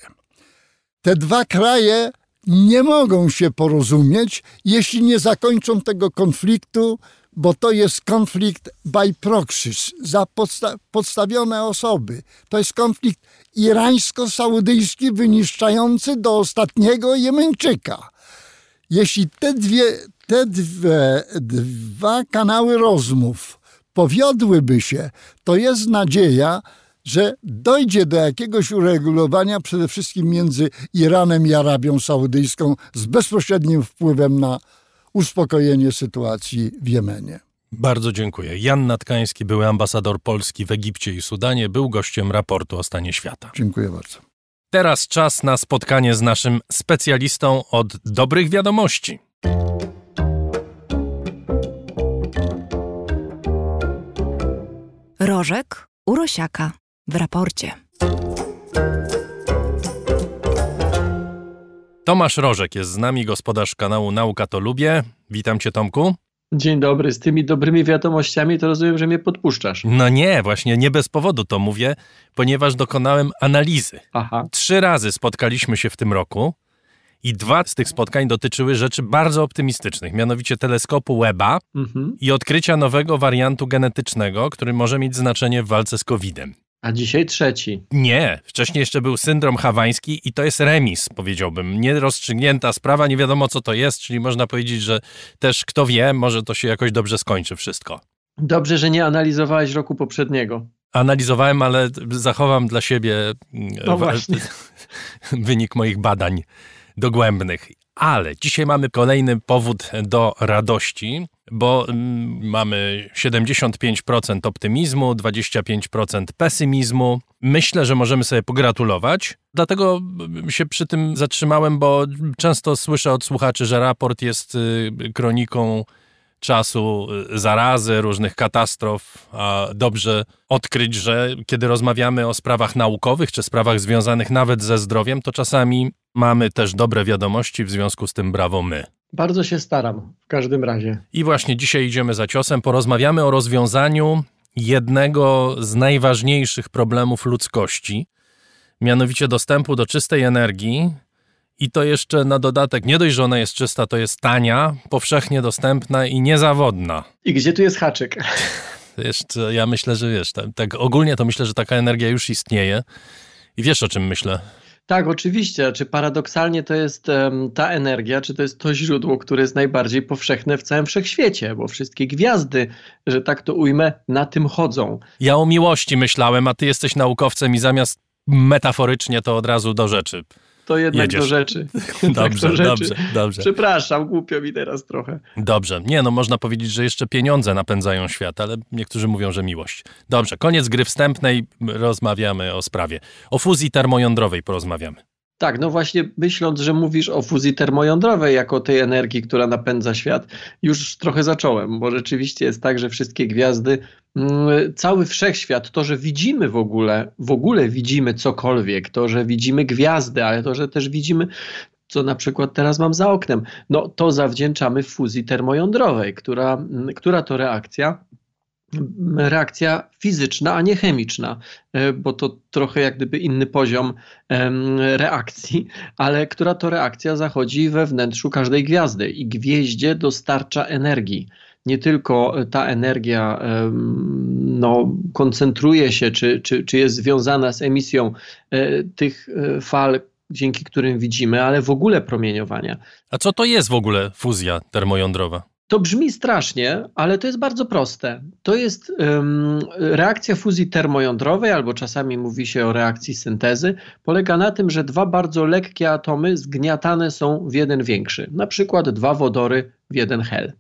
Te dwa kraje nie mogą się porozumieć, jeśli nie zakończą tego konfliktu, bo to jest konflikt by proxys, za podsta- podstawione osoby. To jest konflikt irańsko-saudyjski wyniszczający do ostatniego Jemeńczyka. Jeśli te, dwie, te dwie, dwa kanały rozmów powiodłyby się, to jest nadzieja że dojdzie do jakiegoś uregulowania przede wszystkim między Iranem i Arabią Saudyjską z bezpośrednim wpływem na uspokojenie sytuacji w Jemenie. Bardzo dziękuję. Jan Natkański, były ambasador Polski w Egipcie i Sudanie, był gościem raportu o stanie świata. Dziękuję bardzo. Teraz czas na spotkanie z naszym specjalistą od dobrych wiadomości. Rożek Urosiaka w raporcie. Tomasz Rożek jest z nami, gospodarz kanału Nauka to Lubię. Witam cię, Tomku. Dzień dobry, z tymi dobrymi wiadomościami to rozumiem, że mnie podpuszczasz. No nie, właśnie nie bez powodu to mówię, ponieważ dokonałem analizy. Aha. Trzy razy spotkaliśmy się w tym roku i dwa z tych spotkań dotyczyły rzeczy bardzo optymistycznych, mianowicie teleskopu Webba Mhm. i odkrycia nowego wariantu genetycznego, który może mieć znaczenie w walce z COVID-em. A dzisiaj trzeci. Nie, wcześniej jeszcze był syndrom hawański i to jest remis, powiedziałbym. Nierozstrzygnięta sprawa, nie wiadomo co to jest, czyli można powiedzieć, że też kto wie, może to się jakoś dobrze skończy wszystko. Dobrze, że nie analizowałeś roku poprzedniego. Analizowałem, ale zachowam dla siebie No wynik moich badań dogłębnych. Ale dzisiaj mamy kolejny powód do radości, bo mm, mamy 75% optymizmu, 25% pesymizmu. Myślę, że możemy sobie pogratulować. Dlatego mm, się przy tym zatrzymałem, bo często słyszę od słuchaczy, że raport jest y, kroniką czasu y, zarazy, różnych katastrof, a dobrze odkryć, że kiedy rozmawiamy o sprawach naukowych czy sprawach związanych nawet ze zdrowiem, to czasami mamy też dobre wiadomości, w związku z tym brawo my. Bardzo się staram, w każdym razie. I właśnie dzisiaj idziemy za ciosem, porozmawiamy o rozwiązaniu jednego z najważniejszych problemów ludzkości, mianowicie dostępu do czystej energii. I to jeszcze na dodatek, nie dość, że ona jest czysta, to jest tania, powszechnie dostępna i niezawodna. I gdzie tu jest haczyk? Jeszcze, ja myślę, że wiesz, tak, tak ogólnie to myślę, że taka energia już istnieje. I wiesz, o czym myślę. Tak, oczywiście. Czy paradoksalnie to jest em, ta energia, czy to jest to źródło, które jest najbardziej powszechne w całym wszechświecie, bo wszystkie gwiazdy, że tak to ujmę, na tym chodzą. Ja o miłości myślałem, a ty jesteś naukowcem i zamiast metaforycznie to od razu do rzeczy. To jednak Jedziesz. do rzeczy. Dobrze, do rzeczy. dobrze, dobrze. Przepraszam, głupio mi teraz trochę. Dobrze. Nie, no można powiedzieć, że jeszcze pieniądze napędzają świat, ale niektórzy mówią, że miłość. Dobrze, koniec gry wstępnej, rozmawiamy o sprawie. O fuzji termojądrowej porozmawiamy. Tak, no właśnie myśląc, że mówisz o fuzji termojądrowej jako tej energii, która napędza świat, już trochę zacząłem, bo rzeczywiście jest tak, że wszystkie gwiazdy, mm, cały wszechświat, to, że widzimy w ogóle, w ogóle widzimy cokolwiek, to, że widzimy gwiazdy, ale to, że też widzimy co na przykład teraz mam za oknem, no to zawdzięczamy fuzji termojądrowej, która, mm, która to reakcja reakcja fizyczna, a nie chemiczna, e, bo to trochę jak gdyby inny poziom reakcji, ale która to reakcja zachodzi we wnętrzu każdej gwiazdy i gwieździe dostarcza energii. Nie tylko ta energia no, koncentruje się, czy, czy, czy jest związana z emisją e, tych e, fal, dzięki którym widzimy, ale w ogóle promieniowania. A co to jest w ogóle fuzja termojądrowa? To brzmi strasznie, ale to jest bardzo proste. To jest um, reakcja fuzji termojądrowej, albo czasami mówi się o reakcji syntezy. Polega na tym, że dwa bardzo lekkie atomy zgniatane są w jeden większy. Na przykład dwa wodory w jeden hel.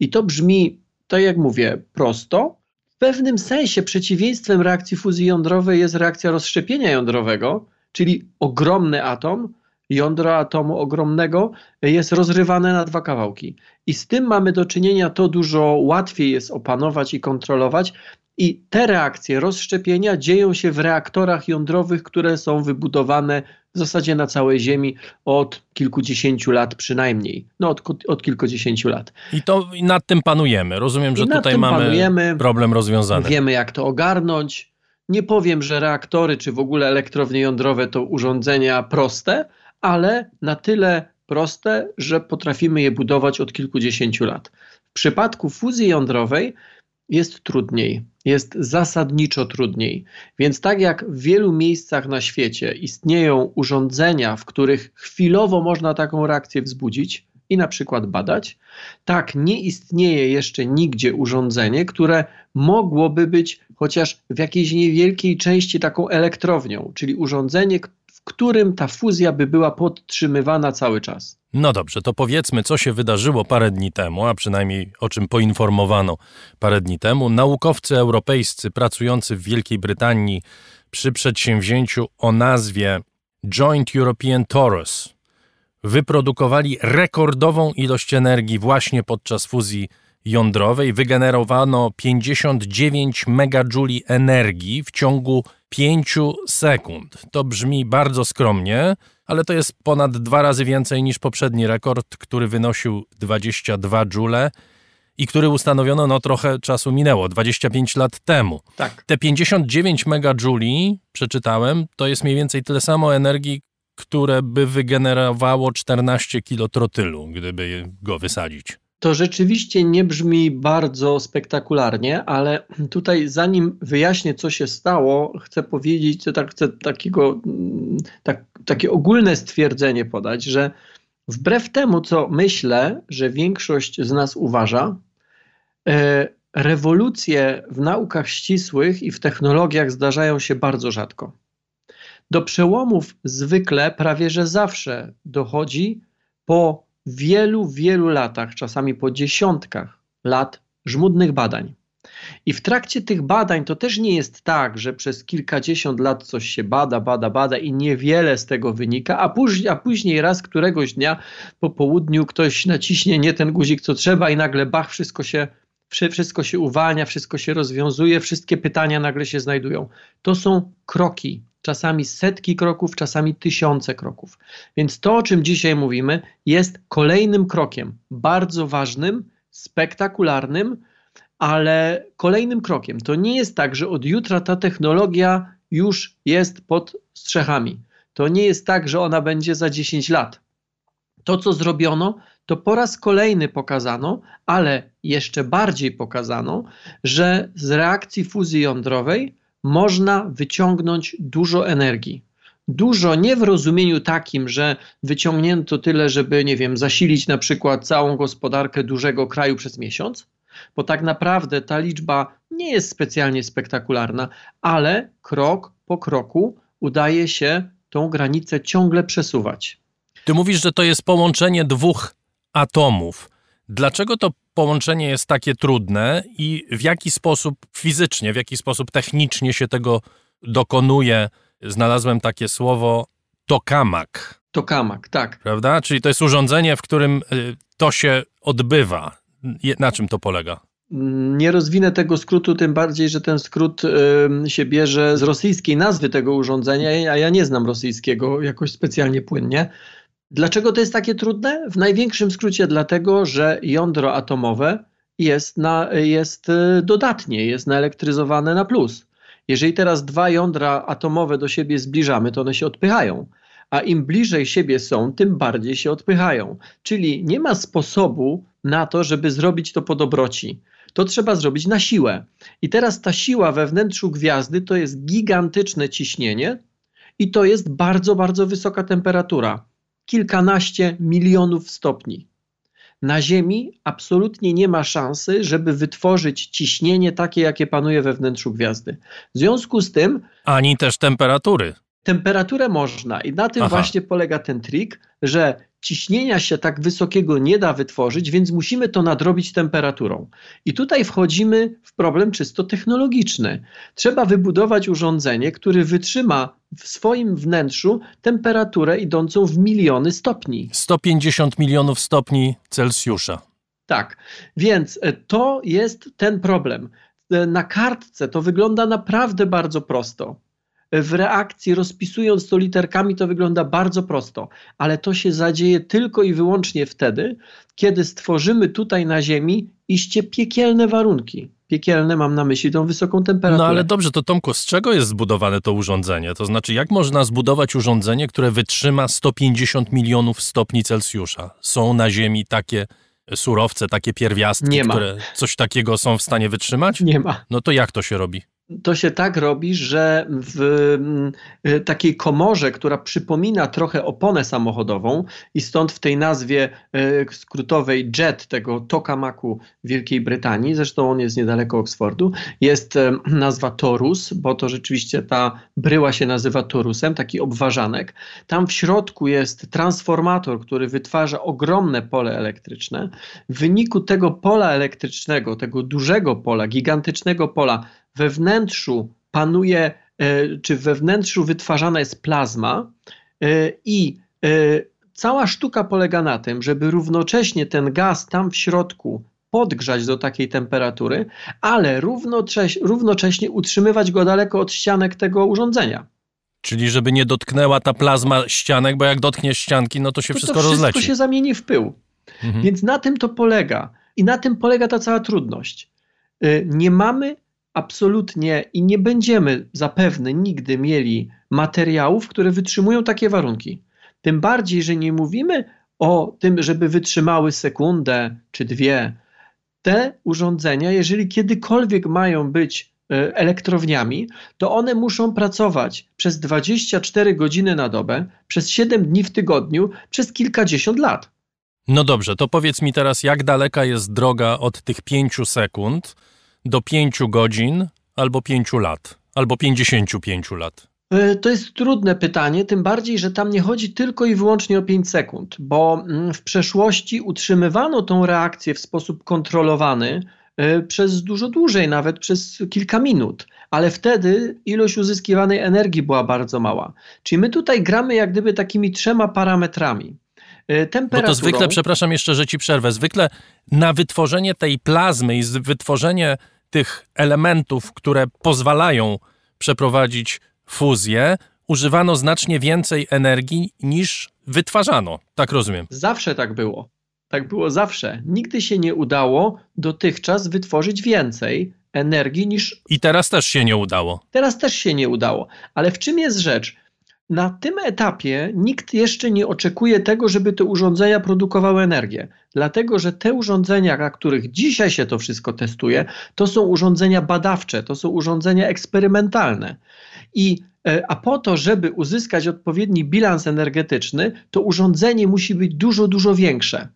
I to brzmi, tak jak mówię, prosto. W pewnym sensie przeciwieństwem reakcji fuzji jądrowej jest reakcja rozszczepienia jądrowego, czyli ogromny atom jądro atomu ogromnego jest rozrywane na dwa kawałki. I z tym mamy do czynienia, to dużo łatwiej jest opanować i kontrolować. I te reakcje rozszczepienia dzieją się w reaktorach jądrowych, które są wybudowane w zasadzie na całej Ziemi od kilkudziesięciu lat przynajmniej. No od, od kilkudziesięciu lat. I to i nad tym panujemy. Rozumiem, że tutaj mamy panujemy. problem rozwiązany. Wiemy, jak to ogarnąć. Nie powiem, że reaktory czy w ogóle elektrownie jądrowe to urządzenia proste, ale na tyle proste, że potrafimy je budować od kilkudziesięciu lat. W przypadku fuzji jądrowej jest trudniej, jest zasadniczo trudniej. Więc tak jak w wielu miejscach na świecie istnieją urządzenia, w których chwilowo można taką reakcję wzbudzić, i na przykład badać. Tak, nie istnieje jeszcze nigdzie urządzenie, które mogłoby być chociaż w jakiejś niewielkiej części taką elektrownią, czyli urządzenie, którym ta fuzja by była podtrzymywana cały czas. No dobrze, to powiedzmy, co się wydarzyło parę dni temu, a przynajmniej o czym poinformowano parę dni temu. Naukowcy europejscy pracujący w Wielkiej Brytanii przy przedsięwzięciu o nazwie Joint European Torus wyprodukowali rekordową ilość energii właśnie podczas fuzji jądrowej. Wygenerowano 59 megajuli energii w ciągu 5 sekund. To brzmi bardzo skromnie, ale to jest ponad dwa razy więcej niż poprzedni rekord, który wynosił 22 joule i który ustanowiono, no trochę czasu minęło, 25 lat temu. Tak. Te 59 megajuli, przeczytałem, to jest mniej więcej tyle samo energii, które by wygenerowało 14 kilo trotylu, gdyby go wysadzić. To rzeczywiście nie brzmi bardzo spektakularnie, ale tutaj zanim wyjaśnię, co się stało, chcę powiedzieć, tak, chcę takiego, tak, takie ogólne stwierdzenie podać, że wbrew temu, co myślę, że większość z nas uważa, e, rewolucje w naukach ścisłych i w technologiach zdarzają się bardzo rzadko. Do przełomów zwykle prawie że zawsze dochodzi po wielu, wielu latach, czasami po dziesiątkach lat żmudnych badań. I w trakcie tych badań to też nie jest tak, że przez kilkadziesiąt lat coś się bada, bada, bada i niewiele z tego wynika, a, później, a później raz któregoś dnia po południu ktoś naciśnie nie ten guzik, co trzeba i nagle bach, wszystko się, wszystko się uwalnia, wszystko się rozwiązuje, wszystkie pytania nagle się znajdują. To są kroki, czasami setki kroków, czasami tysiące kroków. Więc to, o czym dzisiaj mówimy, jest kolejnym krokiem, bardzo ważnym, spektakularnym, ale kolejnym krokiem. To nie jest tak, że od jutra ta technologia już jest pod strzechami. To nie jest tak, że ona będzie za 10 lat. To, co zrobiono, to po raz kolejny pokazano, ale jeszcze bardziej pokazano, że z reakcji fuzji jądrowej można wyciągnąć dużo energii. Dużo nie w rozumieniu takim, że wyciągnięto tyle, żeby, nie wiem, zasilić na przykład całą gospodarkę dużego kraju przez miesiąc, bo tak naprawdę ta liczba nie jest specjalnie spektakularna, ale krok po kroku udaje się tą granicę ciągle przesuwać. Ty mówisz, że to jest połączenie dwóch atomów. Dlaczego to połączenie jest takie trudne i w jaki sposób fizycznie, w jaki sposób technicznie się tego dokonuje? Znalazłem takie słowo tokamak. Tokamak, tak. Prawda? Czyli to jest urządzenie, w którym y, to się odbywa. Na czym to polega? Nie rozwinę tego skrótu, tym bardziej, że ten skrót y, się bierze z rosyjskiej nazwy tego urządzenia, a ja nie znam rosyjskiego jakoś specjalnie płynnie. Dlaczego to jest takie trudne? W największym skrócie dlatego, że jądro atomowe jest, na, jest y, dodatnie, jest naelektryzowane na plus. Jeżeli teraz dwa jądra atomowe do siebie zbliżamy, to one się odpychają. A im bliżej siebie są, tym bardziej się odpychają. Czyli nie ma sposobu na to, żeby zrobić to po dobroci. To trzeba zrobić na siłę. I teraz ta siła we wnętrzu gwiazdy to jest gigantyczne ciśnienie i to jest bardzo, bardzo wysoka temperatura kilkanaście milionów stopni. Na Ziemi absolutnie nie ma szansy, żeby wytworzyć ciśnienie takie, jakie panuje we wnętrzu gwiazdy. W związku z tym. Ani też temperatury. Temperaturę można i na tym Aha. właśnie polega ten trik, że ciśnienia się tak wysokiego nie da wytworzyć, więc musimy to nadrobić temperaturą. I tutaj wchodzimy w problem czysto technologiczny. Trzeba wybudować urządzenie, które wytrzyma w swoim wnętrzu temperaturę idącą w miliony stopni. 150 milionów stopni Celsjusza. Tak, więc e, to jest ten problem. E, na kartce to wygląda naprawdę bardzo prosto w reakcji, rozpisując to literkami, to wygląda bardzo prosto, ale to się zadzieje tylko i wyłącznie wtedy, kiedy stworzymy tutaj na Ziemi iście piekielne warunki. Piekielne mam na myśli tą wysoką temperaturę. No ale dobrze, to Tomku, z czego jest zbudowane to urządzenie? To znaczy, jak można zbudować urządzenie, które wytrzyma 150 milionów stopni Celsjusza? Są na Ziemi takie surowce, takie pierwiastki, które coś takiego są w stanie wytrzymać? Nie ma. No to jak to się robi? To się tak robi, że w y, takiej komorze, która przypomina trochę oponę samochodową i stąd w tej nazwie y, skrótowej JET, tego tokamaku Wielkiej Brytanii, zresztą on jest niedaleko Oksfordu, jest y, nazwa torus, bo to rzeczywiście ta bryła się nazywa torusem, taki obważanek. Tam w środku jest transformator, który wytwarza ogromne pole elektryczne. W wyniku tego pola elektrycznego, tego dużego pola, gigantycznego pola, we wnętrzu panuje, e, czy we wnętrzu wytwarzana jest plazma e, i e, cała sztuka polega na tym, żeby równocześnie ten gaz tam w środku podgrzać do takiej temperatury, ale równocześnie, równocześnie utrzymywać go daleko od ścianek tego urządzenia. Czyli żeby nie dotknęła ta plazma ścianek, bo jak dotknie ścianki, no to się to wszystko to wszystko rozleci. się zamieni w pył. Mhm. Więc na tym to polega. I na tym polega ta cała trudność. Nie mamy absolutnie i nie będziemy zapewne nigdy mieli materiałów, które wytrzymują takie warunki. Tym bardziej, że nie mówimy o tym, żeby wytrzymały sekundę czy dwie. Te urządzenia, jeżeli kiedykolwiek mają być e, elektrowniami, to one muszą pracować przez 24 godziny na dobę, przez 7 dni w tygodniu, przez kilkadziesiąt lat. No dobrze, to powiedz mi teraz, jak daleka jest droga od tych pięciu sekund do pięciu godzin albo pięciu lat, albo pięćdziesięciu pięciu lat? E, To jest trudne pytanie, tym bardziej, że tam nie chodzi tylko i wyłącznie o 5 sekund, bo mm, w przeszłości utrzymywano tą reakcję w sposób kontrolowany e, przez dużo dłużej, nawet przez kilka minut, ale wtedy ilość uzyskiwanej energii była bardzo mała. Czyli my tutaj gramy jak gdyby takimi trzema parametrami. E, Bo Temperaturą, to zwykle, przepraszam jeszcze, że ci przerwę, zwykle na wytworzenie tej plazmy i wytworzenie tych elementów, które pozwalają przeprowadzić fuzję, używano znacznie więcej energii niż wytwarzano. Tak rozumiem. Zawsze tak było. Tak było zawsze. Nigdy się nie udało dotychczas wytworzyć więcej energii niż I teraz też się nie udało. Teraz też się nie udało. Ale w czym jest rzecz? Na tym etapie nikt jeszcze nie oczekuje tego, żeby te urządzenia produkowały energię. Dlatego, że te urządzenia, na których dzisiaj się to wszystko testuje, to są urządzenia badawcze, to są urządzenia eksperymentalne. I, e, a po to, żeby uzyskać odpowiedni bilans energetyczny, to urządzenie musi być dużo, dużo większe.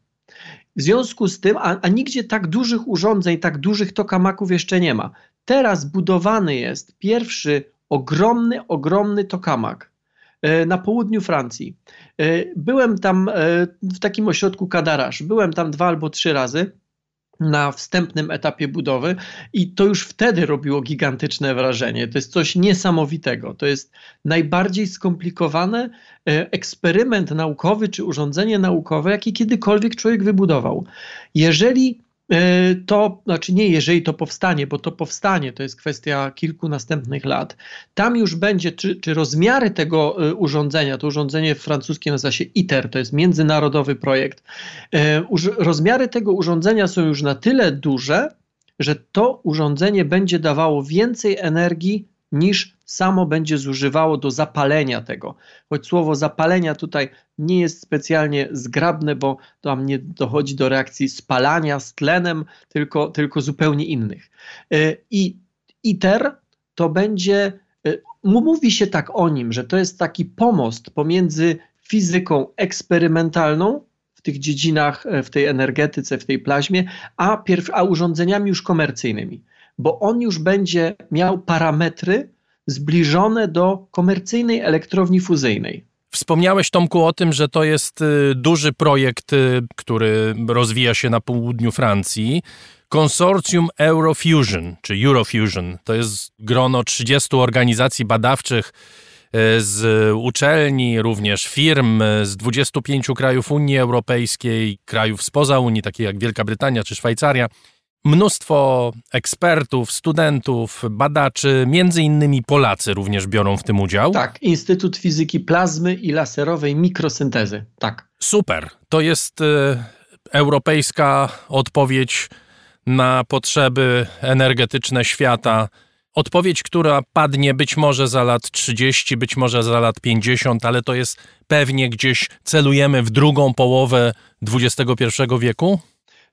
W związku z tym, a, a nigdzie tak dużych urządzeń, tak dużych tokamaków jeszcze nie ma. Teraz budowany jest pierwszy ogromny, ogromny tokamak na południu Francji. E, Byłem tam e, w takim ośrodku Kadarasz. Byłem tam dwa albo trzy razy na wstępnym etapie budowy i to już wtedy robiło gigantyczne wrażenie. To jest coś niesamowitego. To jest najbardziej skomplikowany e, eksperyment naukowy czy urządzenie naukowe, jakie kiedykolwiek człowiek wybudował. Jeżeli e, to, znaczy nie jeżeli to powstanie, bo to powstanie, to jest kwestia kilku następnych lat. Tam już będzie, czy, czy rozmiary tego e, urządzenia, to urządzenie francuskie nazywa się ITER, to jest międzynarodowy projekt. E, Rozmiary tego urządzenia są już na tyle duże, że to urządzenie będzie dawało więcej energii niż samo będzie zużywało do zapalenia tego. Choć słowo zapalenia tutaj nie jest specjalnie zgrabne, bo tam nie dochodzi do reakcji spalania z tlenem, tylko, tylko zupełnie innych. E, I ITER to będzie, e, mówi się tak o nim, że to jest taki pomost pomiędzy fizyką eksperymentalną w tych dziedzinach, e, w tej energetyce, w tej plaźmie, a, pierw, a urządzeniami już komercyjnymi, bo on już będzie miał parametry zbliżone do komercyjnej elektrowni fuzyjnej. Wspomniałeś, Tomku, o tym, że to jest y, duży projekt, y, który rozwija się na południu Francji. Konsorcjum Eurofusion, czy Eurofusion, to jest grono 30 organizacji badawczych y, z uczelni, również firm z 25 krajów Unii Europejskiej, krajów spoza Unii, takich jak Wielka Brytania czy Szwajcaria. Mnóstwo ekspertów, studentów, badaczy, między innymi Polacy również biorą w tym udział. Tak, Instytut Fizyki Plazmy i Laserowej Mikrosyntezy. Tak. Super. To jest y, europejska odpowiedź na potrzeby energetyczne świata. Odpowiedź, która padnie być może za lat 30, być może za lat 50, ale to jest pewnie gdzieś celujemy w drugą połowę XXI wieku?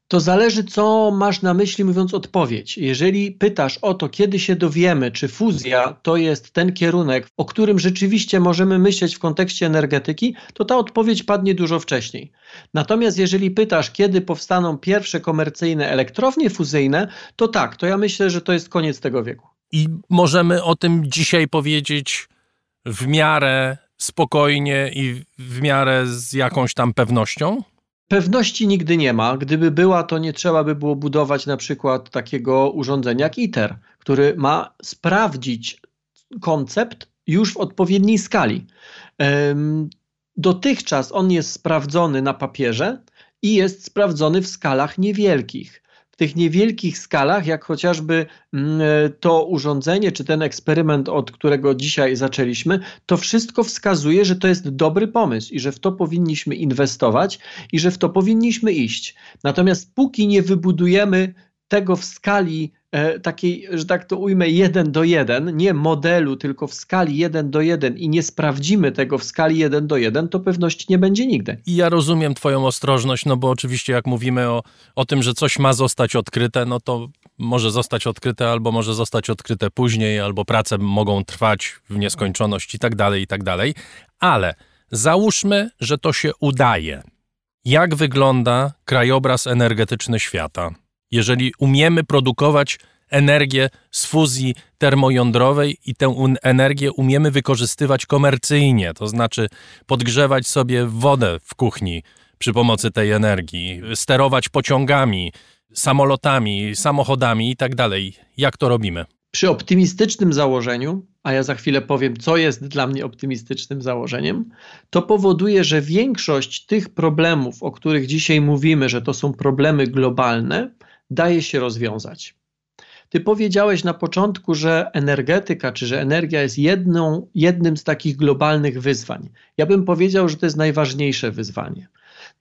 To zależy, co masz na myśli, mówiąc odpowiedź. Jeżeli pytasz o to, kiedy się dowiemy, czy fuzja to jest ten kierunek, o którym rzeczywiście możemy myśleć w kontekście energetyki, to ta odpowiedź padnie dużo wcześniej. Natomiast jeżeli pytasz, kiedy powstaną pierwsze komercyjne elektrownie fuzyjne, to tak, to ja myślę, że to jest koniec tego wieku. I możemy o tym dzisiaj powiedzieć w miarę spokojnie i w miarę z jakąś tam pewnością? Pewności nigdy nie ma. Gdyby była, to nie trzeba by było budować na przykład takiego urządzenia jak ITER, który ma sprawdzić koncept już w odpowiedniej skali. Dotychczas on jest sprawdzony na papierze i jest sprawdzony w skalach niewielkich tych niewielkich skalach, jak chociażby mm, to urządzenie, czy ten eksperyment, od którego dzisiaj zaczęliśmy, to wszystko wskazuje, że to jest dobry pomysł i że w to powinniśmy inwestować i że w to powinniśmy iść. Natomiast póki nie wybudujemy tego w skali e, takiej, że tak to ujmę, jeden do jeden, nie modelu, tylko w skali jeden do jeden i nie sprawdzimy tego w skali jeden do jeden, to pewności nie będzie nigdy. I ja rozumiem Twoją ostrożność, no bo oczywiście jak mówimy o, o tym, że coś ma zostać odkryte, no to może zostać odkryte albo może zostać odkryte później, albo prace mogą trwać w nieskończoność i tak dalej, i tak dalej. Ale załóżmy, że to się udaje. Jak wygląda krajobraz energetyczny świata? Jeżeli umiemy produkować energię z fuzji termojądrowej i tę energię umiemy wykorzystywać komercyjnie, to znaczy podgrzewać sobie wodę w kuchni przy pomocy tej energii, sterować pociągami, samolotami, samochodami i tak dalej. Jak to robimy? Przy optymistycznym założeniu, a ja za chwilę powiem, co jest dla mnie optymistycznym założeniem, to powoduje, że większość tych problemów, o których dzisiaj mówimy, że to są problemy globalne, daje się rozwiązać. Ty powiedziałeś na początku, że energetyka czy że energia jest jedną, jednym z takich globalnych wyzwań. Ja bym powiedział, że to jest najważniejsze wyzwanie,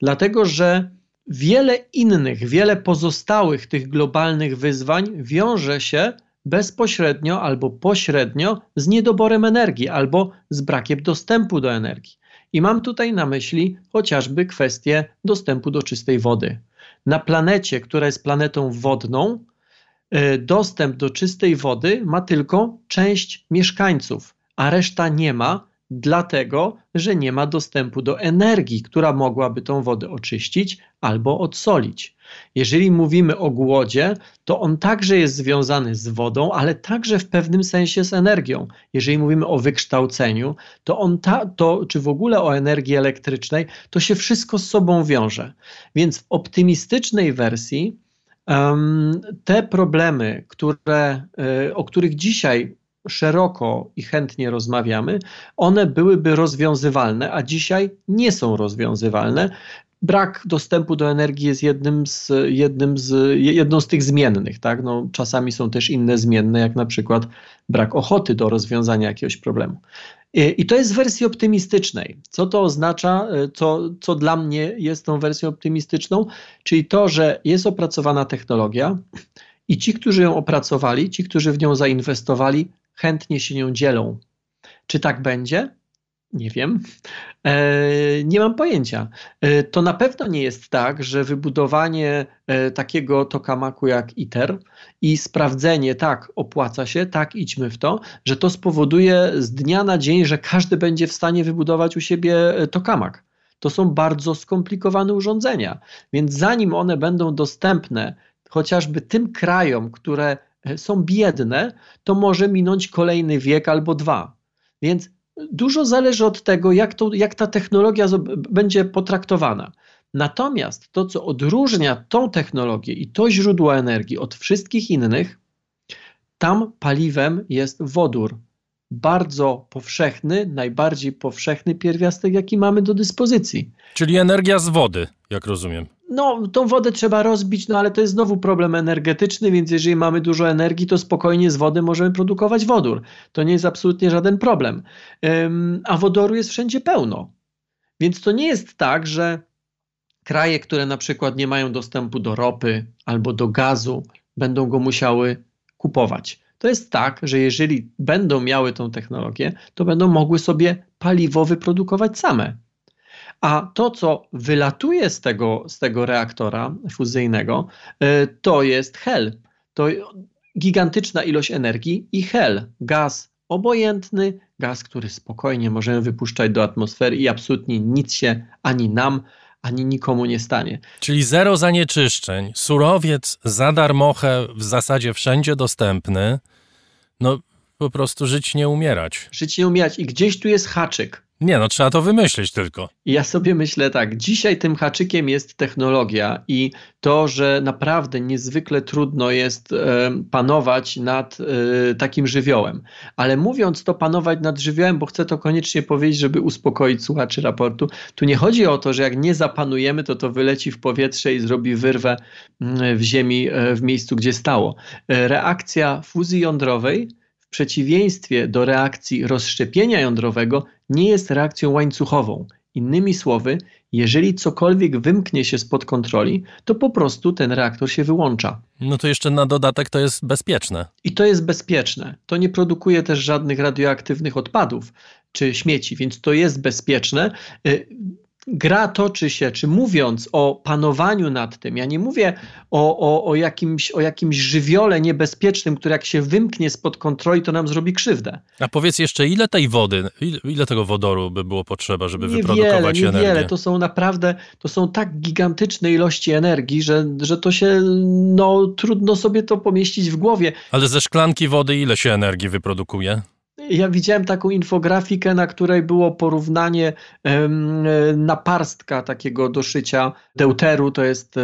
dlatego że wiele innych, wiele pozostałych tych globalnych wyzwań wiąże się bezpośrednio albo pośrednio z niedoborem energii albo z brakiem dostępu do energii. I mam tutaj na myśli chociażby kwestię dostępu do czystej wody na planecie, która jest planetą wodną, e, dostęp do czystej wody ma tylko część mieszkańców, a reszta nie ma, dlatego że nie ma dostępu do energii, która mogłaby tą wodę oczyścić albo odsolić. Jeżeli mówimy o głodzie, to on także jest związany z wodą, ale także w pewnym sensie z energią. Jeżeli mówimy o wykształceniu, to on ta, to, czy w ogóle o energii elektrycznej, to się wszystko z sobą wiąże. Więc w optymistycznej wersji um, te problemy, które, y, o których dzisiaj szeroko i chętnie rozmawiamy, one byłyby rozwiązywalne, a dzisiaj nie są rozwiązywalne. Brak dostępu do energii jest jednym z, jednym z, jedną z tych zmiennych. Tak? No, czasami są też inne zmienne, jak na przykład brak ochoty do rozwiązania jakiegoś problemu. I to jest w wersji optymistycznej. Co to oznacza, co, co dla mnie jest tą wersją optymistyczną? Czyli to, że jest opracowana technologia i ci, którzy ją opracowali, ci, którzy w nią zainwestowali, chętnie się nią dzielą. Czy tak będzie? Nie wiem. E, nie mam pojęcia. E, to na pewno nie jest tak, że wybudowanie e, takiego tokamaku jak ITER i sprawdzenie, tak, opłaca się, tak, idźmy w to, że to spowoduje z dnia na dzień, że każdy będzie w stanie wybudować u siebie tokamak. To są bardzo skomplikowane urządzenia, więc zanim one będą dostępne chociażby tym krajom, które są biedne, to może minąć kolejny wiek albo dwa. Więc dużo zależy od tego, jak, to, jak ta technologia będzie potraktowana. Natomiast to, co odróżnia tą technologię i to źródło energii od wszystkich innych, tam paliwem jest wodór. Bardzo powszechny, najbardziej powszechny pierwiastek, jaki mamy do dyspozycji. Czyli energia z wody, jak rozumiem no, tą wodę trzeba rozbić, no ale to jest znowu problem energetyczny, więc jeżeli mamy dużo energii, to spokojnie z wody możemy produkować wodór. To nie jest absolutnie żaden problem. a wodoru jest wszędzie pełno. Więc to nie jest tak, że kraje, które na przykład nie mają dostępu do ropy albo do gazu, będą go musiały kupować. To jest tak, że jeżeli będą miały tą technologię, to będą mogły sobie paliwo wyprodukować same a to, co wylatuje z tego, z tego reaktora fuzyjnego, e, to jest hel. To gigantyczna ilość energii i hel, gaz obojętny, gaz, który spokojnie możemy wypuszczać do atmosfery i absolutnie nic się ani nam, ani nikomu nie stanie. Czyli zero zanieczyszczeń, surowiec za darmochę, w zasadzie wszędzie dostępny. No po prostu żyć nie umierać. Żyć nie umierać i gdzieś tu jest haczyk. Nie, no trzeba to wymyślić tylko. Ja sobie myślę tak, dzisiaj tym haczykiem jest technologia i to, że naprawdę niezwykle trudno jest e, panować nad e, takim żywiołem. Ale mówiąc to panować nad żywiołem, bo chcę to koniecznie powiedzieć, żeby uspokoić słuchaczy raportu, tu nie chodzi o to, że jak nie zapanujemy, to to wyleci w powietrze i zrobi wyrwę w ziemi e, w miejscu, gdzie stało. Reakcja fuzji jądrowej w przeciwieństwie do reakcji rozszczepienia jądrowego nie jest reakcją łańcuchową. Innymi słowy, jeżeli cokolwiek wymknie się spod kontroli, to po prostu ten reaktor się wyłącza. No to jeszcze na dodatek to jest bezpieczne. I to jest bezpieczne. To nie produkuje też żadnych radioaktywnych odpadów czy śmieci, więc to jest bezpieczne. Gra toczy się, czy mówiąc o panowaniu nad tym, ja nie mówię o, o, o, jakimś, o jakimś żywiole niebezpiecznym, który jak się wymknie spod kontroli, to nam zrobi krzywdę. A powiedz jeszcze, ile tej wody, ile, ile tego wodoru by było potrzeba, żeby niewiele, wyprodukować niewiele. energię? To są naprawdę, to są tak gigantyczne ilości energii, że, że to się, no trudno sobie to pomieścić w głowie. Ale ze szklanki wody ile się energii wyprodukuje? Ja widziałem taką infografikę, na której było porównanie naparstka takiego do szycia deuteru, to jest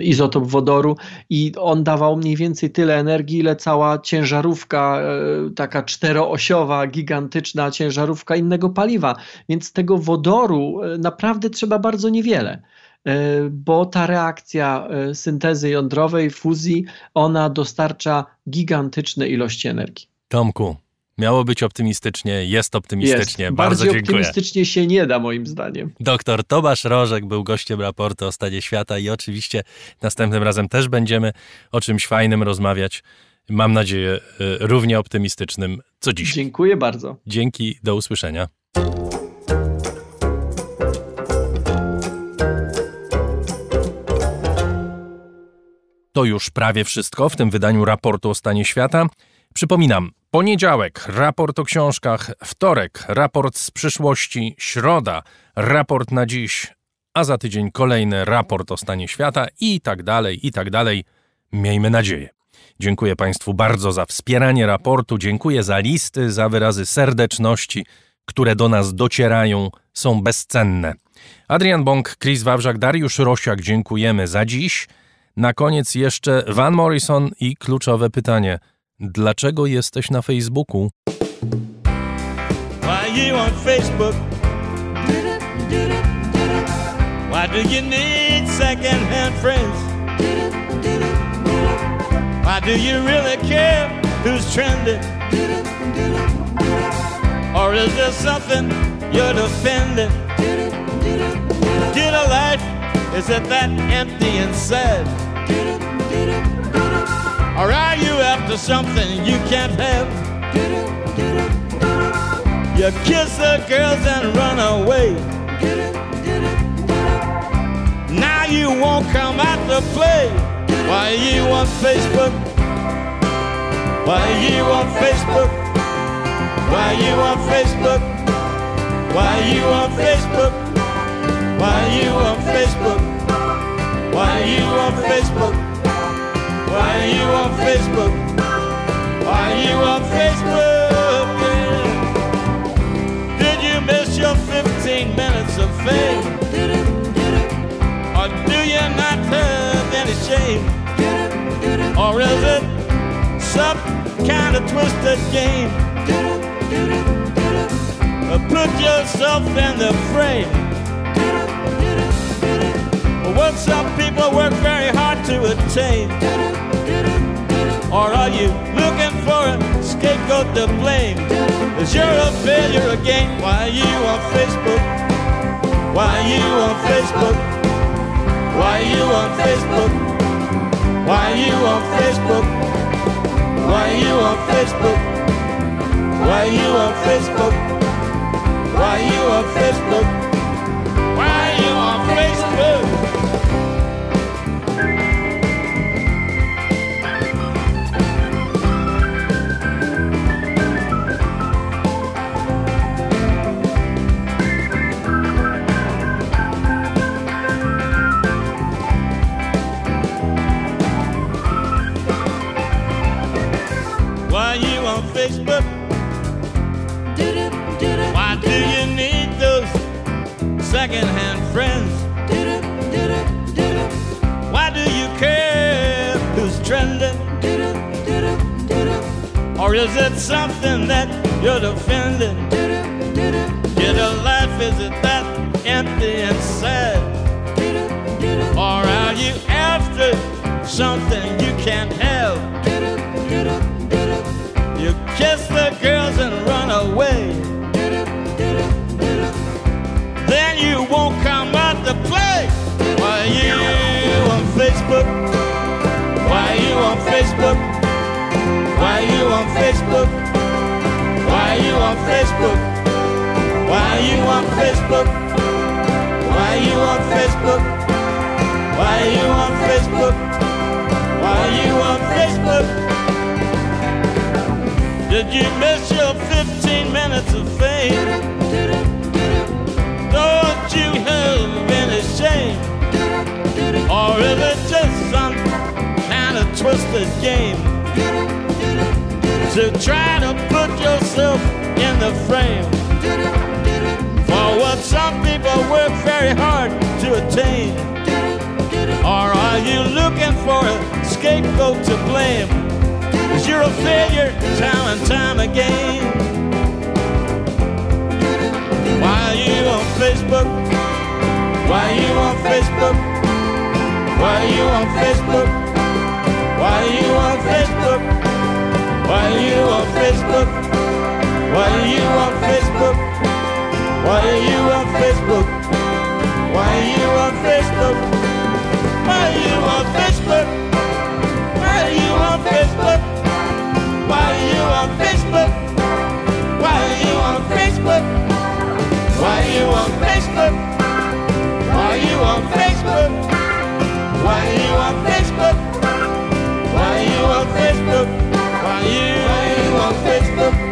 izotop wodoru i on dawał mniej więcej tyle energii, ile cała ciężarówka, e, taka czteroosiowa, gigantyczna ciężarówka innego paliwa. Więc tego wodoru e, naprawdę trzeba bardzo niewiele e, bo ta reakcja syntezy jądrowej, fuzji, ona dostarcza gigantyczne ilości energii. Tomku, miało być optymistycznie, jest optymistycznie. Jest. Bardzo Bardziej dziękuję. optymistycznie się nie da, moim zdaniem. Doktor Tomasz Rożek był gościem raportu o stanie świata i oczywiście następnym razem też będziemy o czymś fajnym rozmawiać. Mam nadzieję, y, równie optymistycznym co dziś. Dziękuję bardzo. Dzięki, do usłyszenia. To już prawie wszystko w tym wydaniu raportu o stanie świata. Przypominam, poniedziałek raport o książkach, wtorek raport z przyszłości, środa raport na dziś, a za tydzień kolejny raport o stanie świata i tak dalej, i tak dalej. Miejmy nadzieję. Dziękuję Państwu bardzo za wspieranie raportu, dziękuję za listy, za wyrazy serdeczności, które do nas docierają, są bezcenne. Adrian Bąk, Chris Wawrzak, Dariusz Rosiak, dziękujemy za dziś. Na koniec jeszcze Van Morrison i kluczowe pytanie. Dlaczego jesteś na Facebooku? Why you on Facebook? Why do you need second-hand friends? Why do you really care who's trending? Or is there something you're defending? Get a life, is it that empty and sad? Or are you after something you can't have? You kiss the girls and run away. Now you won't come out to play. Why you on Facebook? Why you on Facebook? Why you on Facebook? Why you on Facebook? Why you on Facebook? Why you on Facebook? Why you on Facebook? Why you on Facebook? Did you miss your 15 minutes of fame? Or do you not have any shame? Or is it some kind of twisted game? Uh, Put yourself in the frame. What some people work very hard to attain. Or are you looking for a scapegoat to blame? Cause you're a failure again. Why you on Facebook? Why you on Facebook? Why you on Facebook? Why you on Facebook? Why you on Facebook? Why you on Facebook? Why you on Facebook? Is it something that you're defending? Get a life, is it that empty and sad? Or are you after something you on Facebook? Why you on Facebook? Why you on Facebook? Why you on Facebook? Why you on Facebook? Why you on Facebook? Did you miss your 15 minutes of fame? Don't you have any shame? Or is it just some kind of twisted game? To try to put yourself in the frame For what some people work very hard to attain Or are you looking for a scapegoat to blame? Cause you're a failure time and time again Why are you on Facebook? Why are you on Facebook? Why are you on Facebook? Why are you on Facebook? While you on Facebook, while you on Facebook, while you on Facebook, Why you on Facebook, Why you on Facebook, Why you on Facebook, Why you on Facebook, Why you on Facebook, Why you on Facebook, while you on Facebook, while you on Facebook. on you. Are you on Facebook?